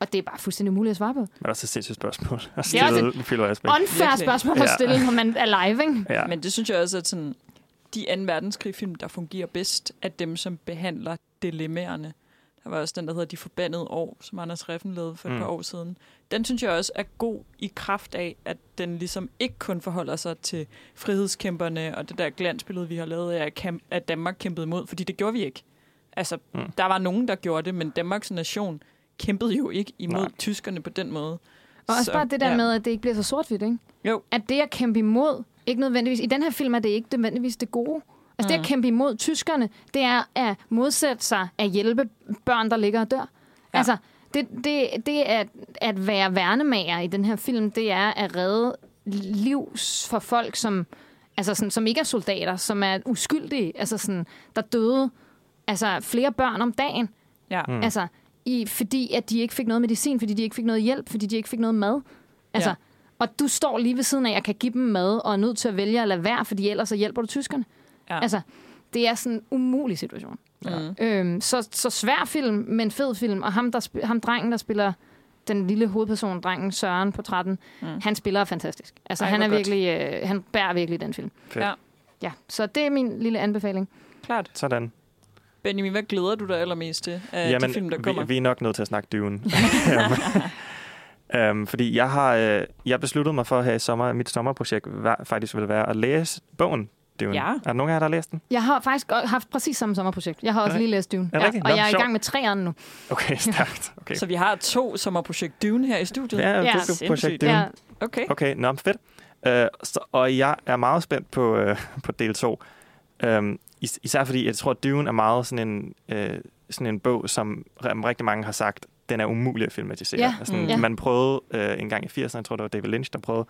Og det er bare fuldstændig umuligt at svare på. Men det er også et sindssygt spørgsmål. At Det er også Asbæk. Unfair spørgsmål at Ja. stille, når man er live, ikke? Ja. Men det synes jeg også, at sådan, de 2. verdenskrig-film, der fungerer bedst, er dem, som behandler dilemmaerne. Der var også den, der hedder De Forbandede År, som Anders Reffen lavede for et Mm. par år siden. Den synes jeg også er god i kraft af, at den ligesom ikke kun forholder sig til frihedskæmperne og det der glansbillede, vi har lavet af, at Danmark kæmpede imod, fordi det gjorde vi ikke. Altså, mm. der var nogen, der gjorde det, men Danmarks nation kæmpede jo ikke imod Nej. tyskerne på den måde. Og også Så, bare det der ja. med, at det ikke bliver så sort-hvidt, ikke? Jo. At det at kæmpe imod, ikke nødvendigvis, i den her film er det ikke nødvendigvis det gode. Altså mm. det at Mm. kæmpe imod tyskerne, det er at modsætte sig at hjælpe børn, der ligger og dør. Ja. Ja. Altså, det, det, det at, at være værnemager i den her film, det er at redde liv for folk, som, altså sådan, som ikke er soldater, som er uskyldige, altså sådan, der døde altså flere børn om dagen. Ja. Mm. Altså, i, fordi at de ikke fik noget medicin, fordi de ikke fik noget hjælp, fordi de ikke fik noget mad. Altså, Ja. Og du står lige ved siden af, at jeg kan give dem mad, og er nødt til at vælge at lade være, fordi ellers så hjælper du tyskerne. Ja. Altså, det er sådan en umulig situation. Mm. Øhm, så, så svær film, men fed film. Og ham, der ham drengen, der spiller den lille hovedperson, drengen Søren på 13, mm. Han spiller fantastisk. Altså, Ej, han er godt. virkelig, øh, han bærer virkelig den film. Fedt. Ja. Ja, så det er min lille anbefaling. Klart. Sådan. Benjamin, hvad glæder du dig allermest til af Jamen, de film, der kommer? vi, vi er nok nødt til at snakke Dune. um, fordi jeg har øh, jeg besluttede mig for at have i sommer, mit sommerprojekt var, faktisk ville være at læse bogen Dune. Ja. Er der nogen af jer, der har læst den? Jeg har faktisk haft præcis samme sommerprojekt. Jeg har også lige læst Dune. er rigtigt? og Nå, jeg er i gang med træerne nu. Okay, stærkt. Okay. Så vi har to sommerprojekt Dune her i studiet? Ja, Ja, det er sindssygt. projekt Dune. Ja, Okay. Okay, nå, fedt. Uh, så, og jeg er meget spændt på, uh, på del 2. Um, is- især fordi, jeg tror, at Dune er meget sådan en, uh, sådan en bog, som rigtig mange har sagt, den er umulig at filmatisere. Ja, Sådan, mm. ja. Man prøvede uh, en gang i 80'erne, jeg tror, det var David Lynch, der prøvede.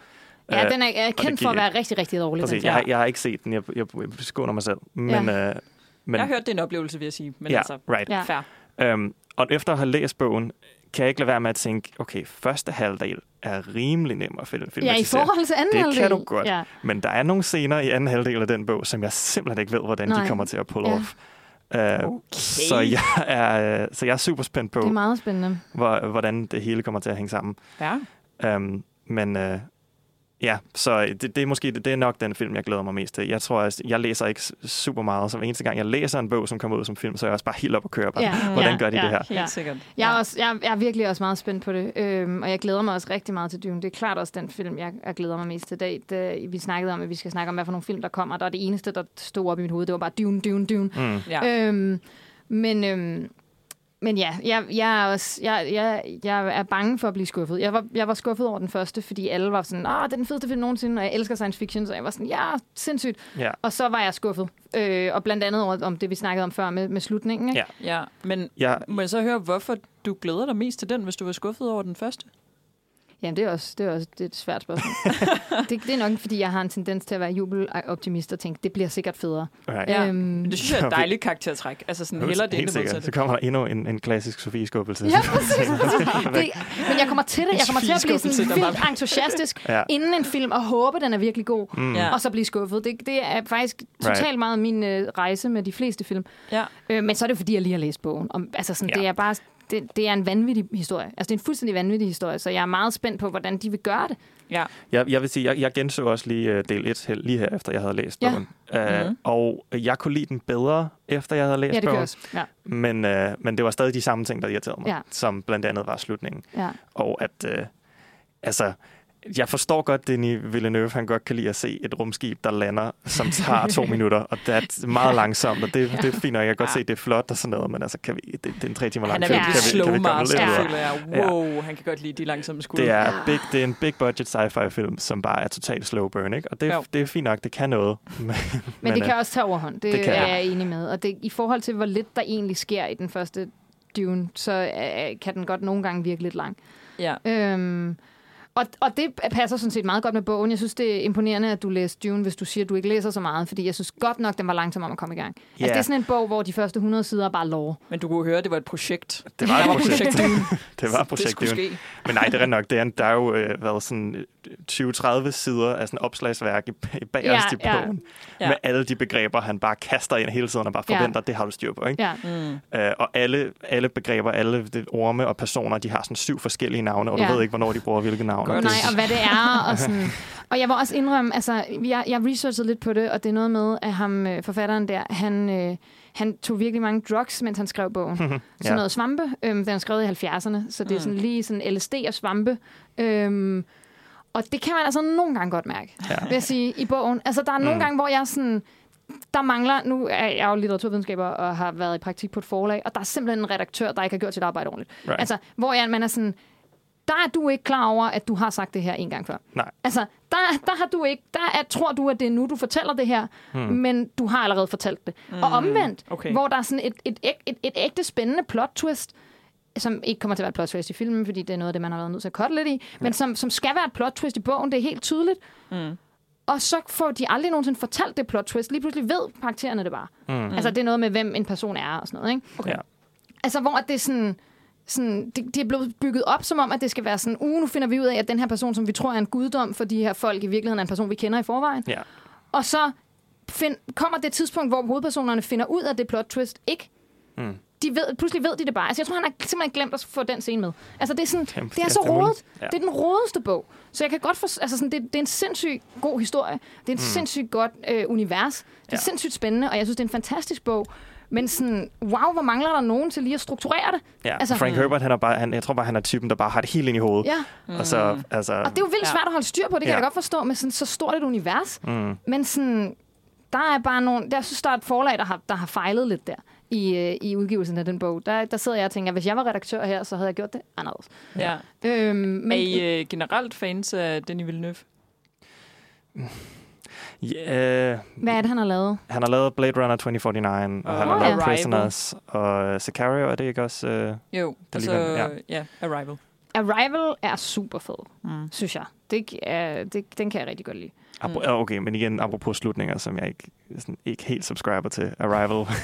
ja Øh, den er, er kendt for at være rigtig, rigtig dårlig. Præcis, den jeg, har, jeg har ikke set den, jeg, jeg, jeg skåner mig selv. Men, ja. uh, men Jeg har hørt, det er en oplevelse, vil jeg sige. Men ja, altså, right. Ja. fair. Um, og efter at have læst bogen, kan jeg ikke lade være med at tænke, okay, første halvdel er rimelig nem at film- Ja, i filmatisere. forhold til anden Det halvdel. kan du godt. Ja. Men der er nogle scener i anden halvdel af den bog, som jeg simpelthen ikke ved, hvordan Nej. de kommer til at pull Ja. off. Uh, Okay. så, jeg er, øh, så jeg er super spændt på, Det er meget spændende. hvor, hvordan det hele kommer til at hænge sammen. Ja. Um, men uh, Ja, så det, det er måske det, det er nok den film, jeg glæder mig mest til. Jeg tror, at jeg læser ikke super meget, så hver eneste gang, jeg læser en bog, som kommer ud som film, så er jeg også bare helt op at køre. Bare, Ja. Hvordan Ja, gør de ja. det her? Helt Ja. sikkert. Jeg er, også, jeg, jeg er virkelig også meget spændt på det, øhm, og jeg glæder mig også rigtig meget til Dune. Det er klart også den film, jeg, jeg glæder mig mest til i dag. Det, vi snakkede om, at vi skal snakke om, hvad for nogle film, der kommer, og der er det eneste, der stod op i mit hoved, det var bare Dune, Dune, Dune. Mm. Ja. Øhm, men, øhm, men ja, jeg, jeg, er også, jeg, jeg, jeg er bange for at blive skuffet. Jeg var, jeg var skuffet over den første, fordi alle var sådan, ah, det er den fedeste film nogensinde, og jeg elsker science fiction, så jeg var sådan, ja, sindssygt. Ja. Og så var jeg skuffet. Øh, og blandt andet over, om det, vi snakkede om før med, med slutningen. Ikke? Ja. ja. Men Jeg, må jeg så høre, hvorfor du glæder dig mest til den, hvis du var skuffet over den første? Jamen, det er også, det er også det er et svært spørgsmål. det, det er nok, fordi jeg har en tendens til at være jubeloptimist og tænke, det bliver sikkert federe. right. Ja. Øhm, Men det synes jeg er et dejligt karaktertræk. Altså sådan heller det Helt sikkert. Så kommer der endnu en, en klassisk Sofie-skubbelse. Ja, præcis. det, men jeg kommer til det. Jeg kommer til at blive sådan vildt entusiastisk Ja. inden en film, og håbe, den er virkelig god, Mm. Ja. og så blive skuffet. Det, det er faktisk totalt Right. meget min øh, rejse med de fleste film. Ja. Øh, men så er det fordi, jeg lige har læst bogen. Om, altså sådan, Ja. det er bare... Det, det er en vanvittig historie. Altså, det er en fuldstændig vanvittig historie, så jeg er meget spændt på, hvordan de vil gøre det. Ja. Jeg, jeg vil sige, jeg, jeg genså også lige uh, del 1 her, lige her, efter jeg havde læst Ja. bogen. Uh, Mhm. Og jeg kunne lide den bedre, efter jeg havde læst Ja, det bogen. også. Ja. Men, uh, men det var stadig de samme ting, der irriterede mig. Ja. Som blandt andet var slutningen. Ja. Og at, uh, altså, jeg forstår godt, Denis Villeneuve, han godt kan lide at se et rumskib, der lander, som tager to minutter, og det er meget langsomt, og det, det er fint, og jeg kan godt se, det er flot og sådan noget, men altså, kan vi, det, det er en tre timer lang Han er film. virkelig kan vi, slow kan vi komme master, føler jeg. Wow, han kan godt lide de langsomme skud. Det er, big, det er en big budget sci-fi film, som bare er totalt slow burn, ikke? Og det, Jo. det er fint nok, det kan noget. Men, Men, men det øh, kan også tage overhånd. Det, det det kan. er jeg enig med. Og det, i forhold til, hvor lidt der egentlig sker i den første Dune, så øh, kan den godt nogle gange virke lidt lang. Ja. Øhm, og, og det passer sådan set meget godt med bogen. Jeg synes, det er imponerende, at du læser Dune, hvis du siger, at du ikke læser så meget, fordi jeg synes godt nok, den var langsom om at komme i gang. Yeah. Altså, Ja. det er sådan en bog, hvor de første 100 sider er bare lore. Men du kunne høre, at det var et projekt. Det var et projekt. Dune. det var et projekt. skulle Det jo- ske. Men nej, det er nok. Det er, en- der er jo øh, været sådan øh, 20-30 sider af sådan opslagsværk i, i bagerst Ja, i ja. bogen. Ja. Med alle de begreber, han bare kaster ind hele tiden og bare Ja. forventer, det har du styr på. Ikke? Ja. Mm. Øh, og alle, alle begreber, alle det, orme og personer, de har sådan syv forskellige navne, og Ja. du ved ikke, hvornår de bruger hvilke navne. Godt. Og Nej, og hvad det er. Og, sådan. og jeg må også indrømme, altså, jeg, jeg researchede lidt på det, og det er noget med, at ham, øh, forfatteren der, han, øh, han tog virkelig mange drugs, mens han skrev bogen. Sådan Ja. noget svampe. Øhm, den er skrevet i 70'erne, så det er Mm. sådan lige sådan LSD og svampe. Øhm, og det kan man altså nogle gange godt mærke, Ja. vil jeg sige, i bogen. Altså, der er nogle Mm. gange, hvor jeg sådan... Der mangler, nu er jeg jo litteraturvidenskaber og har været i praktik på et forlag, og der er simpelthen en redaktør, der ikke har gjort sit arbejde ordentligt. Right. Altså, hvor jeg, man er sådan, der er du ikke klar over, at du har sagt det her en gang før. Nej. Altså, der, der har du ikke, der er, tror du, at det er nu, du fortæller det her, hmm. men du har allerede fortalt det. Mm. Og omvendt, okay. hvor der er sådan et, et, et, et, et ægte spændende plot twist, som ikke kommer til at være et plot twist i filmen, fordi det er noget af det, man har været nødt til at cutte lidt i, ja. men som, som skal være et plot twist i bogen, det er helt tydeligt. Mm. Og så får de aldrig nogensinde fortalt det plot twist. Lige pludselig ved karaktererne det bare. Mm. Altså, det er noget med, hvem en person er og sådan noget, ikke? Okay. Ja. Altså, hvor det er sådan... sådan det, det er blevet bygget op som om, at det skal være sådan, uh, nu finder vi ud af, at den her person, som vi tror er en guddom for de her folk, i virkeligheden er en person, vi kender i forvejen. Ja. Og så find, kommer det tidspunkt, hvor hovedpersonerne finder ud af det plot twist ikke. Mm. De ved, pludselig ved de det bare. Altså, jeg tror, han har simpelthen glemt at få den scene med. Altså, det er, sådan, Jamen, det er så rodet. ja. Det er den rodeste bog. Så jeg kan godt for, altså sådan, det, det er en sindssygt god historie. Det er en mm. sindssygt godt øh, univers. Det er Ja. sindssygt spændende, og jeg synes, det er en fantastisk bog. Men sådan, wow, hvor mangler der nogen til lige at strukturere det? Ja. Altså- Frank Herbert, han er bare, han, jeg tror bare, han er typen, der bare har det helt ind i hovedet. Ja, Og så, altså, og det er jo vildt Ja. svært at holde styr på, det kan Ja. jeg godt forstå, med sådan så stort et univers. mm, Men sådan, der er bare nogle, jeg synes, der er et forlag, der har, der har fejlet lidt der i, øh, i udgivelsen af den bog. Der, der sidder jeg og tænker, hvis jeg var redaktør her, så havde jeg gjort det anderledes. Ja. Øhm, men, Er I øh, generelt fans af Denis Villeneuve? ja, øh, hvad er det, han har lavet? han har lavet Blade Runner 2049, og Og han har Åh, lavet ja. Prisoners, og uh, Sicario, er det ikke også? Uh, Jo, altså, ja. ja. Arrival. Arrival er super fed, Mm. synes jeg. Det, er, det, den kan jeg rigtig godt lide. Mm. Okay, men igen, apropos slutninger, som jeg ikke, sådan, ikke helt subscriber til. Arrival.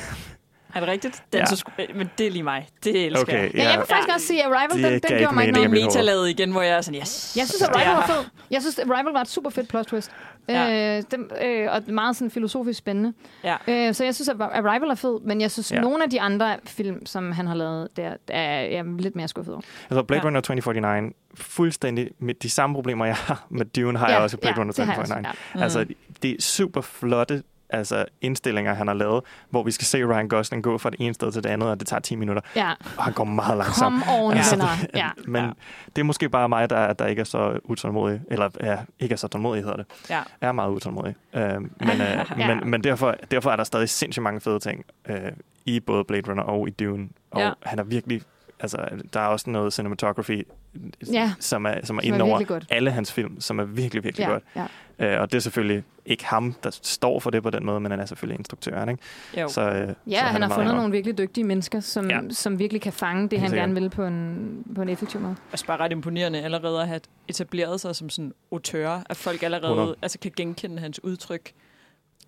Er det rigtigt? Den Ja. så, sku- men det er lige mig. Det elsker Okay, jeg. Ja, jeg vil faktisk også sige, at Arrival, Det den, den gjorde mig noget. mit hoved. Metalaget igen, hvor jeg er sådan, yes. Jeg synes, at Arrival var fed. Jeg synes, at Arrival var et super fedt plot twist. Ja. Ja. Øh, den, øh, og meget sådan filosofisk spændende. Ja. Øh, så jeg synes, at Arrival er fed, men jeg synes, Ja. ja. nogle af de andre film, som han har lavet, der, der er jeg er lidt mere skuffet over. Altså Blade Ja. Runner 2049, fuldstændig med de samme problemer, jeg har med Dune, har jeg også i Blade Runner det jeg også, 2049. ja. Mm. Altså, det er super flotte altså, indstillinger, han har lavet, hvor vi skal se Ryan Gosling gå fra det ene sted til det andet, og det tager 10 minutter, Ja, og han går meget langsomt. kom oven, Altså, venner. Ja. Men Ja. det er måske bare mig, der, der ikke er så utålmodig, eller ja, ikke er så tålmodig, hedder det. Ja. er meget utålmodig. Øh, men, øh, Ja. men, men derfor, derfor er der stadig sindssygt mange fede ting øh, i både Blade Runner og i Dune. Og Ja. han er virkelig... Altså, der er også noget cinematography, Ja. som er, som er inde over alle hans film, som er virkelig, virkelig Ja, godt. ja. Øh, og det er selvfølgelig ikke ham, der står for det på den måde, men han er selvfølgelig instruktøren. Ikke? Jo. Så, øh, Ja, så han, er har fundet godt. nogle virkelig dygtige mennesker, som, Ja. som virkelig kan fange det, Helt han sikkert. gerne vil på en, på en effektiv måde. også bare ret imponerende allerede at have etableret sig som sådan autør, at folk allerede 100. altså, kan genkende hans udtryk.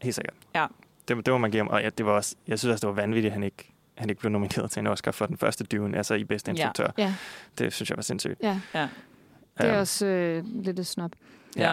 Helt sikkert. Ja. Det, det må man give ham. Og ja, det var også, jeg synes også, det var vanvittigt, at han ikke, han ikke blev nomineret til en Oscar for den første Dune, altså i bedste Ja. instruktør. Ja, Det synes jeg var sindssygt. ja. Ja. Det er Ja. også øh, lidt et snop. Ja.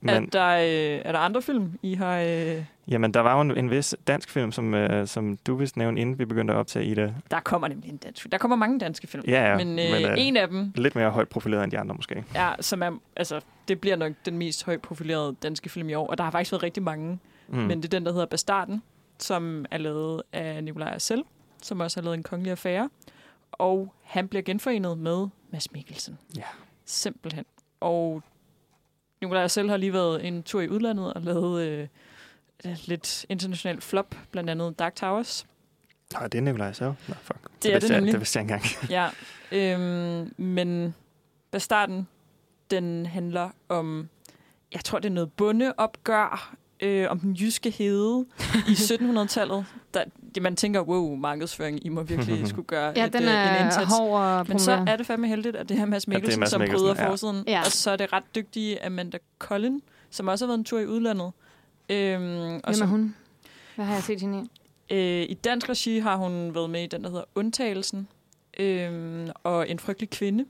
Men, Er, der, øh, er der andre film, I har... Øh, Jamen, der var jo en, en vis dansk film, som, øh, som du vist nævnte, inden vi begyndte at optage i det. der kommer nemlig en dansk film. Der kommer mange danske film. Ja, ja. Men, øh, men, øh, en af dem, Lidt mere højt profileret end de andre, måske. er, som er, altså, det bliver nok den mest højt profilerede danske film i år. Og der har faktisk været rigtig mange. Mm. Mm. Men det er den, der hedder Bastarden, som er lavet af Nikolaj Arcel, som også har lavet en kongelig affære. Og han bliver genforenet med Mads Mikkelsen. Ja. Simpelthen. Og Nikolaj Arcel har lige været en tur i udlandet og lavet øh, lidt international flop, blandt andet Dark Towers. Nej, det er Nikolaj så. Nå, fuck. Det er vidste det jeg, nemlig. Det vidste jeg engang. Ja, øhm, men Bastarden, den handler om, jeg tror, det er noget bondeopgør, øh, om den jyske hede i 1700-tallet. Der, man tænker, wow, markedsføring, I må virkelig skulle gøre Ja, et, den øh, en er indsats. hård og Men så er det fandme heldigt, at det her Mads er Mikkelsen, Mads som Mikkelsen, bryder ja. forsiden. Ja. Og så er det ret dygtige Amanda Collin, som også har været en tur i udlandet. Øhm, og Hvem er som, hun? Hvad har jeg set hende i? Øh, I dansk regi har hun været med i den, der hedder Undtagelsen, øh, og En frygtelig kvinde.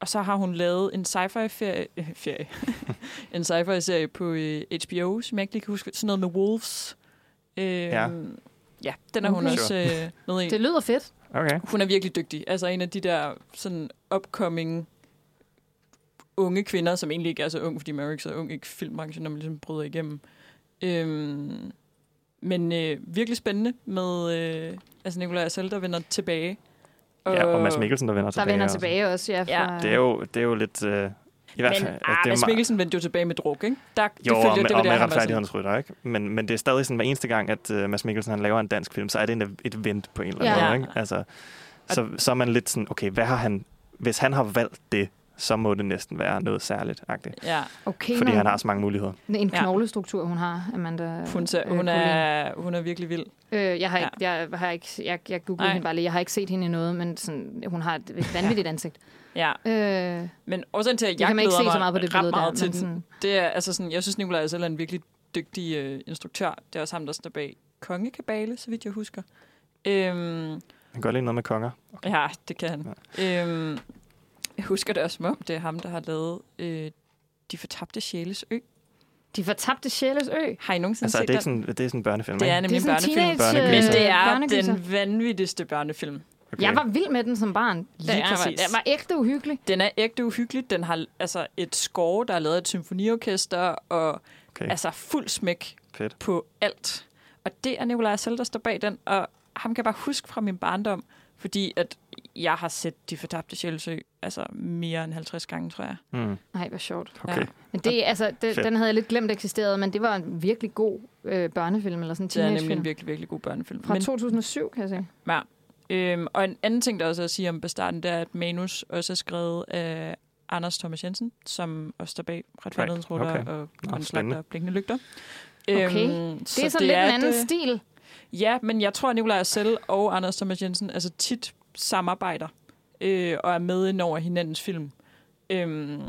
Og så har hun lavet en sci-fi-ferie, øh, ferie. en sci-fi-serie på øh, HBO, som jeg ikke lige kan huske. Sådan noget med Wolves. Øh, Ja. Ja, den er hun Okay. også øh, med i. Det lyder fedt. Okay. Hun er virkelig dygtig. Altså en af de der sådan upcoming unge kvinder, som egentlig ikke er så ung, fordi man er jo ikke så ung i filmbranchen, når man ligesom bryder igennem. Øhm, men øh, virkelig spændende med øh, altså Nikolaj Assel, der vender tilbage. Ja, og Mads Mikkelsen, der vender Der tilbage. vender også. tilbage også, ja. Ja. Fra, Det er jo, det er jo lidt... Øh, I hvert Men fald, ah, det er Mads Mikkelsen vendte jo tilbage med druk, ikke? Der, det Jo, følte og jeg, med, det var og med retfærdighedens rytter, ikke? Men, men det er stadig sådan, hver eneste gang, at uh, Mads Mikkelsen han laver en dansk film, så er det en, et vent på en eller anden Ja. måde, ikke? Altså, så, så er man lidt sådan, okay, hvad har han... Hvis han har valgt det, så må det næsten være noget særligt, agtigt. Ja, Okay, Fordi han har så mange muligheder. En Ja. knoglestruktur, hun har, Amanda. hun, ser, øh, hun, er, hun er virkelig vild. Øh, jeg har Ja. ikke, jeg har ikke, jeg, jeg googlede Nej. hende bare lige. Jeg har ikke set hende i noget, men sådan, hun har et vanvittigt ansigt. Ja, Øh, men også til, at jeg kan man ikke glæder se så mig meget på det ret billede meget der, til den. sådan, Det er, altså sådan, jeg synes, Nikolaj Assel er en virkelig dygtig øh, instruktør. Det er også ham, der står bag Kongekabale, så vidt jeg husker. Øhm, Han kan godt lide noget med konger. ja, det kan han. Ja. Øhm, jeg husker det også, som om det er ham, der har lavet øh, De fortabte sjæles ø. de fortabte sjæles ø. Har I nogensinde Altså, set det er, ikke den? sådan, det er sådan en børnefilm, Det er nemlig en børnefilm. Børnegyser. Men det er den vanvittigste børnefilm. Okay. Jeg var vild med den som barn. Lige den, præcis. den var ægte uhyggelig. Den er ægte uhyggelig. Den har altså et score, der er lavet af et symfoniorkester, og Okay, altså fuld smæk fedt. på alt. Og det er Nikolaj selv, der står bag den, og ham kan jeg bare huske fra min barndom, fordi at jeg har set De Fortabte Sjælsø altså mere end 50 gange, tror jeg. Mm, Nej, hvor sjovt. okay. Men det, altså, det, Fedt. den havde jeg lidt glemt eksisterede, men det var en virkelig god øh, børnefilm, eller sådan en Det er nemlig en virkelig, virkelig god børnefilm. Fra 2007, kan jeg se. ja, øhm, og en anden ting, der også er at sige om Bastarden, det er, at manus også er skrevet af Anders Thomas Jensen, som også står bag Retfærdighedens Right. Okay. og Nå, Grønne spændende. Slagter og Blinkende Lygter. Okay. Øhm, Det er sådan lidt en anden et, øh, stil. Ja, men jeg tror, at Nikolaj selv og Anders Thomas Jensen altså tit samarbejder øh, og er med ind over hinandens film. Øhm,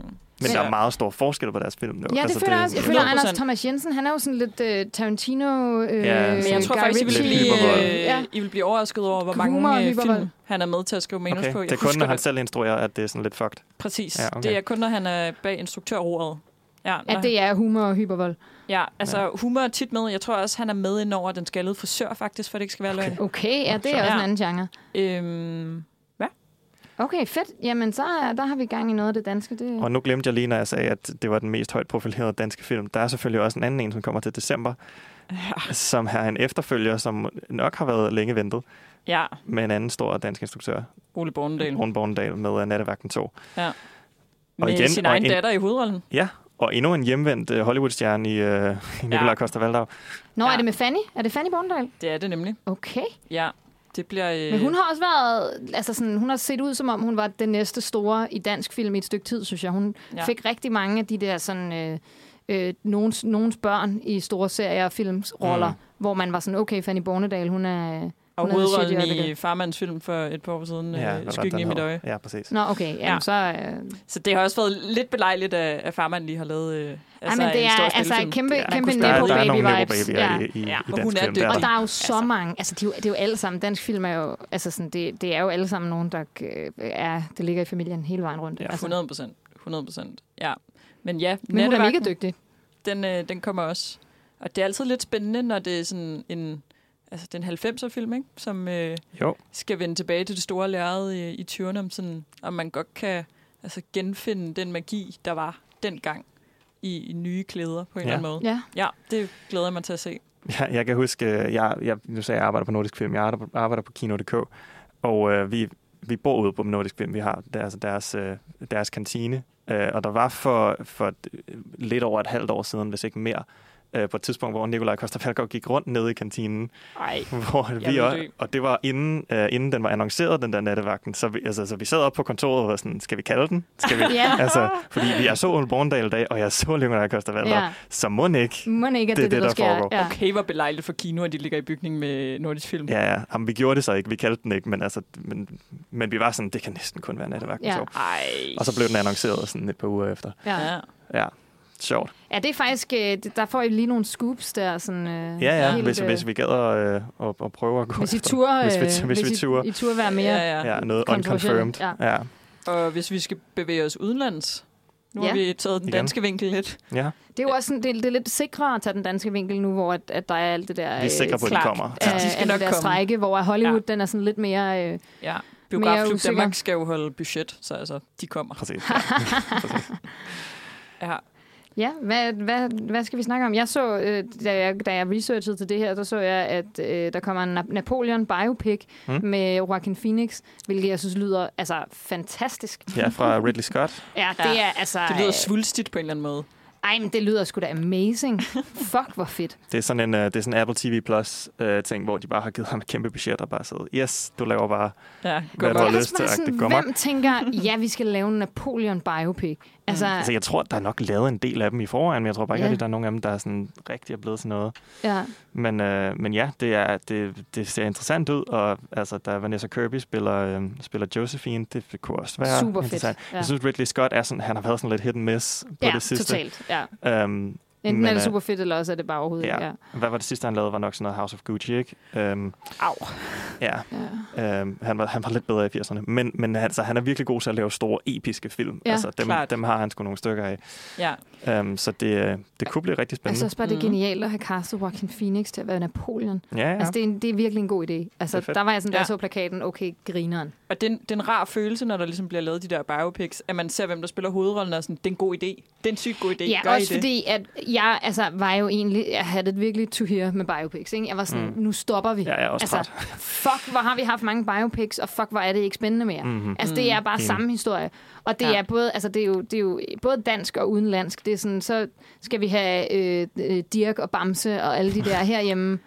Men Men- der er meget stor forskel på deres film nu. Ja, det, føler jeg også. Jeg føler, 100%. Anders Thomas Jensen, han er jo sådan lidt uh, Tarantino, uh, Ja, Men jeg tror Guy faktisk, I vil, blive, Hypervold. øh, Ja. I vil blive overrasket over, hvor Humor mange øh, hypervold. film han er med til at skrive manus Okay, på. Jeg det er kun, når han selv instruerer, at det er sådan lidt fucked. Præcis. Ja, Ja, okay. Det er kun, når han er bag instruktørordet. Ja, At det er humor og hypervold. ja, altså humor er tit med. Jeg tror også, han er med ind over den skaldede frisør, faktisk, for det ikke skal være løgn. Okay, ja, det er Så- også en Ja. anden genre. Øhm, Okay, fedt. Jamen, så er, der har vi gang i noget af det danske. Det, Og nu glemte jeg lige, når jeg sagde, at det var den mest højt profilerede danske film. Der er selvfølgelig også en anden en, som kommer til december, ja. som er en efterfølger, som nok har været længe ventet, ja, med en anden stor dansk instruktør, Ole Bornedal. Rune Bornedal, med uh, Nattevagten 2. Med igen, sin og egen en- datter i hovedrollen. Ja, og endnu en hjemvendt uh, Hollywood-stjerne i, uh, i Nikolaj Ja. Costa Valdau. Nå, Ja. er det med Fanny? Er det Fanny Borndal? Det er det nemlig. Okay. Ja, det bliver... Øh, Men hun har også været, altså sådan, hun har set ud som om, hun var den næste store i dansk film i et stykke tid, synes jeg. Hun ja. Fik rigtig mange af de der sådan, øh, øh, nogens, nogens børn i store serier og filmsroller, mm. hvor man var sådan, okay, Fanny Bornedal, hun er... og hovedrollen i. Farmands film for et par år siden, Ja, ja, var Skyggen i mit øje. Ja, præcis. Nå, okay, jamen, Ja. så... Øh, Så det har også været lidt belejligt, at, at Farmand lige har lavet øh, altså Ej, men det en er stor altså spillefilm. kæmpe, Ja. kæmpe Nepo der er Baby vibes. Ja. i, i, Ja, i og dansk hun er film. dygtig. Det Og der. er jo så Altså. mange, altså det er jo, det er jo alle sammen, dansk film er jo, altså sådan, det, det er jo alle sammen nogen, der øh, er, det ligger i familien hele vejen rundt. Ja, altså. 100 procent. 100 procent. Ja. Men ja, Men hun er mega dygtig. den, øh, den kommer også. Og det er altid lidt spændende, når det er sådan en... Altså, den 90'er film, ikke? Som øh, Jo, skal vende tilbage til det store lærred i, i 20'erne, om, sådan, om man godt kan altså, genfinde den magi, der var dengang i, i nye klæder på en Ja. eller anden måde. Ja. Ja, det glæder jeg mig til at se. jeg, jeg kan huske, øh, jeg, jeg, nu sagde jeg, jeg arbejder på Nordisk Film, jeg arbejder på, arbejder på Kino.dk, og øh, vi, vi bor ude på Nordisk Film, vi har deres, deres, øh, deres kantine, øh, og der var for, for øh, lidt over et halvt år siden, hvis ikke mere, øh, på et tidspunkt, hvor Nikolaj Koster gik rundt nede i kantinen, Ej, hvor Jeg vi dø. og det var inden, øh, inden den var annonceret, den der nattevagten, så vi, altså, så vi sad op på kontoret og var sådan, skal vi kalde den? Skal vi? Ja. altså, fordi vi jeg så Ole Borndal i dag, og jeg så Nikolaj Koster Valdau, Ja. så må ikke. Må ikke, at Det er det, er det, der, der sker. foregår. Ja. okay, hvor belejligt for kino, at de ligger i bygning med nordisk film. Ja, ja. Jamen, vi gjorde det så ikke. Vi kaldte den ikke, men, altså, men, men vi var sådan, det kan næsten kun være nattevagten. Ja. Ej. Og så blev den annonceret sådan et par uger efter. Ja. Ja. Ja, sjovt. ja, det er faktisk, øh, der får I lige nogle scoops der. Sådan, øh, Ja, ja, helt, hvis, øh, hvis vi gad at, øh, at, at prøve at gå Hvis I efter- tur, hvis vi, øh, hvis vi I, turer. I tur være mere. Ja, ja. Ja, noget unconfirmed. Ja. Ja. Og hvis vi skal bevæge os udenlands, nu Ja. har vi taget den Igen. danske vinkel lidt. ja. Det er jo også sådan, det, er- det er lidt sikrere at tage den danske vinkel nu, hvor at, at der er alt det der... Vi er sikre på, at de kommer. Ja, de skal nok der komme. strække, hvor Hollywood, ja. den er sådan lidt mere... Øh, Ja. Biografklub. Danmark skal jo holde budget, så altså, de kommer. Præcis. Ja. Præcis. Ja. Ja, hvad, hvad, hvad skal vi snakke om? Jeg så, øh, da, jeg, da jeg researchede til det her, så så jeg, at øh, der kommer en Na- Napoleon biopic Mm. med Joaquin Phoenix, hvilket jeg synes lyder altså fantastisk. ja, fra Ridley Scott. Ja, det Ja, er altså... Det lyder øh, svulstigt på en eller anden måde. Ej, men det lyder sgu da amazing. Fuck, hvor fedt. Det er sådan en, uh, det er sådan en Apple TV Plus uh, ting, hvor de bare har givet ham et kæmpe budget og bare siddet, yes, du laver bare Ja, Hvad du har lyst til, sådan, hvem tænker, ja, vi skal lave en Napoleon biopic? Altså, Mm. Altså, jeg tror, der er nok lavet en del af dem i forvejen, men jeg tror bare ikke, Ja. at der er nogen af dem, der er sådan rigtig er blevet til noget. ja. Men, øh, men ja, det, er, det, det ser interessant ud, og altså, da Vanessa Kirby spiller, øh, spiller Josephine, det kunne også være Super fedt. interessant. Ja. Jeg synes, Ridley Scott er sådan, han har været sådan lidt hit and miss på ja, det sidste. totalt. Ja. Um, Enten Men, er det øh, super fedt, eller også er det bare overhovedet ja. Ja. hvad var det sidste, han lavede, var nok sådan noget House of Gucci, ikke? Um, Au. ja, Ja. um, han, var, han var lidt bedre i 80'erne. Men, men altså, han er virkelig god til at lave store, episke film. Ja, altså, dem, klart. dem har han sgu nogle stykker af. Ja. Um, så det, øh, det kunne blive rigtig spændende. synes også bare, det Mhm. genialt at have castet Joaquin Phoenix til at være Napoleon. ja, ja. Altså, det er, en, det er virkelig en god idé. Altså, er der var jeg sådan, da jeg Ja. så plakaten, okay, grineren. Og det er, en, det er en rar følelse, når der ligesom bliver lavet de der biopics, at man ser, hvem der spiller hovedrollen, og sådan, det er en god idé. Det er en sygt god idé. Ja, Gør også I det? fordi, at jeg altså, var jo egentlig, jeg havde det virkelig to hear med biopics. Ikke? Jeg var sådan, Mm. mm. nu stopper vi. Ja, jeg er også altså, træt. fuck, hvor har vi haft mange biopics, og fuck, hvor er det ikke spændende mere. Mm. Mm-hmm. Altså, det er bare Enig. samme historie. Og det Ja. er både, altså, det er, jo, det er jo både dansk og udenlandsk. Det er sådan, så skal vi have øh, øh, Dirk og Bamse og alle de der herhjemme.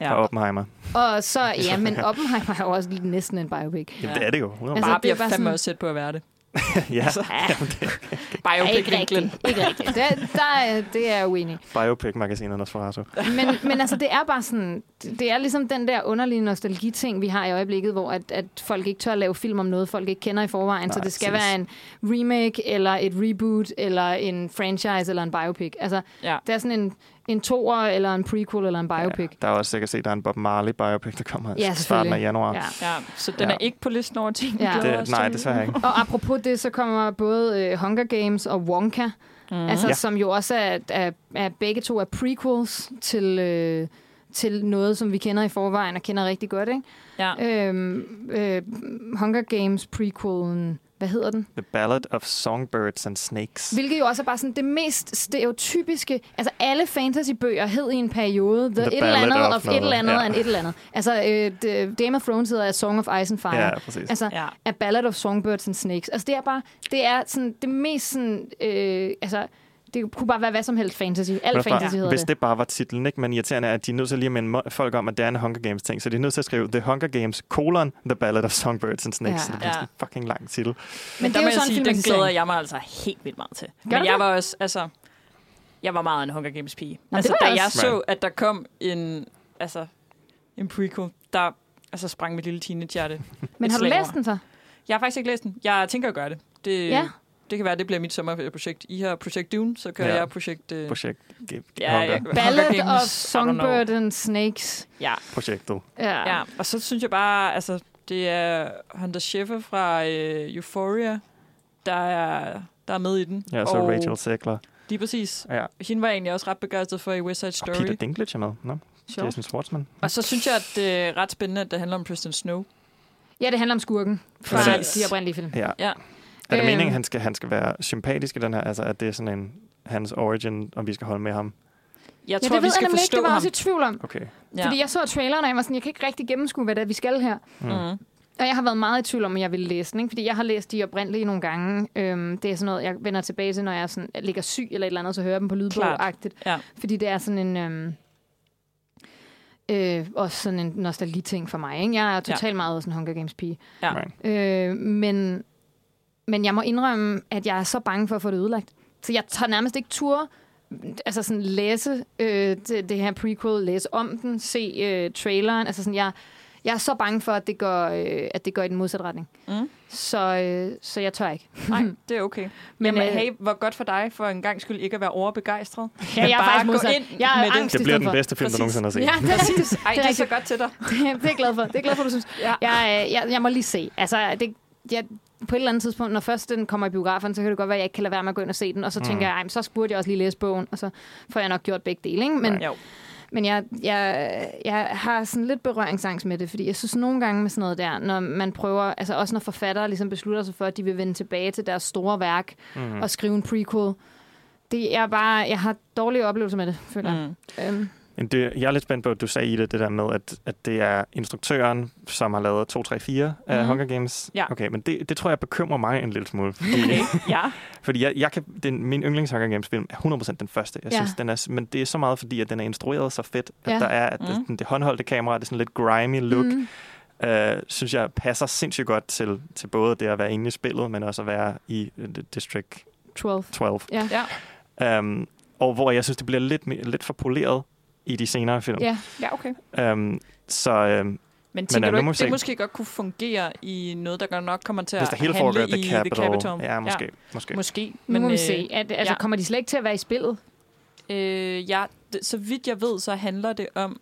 Ja. Og Oppenheimer. Og så, ja, men Oppenheimer er jo også næsten en biopic. Jamen, Ja. det er det jo. 100%. Altså, Barbie det er bare fandme sådan- også sæt på at være det. ja, Altså, Ja, ikke Biopic-vinklen. rigtigt. Ikke rigtigt. Det, der er, det er jeg uenig. biopic-magasinet Nosferatu. Men, men altså, det er bare sådan, det er ligesom den der underlige nostalgi-ting, vi har i øjeblikket, hvor at, at folk ikke tør at lave film om noget, folk ikke kender i forvejen. Nej, så det skal præcis. være en remake, eller et reboot, eller en franchise, eller en biopic. Altså, Ja. det er sådan en, en toer, eller en prequel, eller en biopic. Der er også sikkert set, der er en Bob Marley biopic, der kommer Ja, i starten af januar. Ja. Ja, så den Ja. er ikke på listen over ting, Ja. Det, nej, desværre ikke. Og apropos det, så kommer både øh, Hunger Games og Wonka, mm. altså, Ja. som jo også er, er, er begge to er prequels til, øh, til noget, som vi kender i forvejen og kender rigtig godt. Ikke? Ja. Øhm, øh, Hunger Games prequelen, hvad hedder den? The Ballad of Songbirds and Snakes. Hvilket jo også er bare sådan det mest stereotypiske. Altså alle fantasybøger hed i en periode The, The et eller andet of of, et eller andet ja. and et eller andet. Altså øh, the- Game of Thrones hedder A Song of Ice and Fire. Ja, præcis. Altså, Ja. A Ballad of Songbirds and Snakes. Altså, det er bare, det er sådan, det mest sådan, øh, altså, det kunne bare være hvad som helst fantasy. Alt Men fantasy hedder hvis det. det bare var titlen, ikke? men irriterende er, at de er nødt til lige at minde folk om, at det er en Hunger Games ting. Så de er nødt til at skrive The Hunger Games, colon, The Ballad of Songbirds and Snakes. Ja. Så det bliver Ja. en fucking lang titel. Men det der er må jo jeg sådan en sige, den glæder jeg mig altså helt vildt meget til. Gør Men jeg det? var også, altså, jeg var meget en Hunger Games pige. Nå, altså, da jeg jeg også. så, at der kom en, altså, en prequel, der altså, sprang mit lille teenagehjerte. Men har du læst den så? Jeg har faktisk ikke læst den. Jeg tænker at gøre det. Det, Ja. Det kan være, det bliver mit sommerprojekt. I har projekt Dune, så kører Ja. jeg projekt... Øh, Projekt. Ge- ja, Hunger. ja, Hunger Ballad Games, of. Songbird and Snakes. Ja, Projektet. Ja. ja. Og så synes jeg bare, altså, det er Hunter Scheffer fra øh, Euphoria, der er, der er med i den. Ja, så og Rachel Zegler. Lige præcis. Ja. Hende var jeg egentlig også ret begejstret for i West Side Og Story. Peter Dinklage er med. No? Sjovt. Jason Schwartzman. Og så synes jeg, at det er ret spændende, at det handler om Preston Snow. ja, det handler om skurken fra Præcis. de oprindelige film. Ja. Ja. Er det Øhm. meningen, at han skal, han skal være sympatisk i den her? Altså, at det er sådan en hans origin, og vi skal holde med ham? Jeg Ja, tror, det vi ved skal jeg nemlig ikke. forstå Det var jeg ham. også i tvivl om. Okay. Ja. Fordi jeg så traileren, og jeg var sådan, jeg kan ikke rigtig gennemskue, hvad det er, vi skal her. Mm. Mm. Og jeg har været meget i tvivl om, at jeg ville læse den, ikke? fordi jeg har læst de oprindelige nogle gange. Øhm, det er sådan noget, jeg vender tilbage til, når jeg sådan, ligger syg eller et eller andet, så hører jeg dem på lydbog-agtigt. Ja. Fordi det er sådan en... Øhm, øh, også sådan en nostalgi-ting for mig. Ikke? Jeg er totalt ja. meget sådan en Hunger Games-pige. Ja. Øh, men, men jeg må indrømme, at jeg er så bange for at få det ødelagt. Så jeg tager nærmest ikke tur altså sådan læse øh, det, det her prequel, læse om den, se øh, traileren. Altså sådan, jeg, jeg er så bange for, at det går, øh, at det går i den modsatte retning. Mm. Så, øh, så jeg tør ikke. Nej, det er okay. Men Men, Jamen, øh, hey, hvor godt for dig for en gang skyld ikke at være overbegejstret. Ja, jeg er bare faktisk gå modsat. ind Jeg er med det. angst Det i bliver den for. bedste film, du Præcis. nogensinde har set. Ja, det er rigtigt. Ej, det er så godt til dig. Det er jeg glad for. Det er glad for, du synes. Ja. Jeg, øh, jeg, jeg må lige se. Altså, det, jeg, på et eller andet tidspunkt, når først den kommer i biografen, så kan det godt være, at jeg ikke kan lade være med at gå ind og se den. Og så Mm. tænker jeg, så burde jeg også lige læse bogen, og så får jeg nok gjort begge dele. Ikke? Men, Jo. men jeg, jeg, jeg har sådan lidt berøringsangst med det, fordi jeg synes nogle gange med sådan noget der, når man prøver, altså også når forfattere ligesom beslutter sig for, at de vil vende tilbage til deres store værk Mm. og skrive en prequel, det er bare, jeg har dårlige oplevelser med det, føler jeg. Mm. Øhm, det, jeg er lidt spændt på, at du sagde i det, det der med, at, at det er instruktøren, som har lavet 2, 3, 4 af Mhm. Hunger Games. Ja. Okay, men det, det tror jeg bekymrer mig en lille smule. Fordi, Okay, ja. fordi jeg, jeg kan, den, min yndlings Hunger Games film er 100% den første. Jeg Ja. synes, den er, men det er så meget, fordi at den er instrueret så fedt, at Ja. der er at Mhm. det, det håndholdte kamera, det er sådan lidt grimy look, mm. mm, øh, synes jeg passer sindssygt godt til, til både det at være inde i spillet, men også at være i uh, District 12. 12. Ja. Ja. Um, og hvor jeg synes, det bliver lidt, lidt for poleret i de senere film. Ja. ja, okay. Um, så um, Men tænker øh, du ikke, vi se. det måske godt kunne fungere i noget, der godt nok kommer til hvis at det hele handle foregår i The Capital, The Capitol? ja, måske. Ja. måske. Måske. Nu må vi øh, se. At, altså, ja. kommer de slet ikke til at være i spillet? Øh, ja, det, så vidt jeg ved, så handler det om,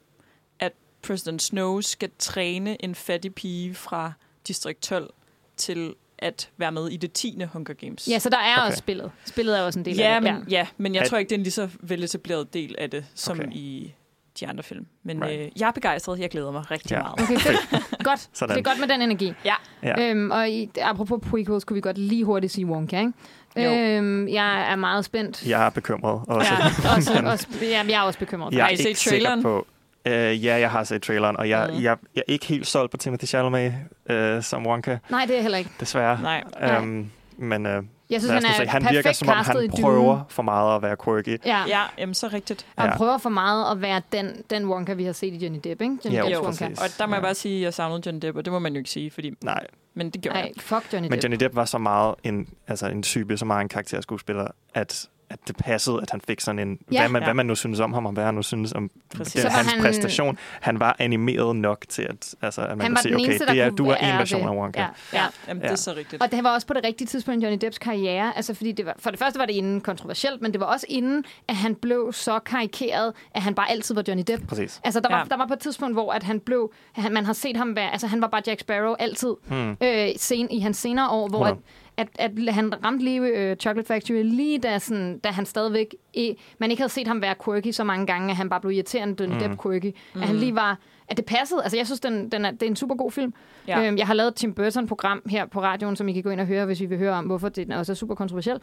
at President Snow skal træne en fattig pige fra Distrikt 12 til at være med i det 10. Hunger Games. Ja, så der er Okay. også spillet. Spillet er også en del ja, af det. men, ja, men jeg At- tror ikke, det er en lige så veletableret del af det, som Okay. i de andre film. Men Right. øh, jeg er begejstret. Jeg glæder mig rigtig Ja. meget. Okay, fedt. godt. Sådan. Det er godt med den energi. Ja. Ja. Øhm, og i, apropos prequels, kunne vi godt lige hurtigt sige Wonka, ikke? Jo. Øhm, jeg er meget spændt. Jeg er bekymret også. Ja, også, også, ja, jeg er også bekymret. Jeg er I set ikke sikker på... Uh, ja, jeg har set traileren, og jeg, Mm. jeg, jeg er ikke helt solgt på Timothy Chalamet uh, som Wonka, Nej, det er jeg heller ikke. desværre. Nej. Um, men uh, Jeg synes, han er se. han virker som om, han Dune. prøver for meget at være quirky. Ja. Ja, jamen, så rigtigt. Og han Ja. prøver for meget at være den, den Wonka, vi har set i Johnny Depp, ikke? Johnny Jo, Depps Jo, Wonka. præcis. Og der må jeg Ja. bare sige, at jeg savnede Johnny Depp, og det må man jo ikke sige, fordi, Nej, men det gjorde Nej, jeg. fuck Johnny men Depp. Johnny Depp var så meget en, altså en type, så meget en karakterskuespiller, at, at det passede, at han fik sådan en... Ja. Hvad, man, Ja. hvad man nu synes om ham, og hvad han nu synes om Præcis. var hans han- præstation. Han var animeret nok til, at, altså, at man han kunne se, den okay, eneste, det der er, du er en version det. af Wonka. Ja, ja. Jamen, Ja. det er så rigtigt. Og det var også på det rigtige tidspunkt i Johnny Depps karriere. Altså, fordi det var, for det første var det inden kontroversielt, men det var også inden, at han blev så karikeret, at han bare altid var Johnny Depp. Præcis. Altså, der var, Ja. der var på et tidspunkt, hvor at han blev... Han, man har set ham være... Altså, han var bare Jack Sparrow altid. Hmm. Øh, sen, I hans senere år, hvor at, 100. at, at han ramte lige øh, Chocolate Factory, lige da, sådan, da han stadigvæk... I, man ikke havde set ham være quirky så mange gange, at han bare blev irriterende Johnny Mm. Depp quirky. At han lige var... At det passede. Altså, jeg synes, den, den er, det er en super god film. Ja. Øhm, jeg har lavet et Tim Burton-program her på radioen, som I kan gå ind og høre, hvis I vil høre om, hvorfor det også er super kontroversiel.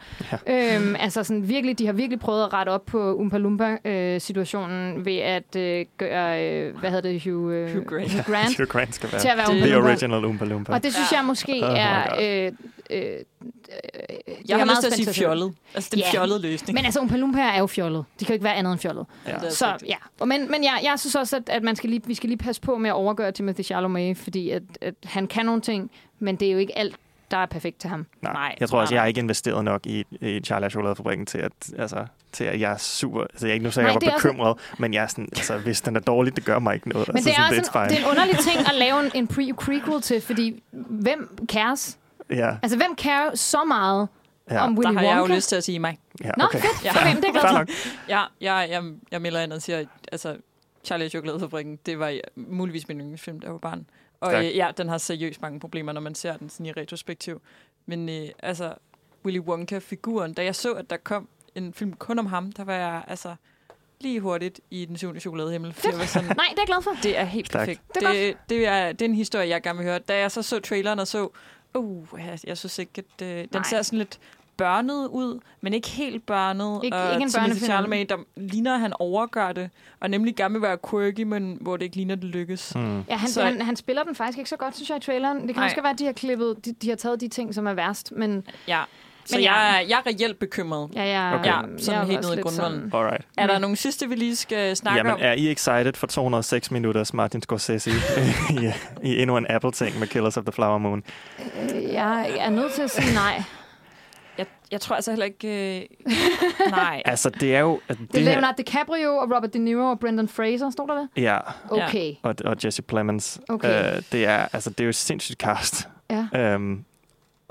Ja. Øhm, altså sådan virkelig, de har virkelig prøvet at rette op på Oompa Loompa-situationen ved at øh, gøre, øh, hvad hedder det, Hugh, øh, Hugh Grant. Hugh Grant Hugh Grant skal være til at være Oompa the Loompa. original Oompa Loompa. Og det synes Ja. jeg måske Oh er... Øh, øh, øh, Jeg har lyst til at sige fjollet. Altså, det er en Ja. fjollet løsning. Men altså, Oompa Loompa er jo fjollet. De kan jo ikke være andet end fjollet. Ja. Så ja, Og men, men jeg, jeg synes også, at, at man skal lige, vi skal lige passe på med at overgøre Timothy Chalamet, fordi at, at han kan nogle ting, men det er jo ikke alt, der er perfekt til ham. Nej. Nej, Jeg tror også, nej, jeg nej. har ikke investeret nok i, i Charlie Chokoladefabrikken til at, altså, til at jeg er super... Altså, jeg er ikke nu så Nej, jeg var er også- bekymret, men jeg er sådan, altså, hvis den er dårlig, det gør mig ikke noget. Men altså, det er sådan, også en, det er en underlig ting at lave en, en pre-prequel til, fordi hvem cares? Ja, Altså, hvem carer så meget ja, om Der Willy har jeg jo Wonka? lyst til at sige mig. ja, Nå, okay. fedt. Ja. Okay, men det er jeg glad nok. Ja, jeg, jeg, melder ind og siger, at altså, Charlie og Chokoladefabrikken, det var muligvis min yndlingsfilm, da jeg var barn. Og Tak. øh, ja, den har seriøst mange problemer, når man ser den sådan i retrospektiv. Men øh, altså, Willy Wonka-figuren, da jeg så, at der kom en film kun om ham, der var jeg altså lige hurtigt i den syvende chokoladehimmel. For jeg var sådan, Nej, det er jeg glad for. det er helt Stærkt. perfekt. Det er det, det, er, det er en historie, jeg gerne vil høre. Da jeg så så traileren og så, uh, jeg, jeg synes ikke, at øh, den Nej. ser sådan lidt børnet ud, men ikke helt børnet. Ikke- og ikke en Timothy. Chalamet, der ligner, at han overgør det, og nemlig gerne vil være quirky, men hvor det ikke ligner, det lykkes. Mm. Ja, han, Så- han, han spiller den faktisk ikke så godt, synes jeg, i traileren. Det kan Nej. også være, at de har klippet, de, de har taget de ting, som er værst, men Ja. Så Men jeg, ja. er, jeg er reelt bekymret. ja, jeg, Okay. Ja, jeg sådan er helt ned i grundvolden. Alright. Er der nogle sidste, vi lige skal snakke Jamen, om? er I excited for 206 minutters Martin Scorsese i, i endnu en Apple-ting med Killers of the Flower Moon? Øh, Jeg er nødt til at sige nej. Jeg, jeg tror altså heller ikke... Øh... Nej. Altså, det er jo... at Det er Leonardo DiCaprio og Robert De Niro og Brendan Fraser, står der det? Ja, Okay. og, og Jesse Plemons. Okay. Øh, det, er, altså, det er jo et sindssygt cast. Ja. Øhm,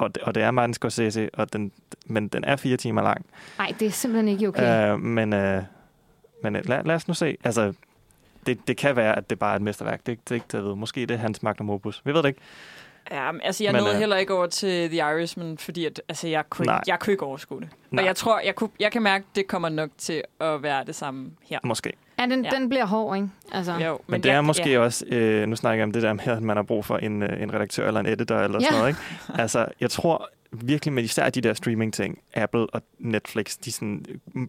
og, det, og det er Martin Scorsese, og den, men den er fire timer lang. Nej, det er simpelthen ikke okay. Øh, men øh, men øh, lad, lad os nu se. Altså, det, det kan være, at det bare er et mesterværk. Det, det er ikke til at vide. Måske det er hans magnum opus. Vi ved det ikke. Ja, men altså, jeg Men, nåede øh, heller ikke over til The Irishman, fordi at, altså, jeg, kunne, Nej. ikke- jeg kunne ikke overskue det. Nej. Og jeg tror, jeg, kunne, jeg kan mærke, at det kommer nok til at være det samme her. Måske. Ja, den, ja. den bliver hård, ikke? Altså. Jo, men, Men det jeg, er måske Ja. også, øh, nu snakker jeg om det der med, at man har brug for en, øh, en redaktør eller en editor eller Ja. sådan noget. Ikke? Altså, jeg tror virkelig med især de der streaming-ting, Apple og Netflix, de sådan,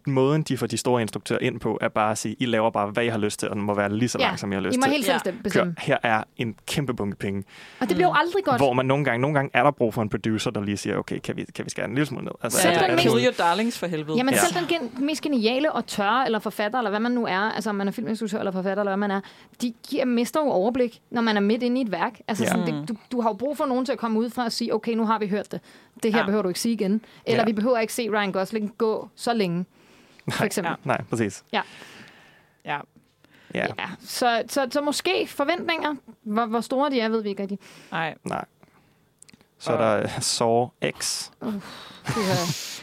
måden de får de store instruktører ind på, er bare at sige, I laver bare, hvad I har lyst til, og den må være lige så Ja, lang, som I har lyst I må til. helt selv Ja. bestemme. Her er en kæmpe bunke penge. Og det bliver jo aldrig godt. Hvor man nogle gange, nogle gange er der brug for en producer, der lige siger, okay, kan vi, kan vi skære en lille smule ned? Altså, Selv er, den mest- Kill your darlings for helvede. Jamen Ja. ja. selv den gen- mest geniale og tørre, eller forfatter, eller hvad man nu er, altså om man er filminstruktør eller forfatter, eller hvad man er, de giver, mister jo overblik, når man er midt inde i et værk. Altså Ja. sådan, det, du, du har jo brug for nogen til at komme ud fra og sige, okay, nu har vi hørt det. Det her Ja. behøver du ikke sige igen. Eller Ja. vi behøver ikke se Ryan Gosling gå så længe, for eksempel. Ja. Nej, præcis. Ja. Ja. Ja. ja. Så, så, så måske forventninger, hvor, hvor store de er, ved vi ikke rigtig. Nej. Nej. Så er der øh, Saw X.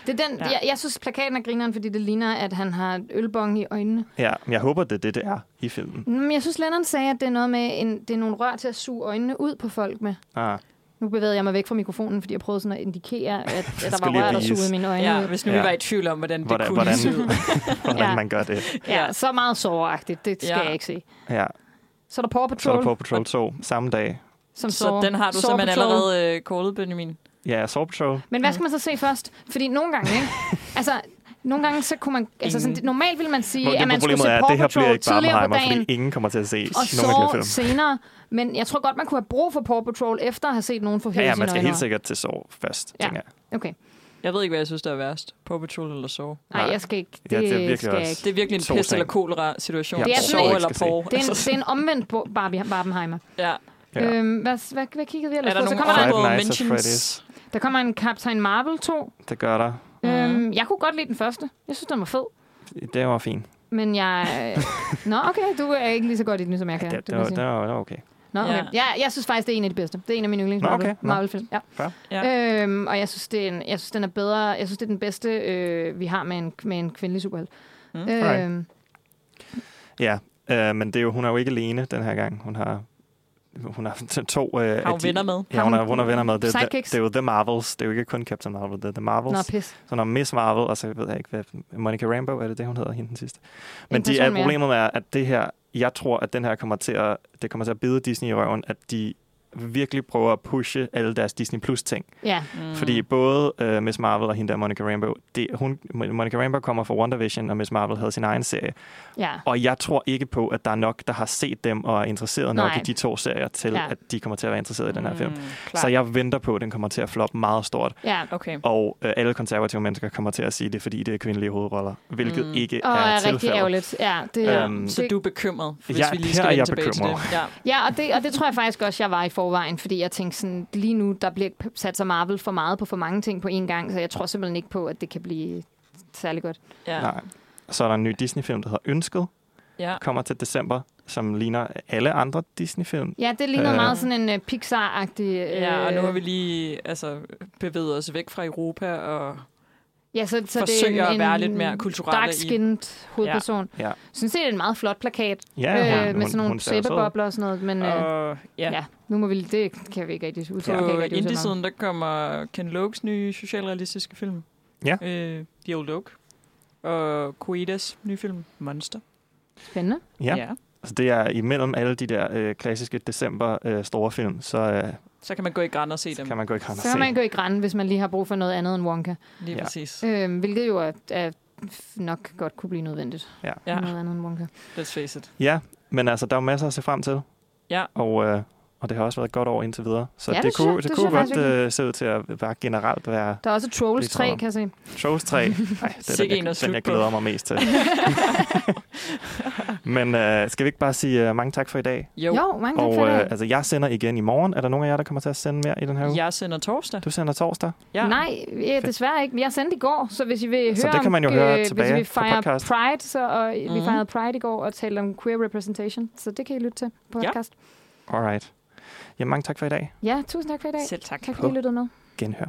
Det er den, Ja. ja. jeg, jeg synes, plakaten er grineren, fordi det ligner, at han har ølbong i øjnene. Ja, men jeg håber, det er det, det er i filmen. Men jeg synes, Lennon sagde, at det er noget med en, det er nogle rør til at suge øjnene ud på folk med. Ah, Nu bevæger jeg mig væk fra mikrofonen, fordi jeg prøvede sådan at indikere, at, at der var rør, der sugede mine øjne Ja, hvis nu Ja. vi var i tvivl om, hvordan det hvordan, kunne hvordan, se ud. hvordan Ja. man gør det. Ja, så meget såragtigt, det skal Ja. jeg ikke se. Ja. Så er der Paw Så er Patrol, der Paw Patrol 2 samme dag. som Så den har du Saw simpelthen Patrol. allerede øh, callet, Benjamin. Ja, Saw Patrol. Men hvad skal man så se først? Fordi nogle gange, ikke? altså, nogle gange så kunne man... Altså, sådan, Ingen. normalt ville man sige, Nå, at man skulle se Paw det her bliver Patrol ikke tidligere på dagen, fordi ingen kommer til at se og nogle af de her så film. senere. Men jeg tror godt, man kunne have brug for Paw Patrol, efter at have set nogen få Ja, ja, man skal helt sikkert til Saw først, Ja. tænker jeg. Okay. Jeg ved ikke, hvad jeg synes, der er værst. Paw Patrol eller så. Nej, jeg skal ikke. Det, Ja, det er virkelig skal ikke. Det er virkelig en pest ting. eller kolera situation. Ja, Det er en- eller på. Det er en, det er en omvendt Barbie, Barbenheimer. ja. Ja. Øhm, hvad, hvad, hvad kiggede vi ellers Er der på? Så nogle kommer der, Five honorable Nights at mentions? der kommer en Captain Marvel 2. Det gør der. Mhm. Øhm, jeg kunne godt lide den første. Jeg synes, den var fed. Det var fint. Men jeg... Nå, okay, du er ikke lige så godt i den, som jeg kan. Det, det, var, det, var, det var okay. Nå, okay. Ja. Jeg, jeg synes faktisk, det er en af de bedste. Det er en af mine yndlings Marvel, okay. Marvel-film. Ja. Fair. Ja. Øhm, og jeg synes, det er en, jeg synes, den er bedre. Jeg synes, det er den bedste, øh, vi har med en, med en kvindelig superhelt. Mm. Øhm, Ja, øh, men det er jo, hun er jo ikke alene den her gang. Hun har, hun har to... Øh, Har hun de- venner med? Ja, hun er, hun er venner med. Det, det, det er jo The Marvels. Det er jo ikke kun Captain Marvel, det er The Marvels. nå, pis. Så har Miss Marvel, og så ved jeg ikke, hvad... Monica Rambeau, er det det, hun hedder, hende den sidste? Men En de, er, problemet er, at det her... Jeg tror, at den her kommer til at... Det kommer til at bide Disney i røven, at de virkelig prøver at pushe alle deres Disney Plus ting. Ja, Mm. Fordi både uh, Miss Marvel og hende der Monica Rambeau, det, hun, Monica Rambeau kommer fra WandaVision, og Miss Marvel havde sin egen serie. ja. Og jeg tror ikke på, at der er nok, der har set dem og er interesseret nok Nej. i de to serier, til Ja. at de kommer til at være interesseret i den her film. Mm, Så jeg venter på, at den kommer til at floppe meget stort. Ja, Okay. Og øh, alle konservative mennesker kommer til at sige det, fordi det er kvindelige hovedroller, hvilket Mm. mm. ikke og er, er rigtig tilfældet. ærgerligt. Ja, det, Ja, Øhm, så du er bekymret, hvis Ja, vi lige her skal er jeg tilbage til det. bekymret. Ja. Ja, og det, og det tror jeg faktisk også, jeg var i forvejen, fordi jeg tænkte sådan, lige nu, der bliver sat sig Marvel for meget på for mange ting på én gang, så jeg tror simpelthen ikke på, at det kan blive særlig godt. Ja. Nej. Så er der en ny Disney-film, der hedder Ønsket, ja. kommer til december, som ligner alle andre Disney-film. Ja, det ligner Øh. meget sådan en uh, Pixar-agtig... Uh, Ja, og nu har vi lige altså, bevæget os væk fra Europa og ja, så, så forsøger det er en, at være lidt mere kulturelle i- dark-skinned hovedperson. Ja. Jeg synes, det er en meget flot plakat, Ja, øh, hun- med hun- sådan nogle sæbebobler og sådan noget, men øh, Og ja, ja, nu må vi... Det kan vi ikke rigtig udtale. på om. indie-siden, der kommer Ken Loachs nye socialrealistiske film. Ja. Øh, The Old Oak. Og Koidas nye film, Monster. Spændende. Ja. ja. Altså, det er imellem alle de der øh, klassiske december øh, store film, så øh, Så kan man gå i græn og se dem. kan man gå i kran og Så kan se. man gå i græn, hvis man lige har brug for noget andet end Wonka. Lige Ja. præcis. Øh, hvilket jo er, er nok godt kunne blive nødvendigt. Ja. Ja, Noget andet end Wonka. let's face it. Ja, men altså, der er jo masser at se frem til. Ja. Og, øh, og det har også været et godt år indtil videre. Så Ja, det, det kunne, det, det kunne godt øh, se ud til at være generelt være Der er også Trolls Det 3, tror jeg. kan jeg se. Trolls 3. Nej, det er den, en jeg, den, jeg glæder mig mest til. men øh, skal vi ikke bare sige uh, mange tak for i dag? Jo, Jo, mange tak Og for øh, det. altså, jeg sender igen i morgen. Er der nogen af jer, der kommer til at sende mere i den her uge? jeg sender torsdag. Du sender torsdag? Ja. Nej, ja, desværre ikke. Jeg sendte i går, så hvis I vil Så høre det kan man jo om, høre øh, tilbage hvis vi på fejrer podcast. Pride, så, og vi Mhm. fejrede Pride i går og talte om queer representation, så det kan I lytte til på Ja. podcast. Alright. Ja, mange tak for i dag. Ja, tusind tak for i dag. Selv tak. Tak fordi I lyttede med. Genhør.